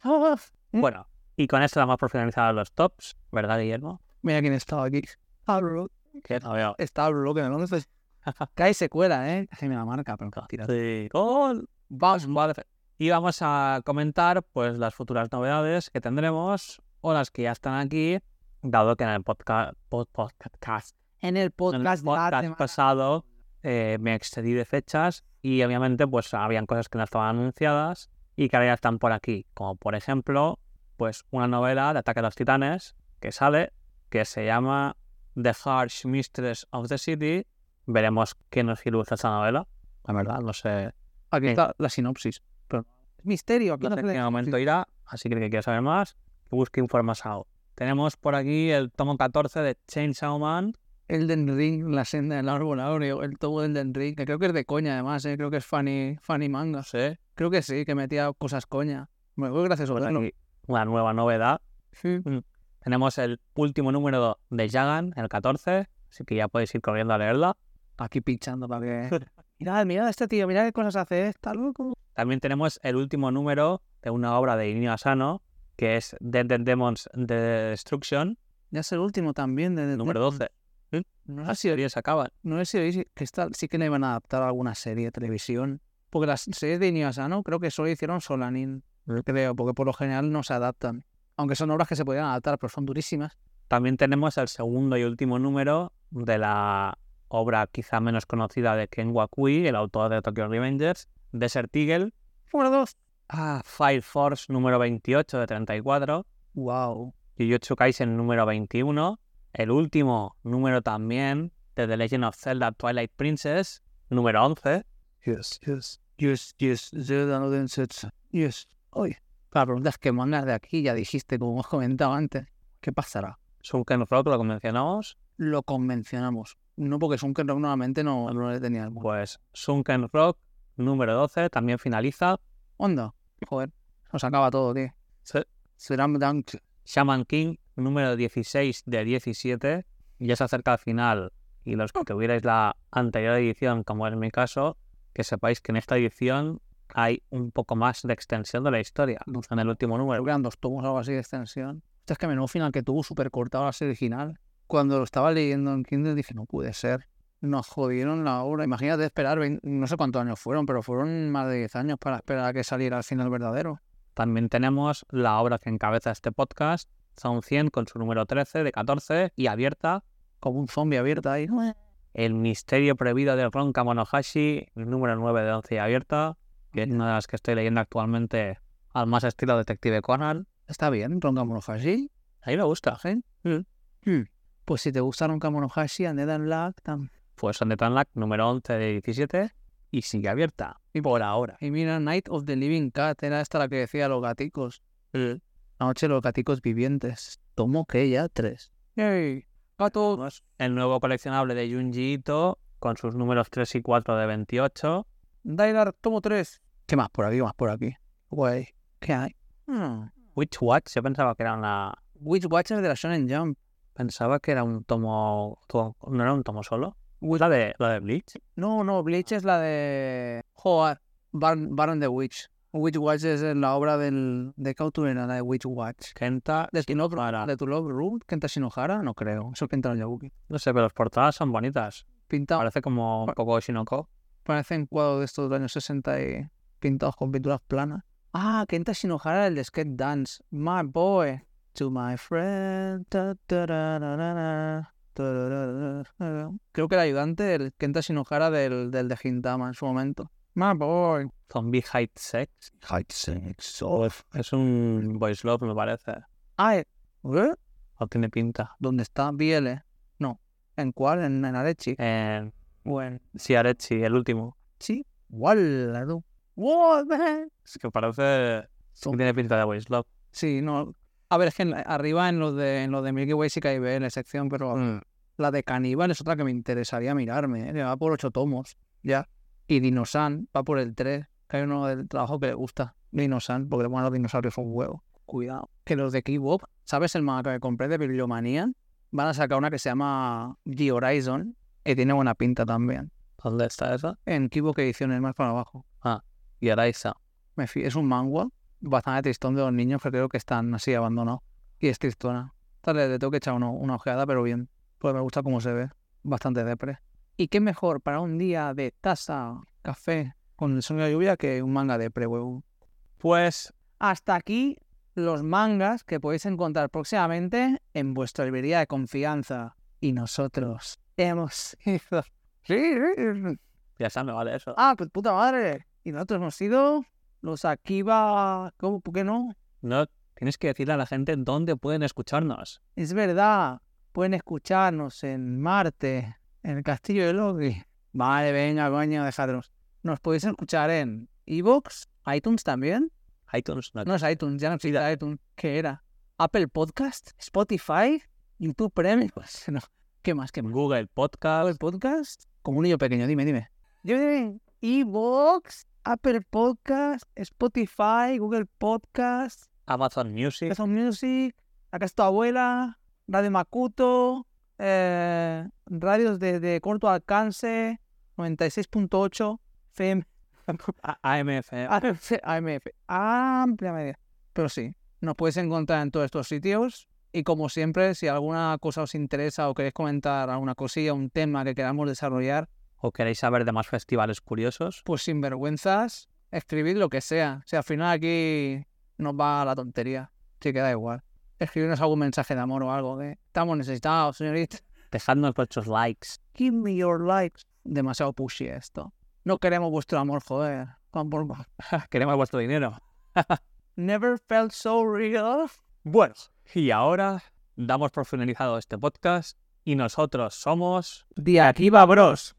Ah, bueno, y con esto damos por finalizados los tops, ¿verdad, Guillermo? Mira quién estaba aquí. Lock. Que no veo. Está Lock, que no lo sé. (laughs) Cae secuela, ¿eh? Me la marca, pero tira. Sí. Gol. Vamos, vale. Y vamos a comentar pues las futuras novedades que tendremos o las que ya están aquí, dado que en el podcast, podcast, En el en el podcast, podcast pasado eh, me excedí de fechas y obviamente pues habían cosas que no estaban anunciadas y que ahora ya están por aquí, como por ejemplo pues una novela de Ataque a los Titanes que sale, que se llama The Harsh Mistress of the City. Veremos qué nos ilustra esta novela. La verdad, no sé Aquí Sí. está la sinopsis. Pero... Misterio, aquí no sé en qué momento irá, así que el que quiera saber más, que busque información. Tenemos por aquí el tomo 14 de Chainsaw Man. Elden Ring, la senda del árbol áureo, el tomo de Elden Ring, que creo que es de coña además, ¿eh? creo que es funny, funny manga. Sé, Creo que sí, que metía cosas coña. Me fue gracioso pues verlo. una nueva novedad. Sí. Tenemos el último número de Jagan, el 14, así que ya podéis ir corriendo a leerla. Aquí pinchando para que... (laughs) mirad, mirad a este tío, mirad qué cosas hace, está loco. También tenemos el último número de una obra de Inio Asano, que es Dead Demons The Destruction, Ya es el último también de... de- número 12. No sé si series acaban. No sé si oís que esta, sí que le iban a adaptar a alguna serie de televisión. Porque las series de Inio Asano creo que solo hicieron Solanin, creo, porque por lo general no se adaptan. Aunque son obras que se podían adaptar, pero son durísimas. También tenemos el segundo y último número de la obra quizá menos conocida de Ken Wakui, el autor de Tokyo Revengers, Desert Eagle, Número 2. ah, Fire Force número 28 de 34, Wow. Jujutsu Kaisen número 21, el último número también de The Legend of Zelda Twilight Princess, número 11, Yes, yes. Yes, yes. Zelda no Densetsu. Yes. Oye. La pregunta es que mangas de aquí, ya dijiste, como hemos comentado antes. ¿Qué pasará? Sunken Rock lo que mencionamos, Lo convencionamos. No porque Sunken Rock normalmente no, no le tenía mundo. pues Sunken Rock número 12 también finaliza, Onda. Joder. Nos acaba todo, tío. Sí. Slam Dunk. Shaman King número 16 de 17, ya se acerca al final y los que tuvierais la anterior edición, como es mi caso, que sepáis que en esta edición hay un poco más de extensión de la historia en el último número. Eran dos tomos algo así de extensión. Este es que menudo final que tuvo súper cortado la serie original. Cuando lo estaba leyendo en Kindle dije, no puede ser. Nos jodieron la obra. Imagínate esperar, no sé cuántos años fueron, pero fueron más de 10 años para esperar a que saliera el final verdadero. También tenemos la obra que encabeza este podcast, Sound 100 con su número 13 de 14 y abierta, Como un zombie abierto ahí. El misterio prohibido de Ron Kamonohashi, número 9 de 11 y abierta, que es una de las que estoy leyendo actualmente al más estilo Detective Conan. Está bien, Ronka Monohashi. A mí me gusta. ¿sí? Hmm. Pues si te gusta Ronka Monohashi, and Dead Luck, tam- Pues de Tanlac, número 11 de 17 y sigue abierta. Y por ahora. Y mira, Night of the Living Cat, era esta la que decía los gaticos. La noche de los gaticos vivientes. Tomo que ya tres. ¡Yay! Gatos. El nuevo coleccionable de Junji Ito con sus números 3 y 4 de 28. Dailar, tomo tres. ¿Qué más por aquí? ¿Qué más por aquí? Guay. ¿Qué hay? Hmm. Witch Watch, yo pensaba que era una. Witch Watcher de la Shonen Jump. Pensaba que era un tomo. to- No era un tomo solo. La de, la de Bleach. No, no, Bleach es la de. Joder, Baron, Baron the Witch. Witch Watch es la obra del, de Kauturena, la de Witch Watch. Kenta. ¿De tu Love, Shinohara. de tu Love Room? ¿Kenta Shinohara? No creo. Eso pinta el Yabuki. No sé, pero las portadas son bonitas. Pinta, Parece como un poco Shinoko. parecen cuadros de estos de años 60 y pintados con pinturas planas. Ah, Kenta Shinohara, el de Skate Dance. My boy. To my friend. Creo que el ayudante del Kenta Shinohara del, del de Hintama en su momento. My boy. Zombie High Sex. Height sex off. Es un voice love, me parece. Ah, ¿eh? No tiene pinta. ¿Dónde está Biele? No. ¿En cuál? ¿En, en Arechi? En Bueno. Siarechi, el último. Sí. Wala, tú. What? Es que parece. Sí que tiene pinta de voice love. Sí, no. A ver, es que en arriba en los de, en los de Milky Way sí que hay BL sección, pero la de Caníbal es otra que me interesaría mirarme. ¿eh? Va por ocho tomos, ya. Y Dinosan va por el 3, que hay uno del trabajo que le gusta. Dinosan, porque le ponen los dinosaurios un huevo. Cuidado. Que los de Keybob, ¿sabes el manga que compré de Bibliomanía? Van a sacar una que se llama The Horizon y tiene buena pinta también. ¿Dónde está esa? En Keybob Ediciones, más para abajo. Y Araisa. Me es un manga bastante tristón de los niños que creo que están así abandonados. Y es tristona. Tal vez le tengo que echar uno- una ojeada, pero bien. Pues me gusta cómo se ve. Bastante depre. Y qué mejor para un día de taza, café, con el sonido de lluvia que un manga depre, huevo. Pues Hasta aquí los mangas que podéis encontrar próximamente en vuestra librería de confianza. Y nosotros hemos ido... (laughs) Sí, sí. ya me vale eso. Ah, pues puta madre. Y nosotros hemos sido los Akiba... ¿Cómo? ¿Por qué no? No, tienes que decirle a la gente dónde pueden escucharnos. Es verdad. Pueden escucharnos en Marte, en el castillo de Loki. Vale, venga, coño, dejadnos. Nos podéis escuchar en Evox, iTunes también. iTunes no. No es iTunes, ya no existe iTunes. ¿Qué era? Apple Podcast, Spotify, YouTube Premium. (laughs) Pues, no. ¿Qué más? ¿Qué más? Google Podcast. Apple Podcast. Como un niño pequeño, dime, dime. Dime, dime. Evox, Apple Podcast, Spotify, Google Podcast, Amazon Music. Amazon Music, acá es tu abuela, Radio Makuto, eh, radios de, de corto alcance, 96.8, FM, AMF. AMF, AMF, amplia media. Pero sí, nos puedes encontrar en todos estos sitios. Y como siempre, si alguna cosa os interesa o queréis comentar alguna cosilla, un tema que queramos desarrollar, ¿O queréis saber de más festivales curiosos? pues sin vergüenzas, escribid lo que sea. Si al final aquí nos va la tontería, sí que da igual. Escribirnos algún mensaje de amor o algo, que estamos necesitados, señorita. Dejadnos vuestros likes. Give me your likes. Demasiado pushy esto. No queremos vuestro amor, joder. (laughs) Queremos vuestro dinero. (laughs) Never felt so real. Bueno, y ahora damos por finalizado este podcast y nosotros somos De Akiba Bros.